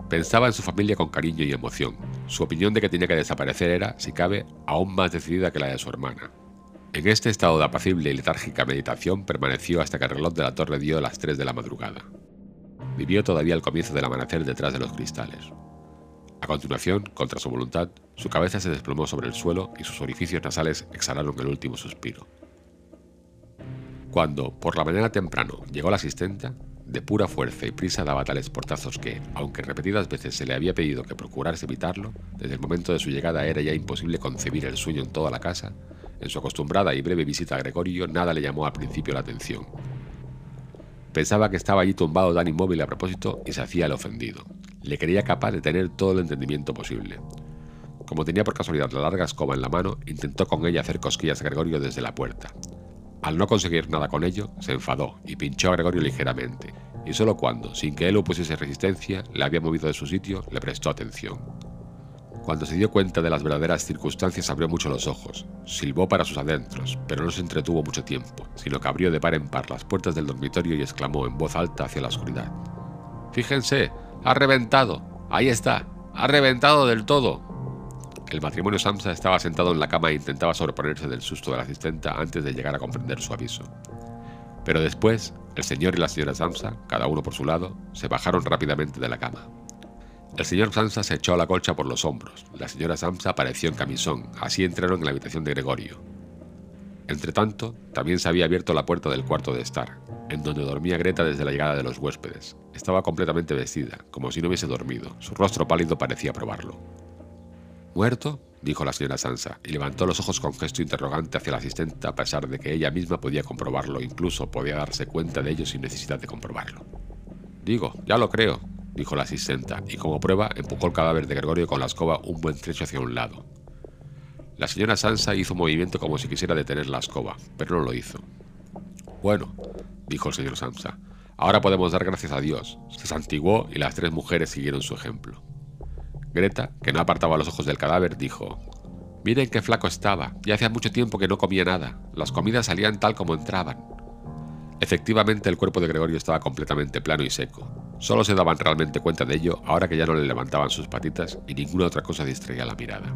Pensaba en su familia con cariño y emoción. Su opinión de que tenía que desaparecer era, si cabe, aún más decidida que la de su hermana. En este estado de apacible y letárgica meditación permaneció hasta que el reloj de la torre dio las 3 de la madrugada. Vivió todavía el comienzo del amanecer detrás de los cristales. A continuación, contra su voluntad, su cabeza se desplomó sobre el suelo y sus orificios nasales exhalaron el último suspiro. Cuando, por la mañana temprano, llegó la asistenta, de pura fuerza y prisa daba tales portazos que, aunque repetidas veces se le había pedido que procurase evitarlo, desde el momento de su llegada era ya imposible concebir el sueño en toda la casa en su acostumbrada y breve visita a Gregorio, nada le llamó al principio la atención. Pensaba que estaba allí tumbado tan inmóvil a propósito y se hacía el ofendido. Le creía capaz de tener todo el entendimiento posible. Como tenía por casualidad la larga escoba en la mano, intentó con ella hacer cosquillas a Gregorio desde la puerta. Al no conseguir nada con ello, se enfadó y pinchó a Gregorio ligeramente, y solo cuando, sin que él opusiese resistencia, le había movido de su sitio, le prestó atención. Cuando se dio cuenta de las verdaderas circunstancias abrió mucho los ojos, silbó para sus adentros, pero no se entretuvo mucho tiempo, sino que abrió de par en par las puertas del dormitorio y exclamó en voz alta hacia la oscuridad. Fíjense, ha reventado, ahí está, ha reventado del todo. El matrimonio Samsa estaba sentado en la cama e intentaba sobreponerse del susto de la asistenta antes de llegar a comprender su aviso. Pero después, el señor y la señora Samsa, cada uno por su lado, se bajaron rápidamente de la cama. El señor Samsa se echó la colcha por los hombros. La señora Samsa apareció en camisón. Así entraron en la habitación de Gregorio. Entretanto, también se había abierto la puerta del cuarto de estar, en donde dormía Greta desde la llegada de los huéspedes. Estaba completamente vestida, como si no hubiese dormido. Su rostro pálido parecía probarlo. ¿Muerto? dijo la señora Sansa, y levantó los ojos con gesto interrogante hacia la asistente a pesar de que ella misma podía comprobarlo, incluso podía darse cuenta de ello sin necesidad de comprobarlo. Digo, ya lo creo, dijo la asistenta, y como prueba empujó el cadáver de Gregorio con la escoba un buen trecho hacia un lado. La señora Sansa hizo un movimiento como si quisiera detener la escoba, pero no lo hizo. Bueno, dijo el señor Sansa, ahora podemos dar gracias a Dios. Se santiguó y las tres mujeres siguieron su ejemplo. Greta, que no apartaba los ojos del cadáver, dijo, Miren qué flaco estaba, ya hacía mucho tiempo que no comía nada, las comidas salían tal como entraban. Efectivamente, el cuerpo de Gregorio estaba completamente plano y seco. Solo se daban realmente cuenta de ello ahora que ya no le levantaban sus patitas y ninguna otra cosa distraía la mirada.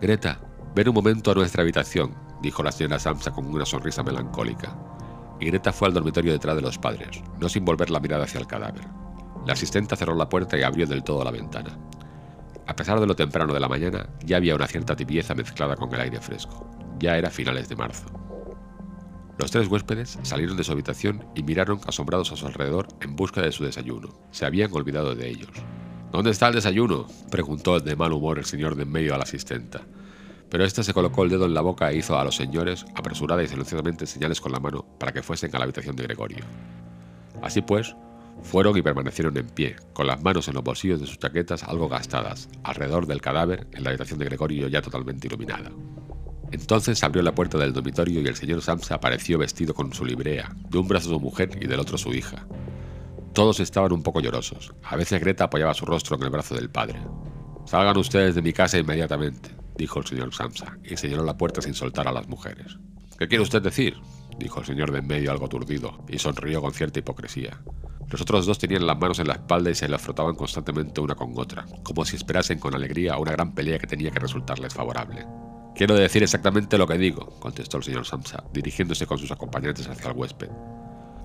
Greta, ven un momento a nuestra habitación, dijo la señora Samsa con una sonrisa melancólica. Y Greta fue al dormitorio detrás de los padres, no sin volver la mirada hacia el cadáver. La asistente cerró la puerta y abrió del todo la ventana. A pesar de lo temprano de la mañana, ya había una cierta tibieza mezclada con el aire fresco. Ya era finales de marzo. Los tres huéspedes salieron de su habitación y miraron asombrados a su alrededor en busca de su desayuno. Se habían olvidado de ellos. ¿Dónde está el desayuno? preguntó de mal humor el señor de en medio a la asistenta. Pero éste se colocó el dedo en la boca e hizo a los señores, apresurada y silenciosamente, señales con la mano para que fuesen a la habitación de Gregorio. Así pues, fueron y permanecieron en pie, con las manos en los bolsillos de sus chaquetas algo gastadas, alrededor del cadáver en la habitación de Gregorio ya totalmente iluminada. Entonces abrió la puerta del dormitorio y el señor Samsa apareció vestido con su librea, de un brazo su mujer y del otro su hija. Todos estaban un poco llorosos. A veces Greta apoyaba su rostro en el brazo del padre. Salgan ustedes de mi casa inmediatamente, dijo el señor Samsa, y señaló la puerta sin soltar a las mujeres. ¿Qué quiere usted decir? dijo el señor de en medio algo aturdido, y sonrió con cierta hipocresía. Los otros dos tenían las manos en la espalda y se las frotaban constantemente una con otra, como si esperasen con alegría una gran pelea que tenía que resultarles favorable. Quiero decir exactamente lo que digo, contestó el señor Samsa, dirigiéndose con sus acompañantes hacia el huésped.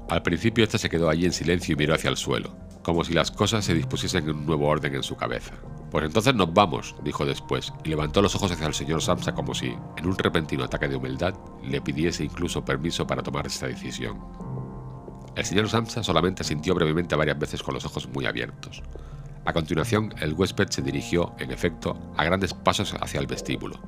Al principio éste se quedó allí en silencio y miró hacia el suelo, como si las cosas se dispusiesen en un nuevo orden en su cabeza. Pues entonces nos vamos, dijo después, y levantó los ojos hacia el señor Samsa como si, en un repentino ataque de humildad, le pidiese incluso permiso para tomar esta decisión. El señor Samsa solamente sintió brevemente varias veces con los ojos muy abiertos. A continuación, el huésped se dirigió, en efecto, a grandes pasos hacia el vestíbulo,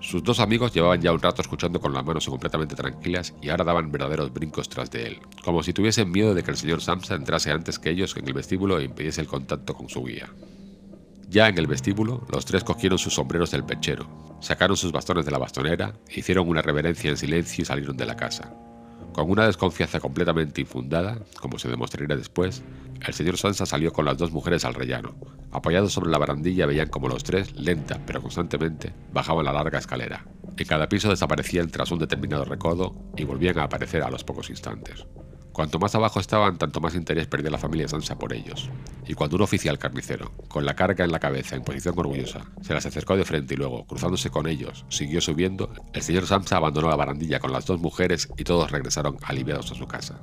sus dos amigos llevaban ya un rato escuchando con las manos completamente tranquilas y ahora daban verdaderos brincos tras de él, como si tuviesen miedo de que el señor Samsa entrase antes que ellos en el vestíbulo e impidiese el contacto con su guía. Ya en el vestíbulo, los tres cogieron sus sombreros del pechero, sacaron sus bastones de la bastonera, hicieron una reverencia en silencio y salieron de la casa. Con una desconfianza completamente infundada, como se demostraría después, el señor Sansa salió con las dos mujeres al rellano. Apoyados sobre la barandilla veían como los tres, lenta pero constantemente, bajaban la larga escalera. En cada piso desaparecían tras un determinado recodo y volvían a aparecer a los pocos instantes. Cuanto más abajo estaban, tanto más interés perdía la familia Sansa por ellos. Y cuando un oficial carnicero, con la carga en la cabeza en posición orgullosa, se las acercó de frente y luego, cruzándose con ellos, siguió subiendo, el señor Sansa abandonó la barandilla con las dos mujeres y todos regresaron aliviados a su casa.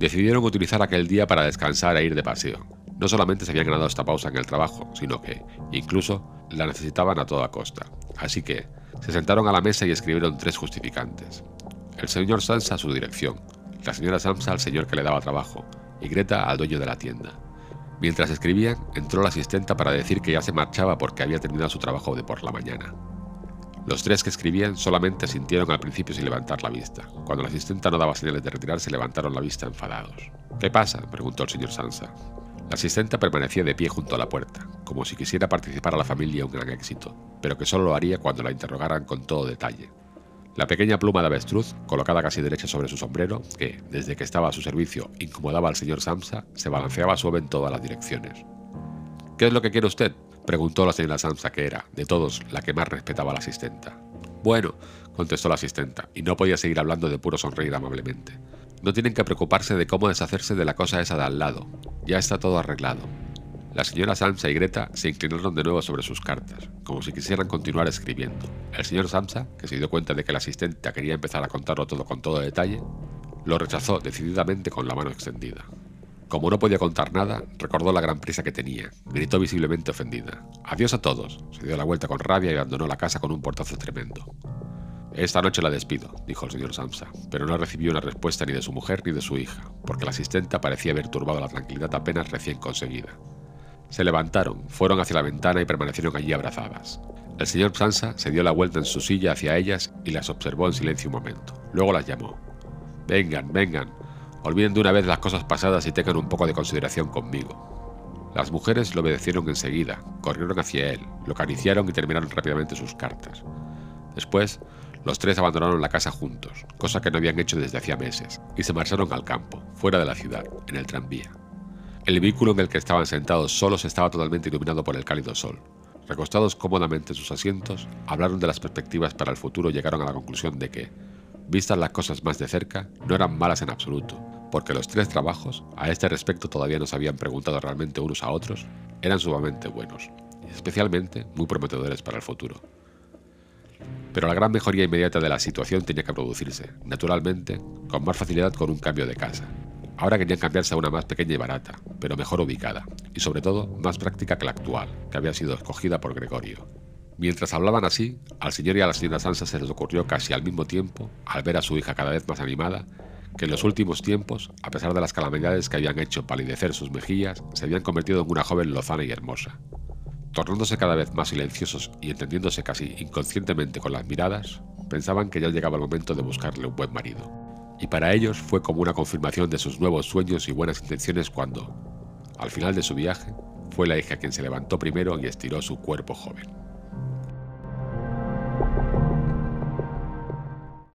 Decidieron utilizar aquel día para descansar e ir de paseo. No solamente se habían ganado esta pausa en el trabajo, sino que, incluso, la necesitaban a toda costa. Así que, se sentaron a la mesa y escribieron tres justificantes. El señor Sansa a su dirección, la señora Samsa al señor que le daba trabajo y Greta al dueño de la tienda. Mientras escribían, entró la asistenta para decir que ya se marchaba porque había terminado su trabajo de por la mañana. Los tres que escribían solamente sintieron al principio sin levantar la vista. Cuando la asistenta no daba señales de retirarse, levantaron la vista enfadados. ¿Qué pasa? preguntó el señor Sansa. La asistenta permanecía de pie junto a la puerta, como si quisiera participar a la familia un gran éxito, pero que solo lo haría cuando la interrogaran con todo detalle. La pequeña pluma de avestruz, colocada casi derecha sobre su sombrero, que, desde que estaba a su servicio, incomodaba al señor Samsa, se balanceaba suave en todas las direcciones. ¿Qué es lo que quiere usted? preguntó la señora Samsa, que era, de todos, la que más respetaba a la asistenta. Bueno, contestó la asistenta, y no podía seguir hablando de puro sonreír amablemente. No tienen que preocuparse de cómo deshacerse de la cosa esa de al lado. Ya está todo arreglado. La señora Samsa y Greta se inclinaron de nuevo sobre sus cartas, como si quisieran continuar escribiendo. El señor Samsa, que se dio cuenta de que la asistente quería empezar a contarlo todo con todo detalle, lo rechazó decididamente con la mano extendida. Como no podía contar nada, recordó la gran prisa que tenía. Gritó visiblemente ofendida. Adiós a todos. Se dio la vuelta con rabia y abandonó la casa con un portazo tremendo. Esta noche la despido, dijo el señor Samsa, pero no recibió una respuesta ni de su mujer ni de su hija, porque la asistenta parecía haber turbado la tranquilidad apenas recién conseguida. Se levantaron, fueron hacia la ventana y permanecieron allí abrazadas. El señor Sansa se dio la vuelta en su silla hacia ellas y las observó en silencio un momento. Luego las llamó. Vengan, vengan. Olviden de una vez las cosas pasadas y tengan un poco de consideración conmigo. Las mujeres lo obedecieron enseguida, corrieron hacia él, lo acariciaron y terminaron rápidamente sus cartas. Después, los tres abandonaron la casa juntos, cosa que no habían hecho desde hacía meses, y se marcharon al campo, fuera de la ciudad, en el tranvía. El vehículo en el que estaban sentados solos estaba totalmente iluminado por el cálido sol. Recostados cómodamente en sus asientos, hablaron de las perspectivas para el futuro y llegaron a la conclusión de que, vistas las cosas más de cerca, no eran malas en absoluto, porque los tres trabajos, a este respecto todavía no se habían preguntado realmente unos a otros, eran sumamente buenos, especialmente muy prometedores para el futuro. Pero la gran mejoría inmediata de la situación tenía que producirse, naturalmente, con más facilidad con un cambio de casa. Ahora querían cambiarse a una más pequeña y barata, pero mejor ubicada, y sobre todo más práctica que la actual, que había sido escogida por Gregorio. Mientras hablaban así, al señor y a la señora Sansa se les ocurrió casi al mismo tiempo, al ver a su hija cada vez más animada, que en los últimos tiempos, a pesar de las calamidades que habían hecho palidecer sus mejillas, se habían convertido en una joven lozana y hermosa. Tornándose cada vez más silenciosos y entendiéndose casi inconscientemente con las miradas, pensaban que ya llegaba el momento de buscarle un buen marido. Y para ellos fue como una confirmación de sus nuevos sueños y buenas intenciones cuando, al final de su viaje, fue la hija quien se levantó primero y estiró su cuerpo joven.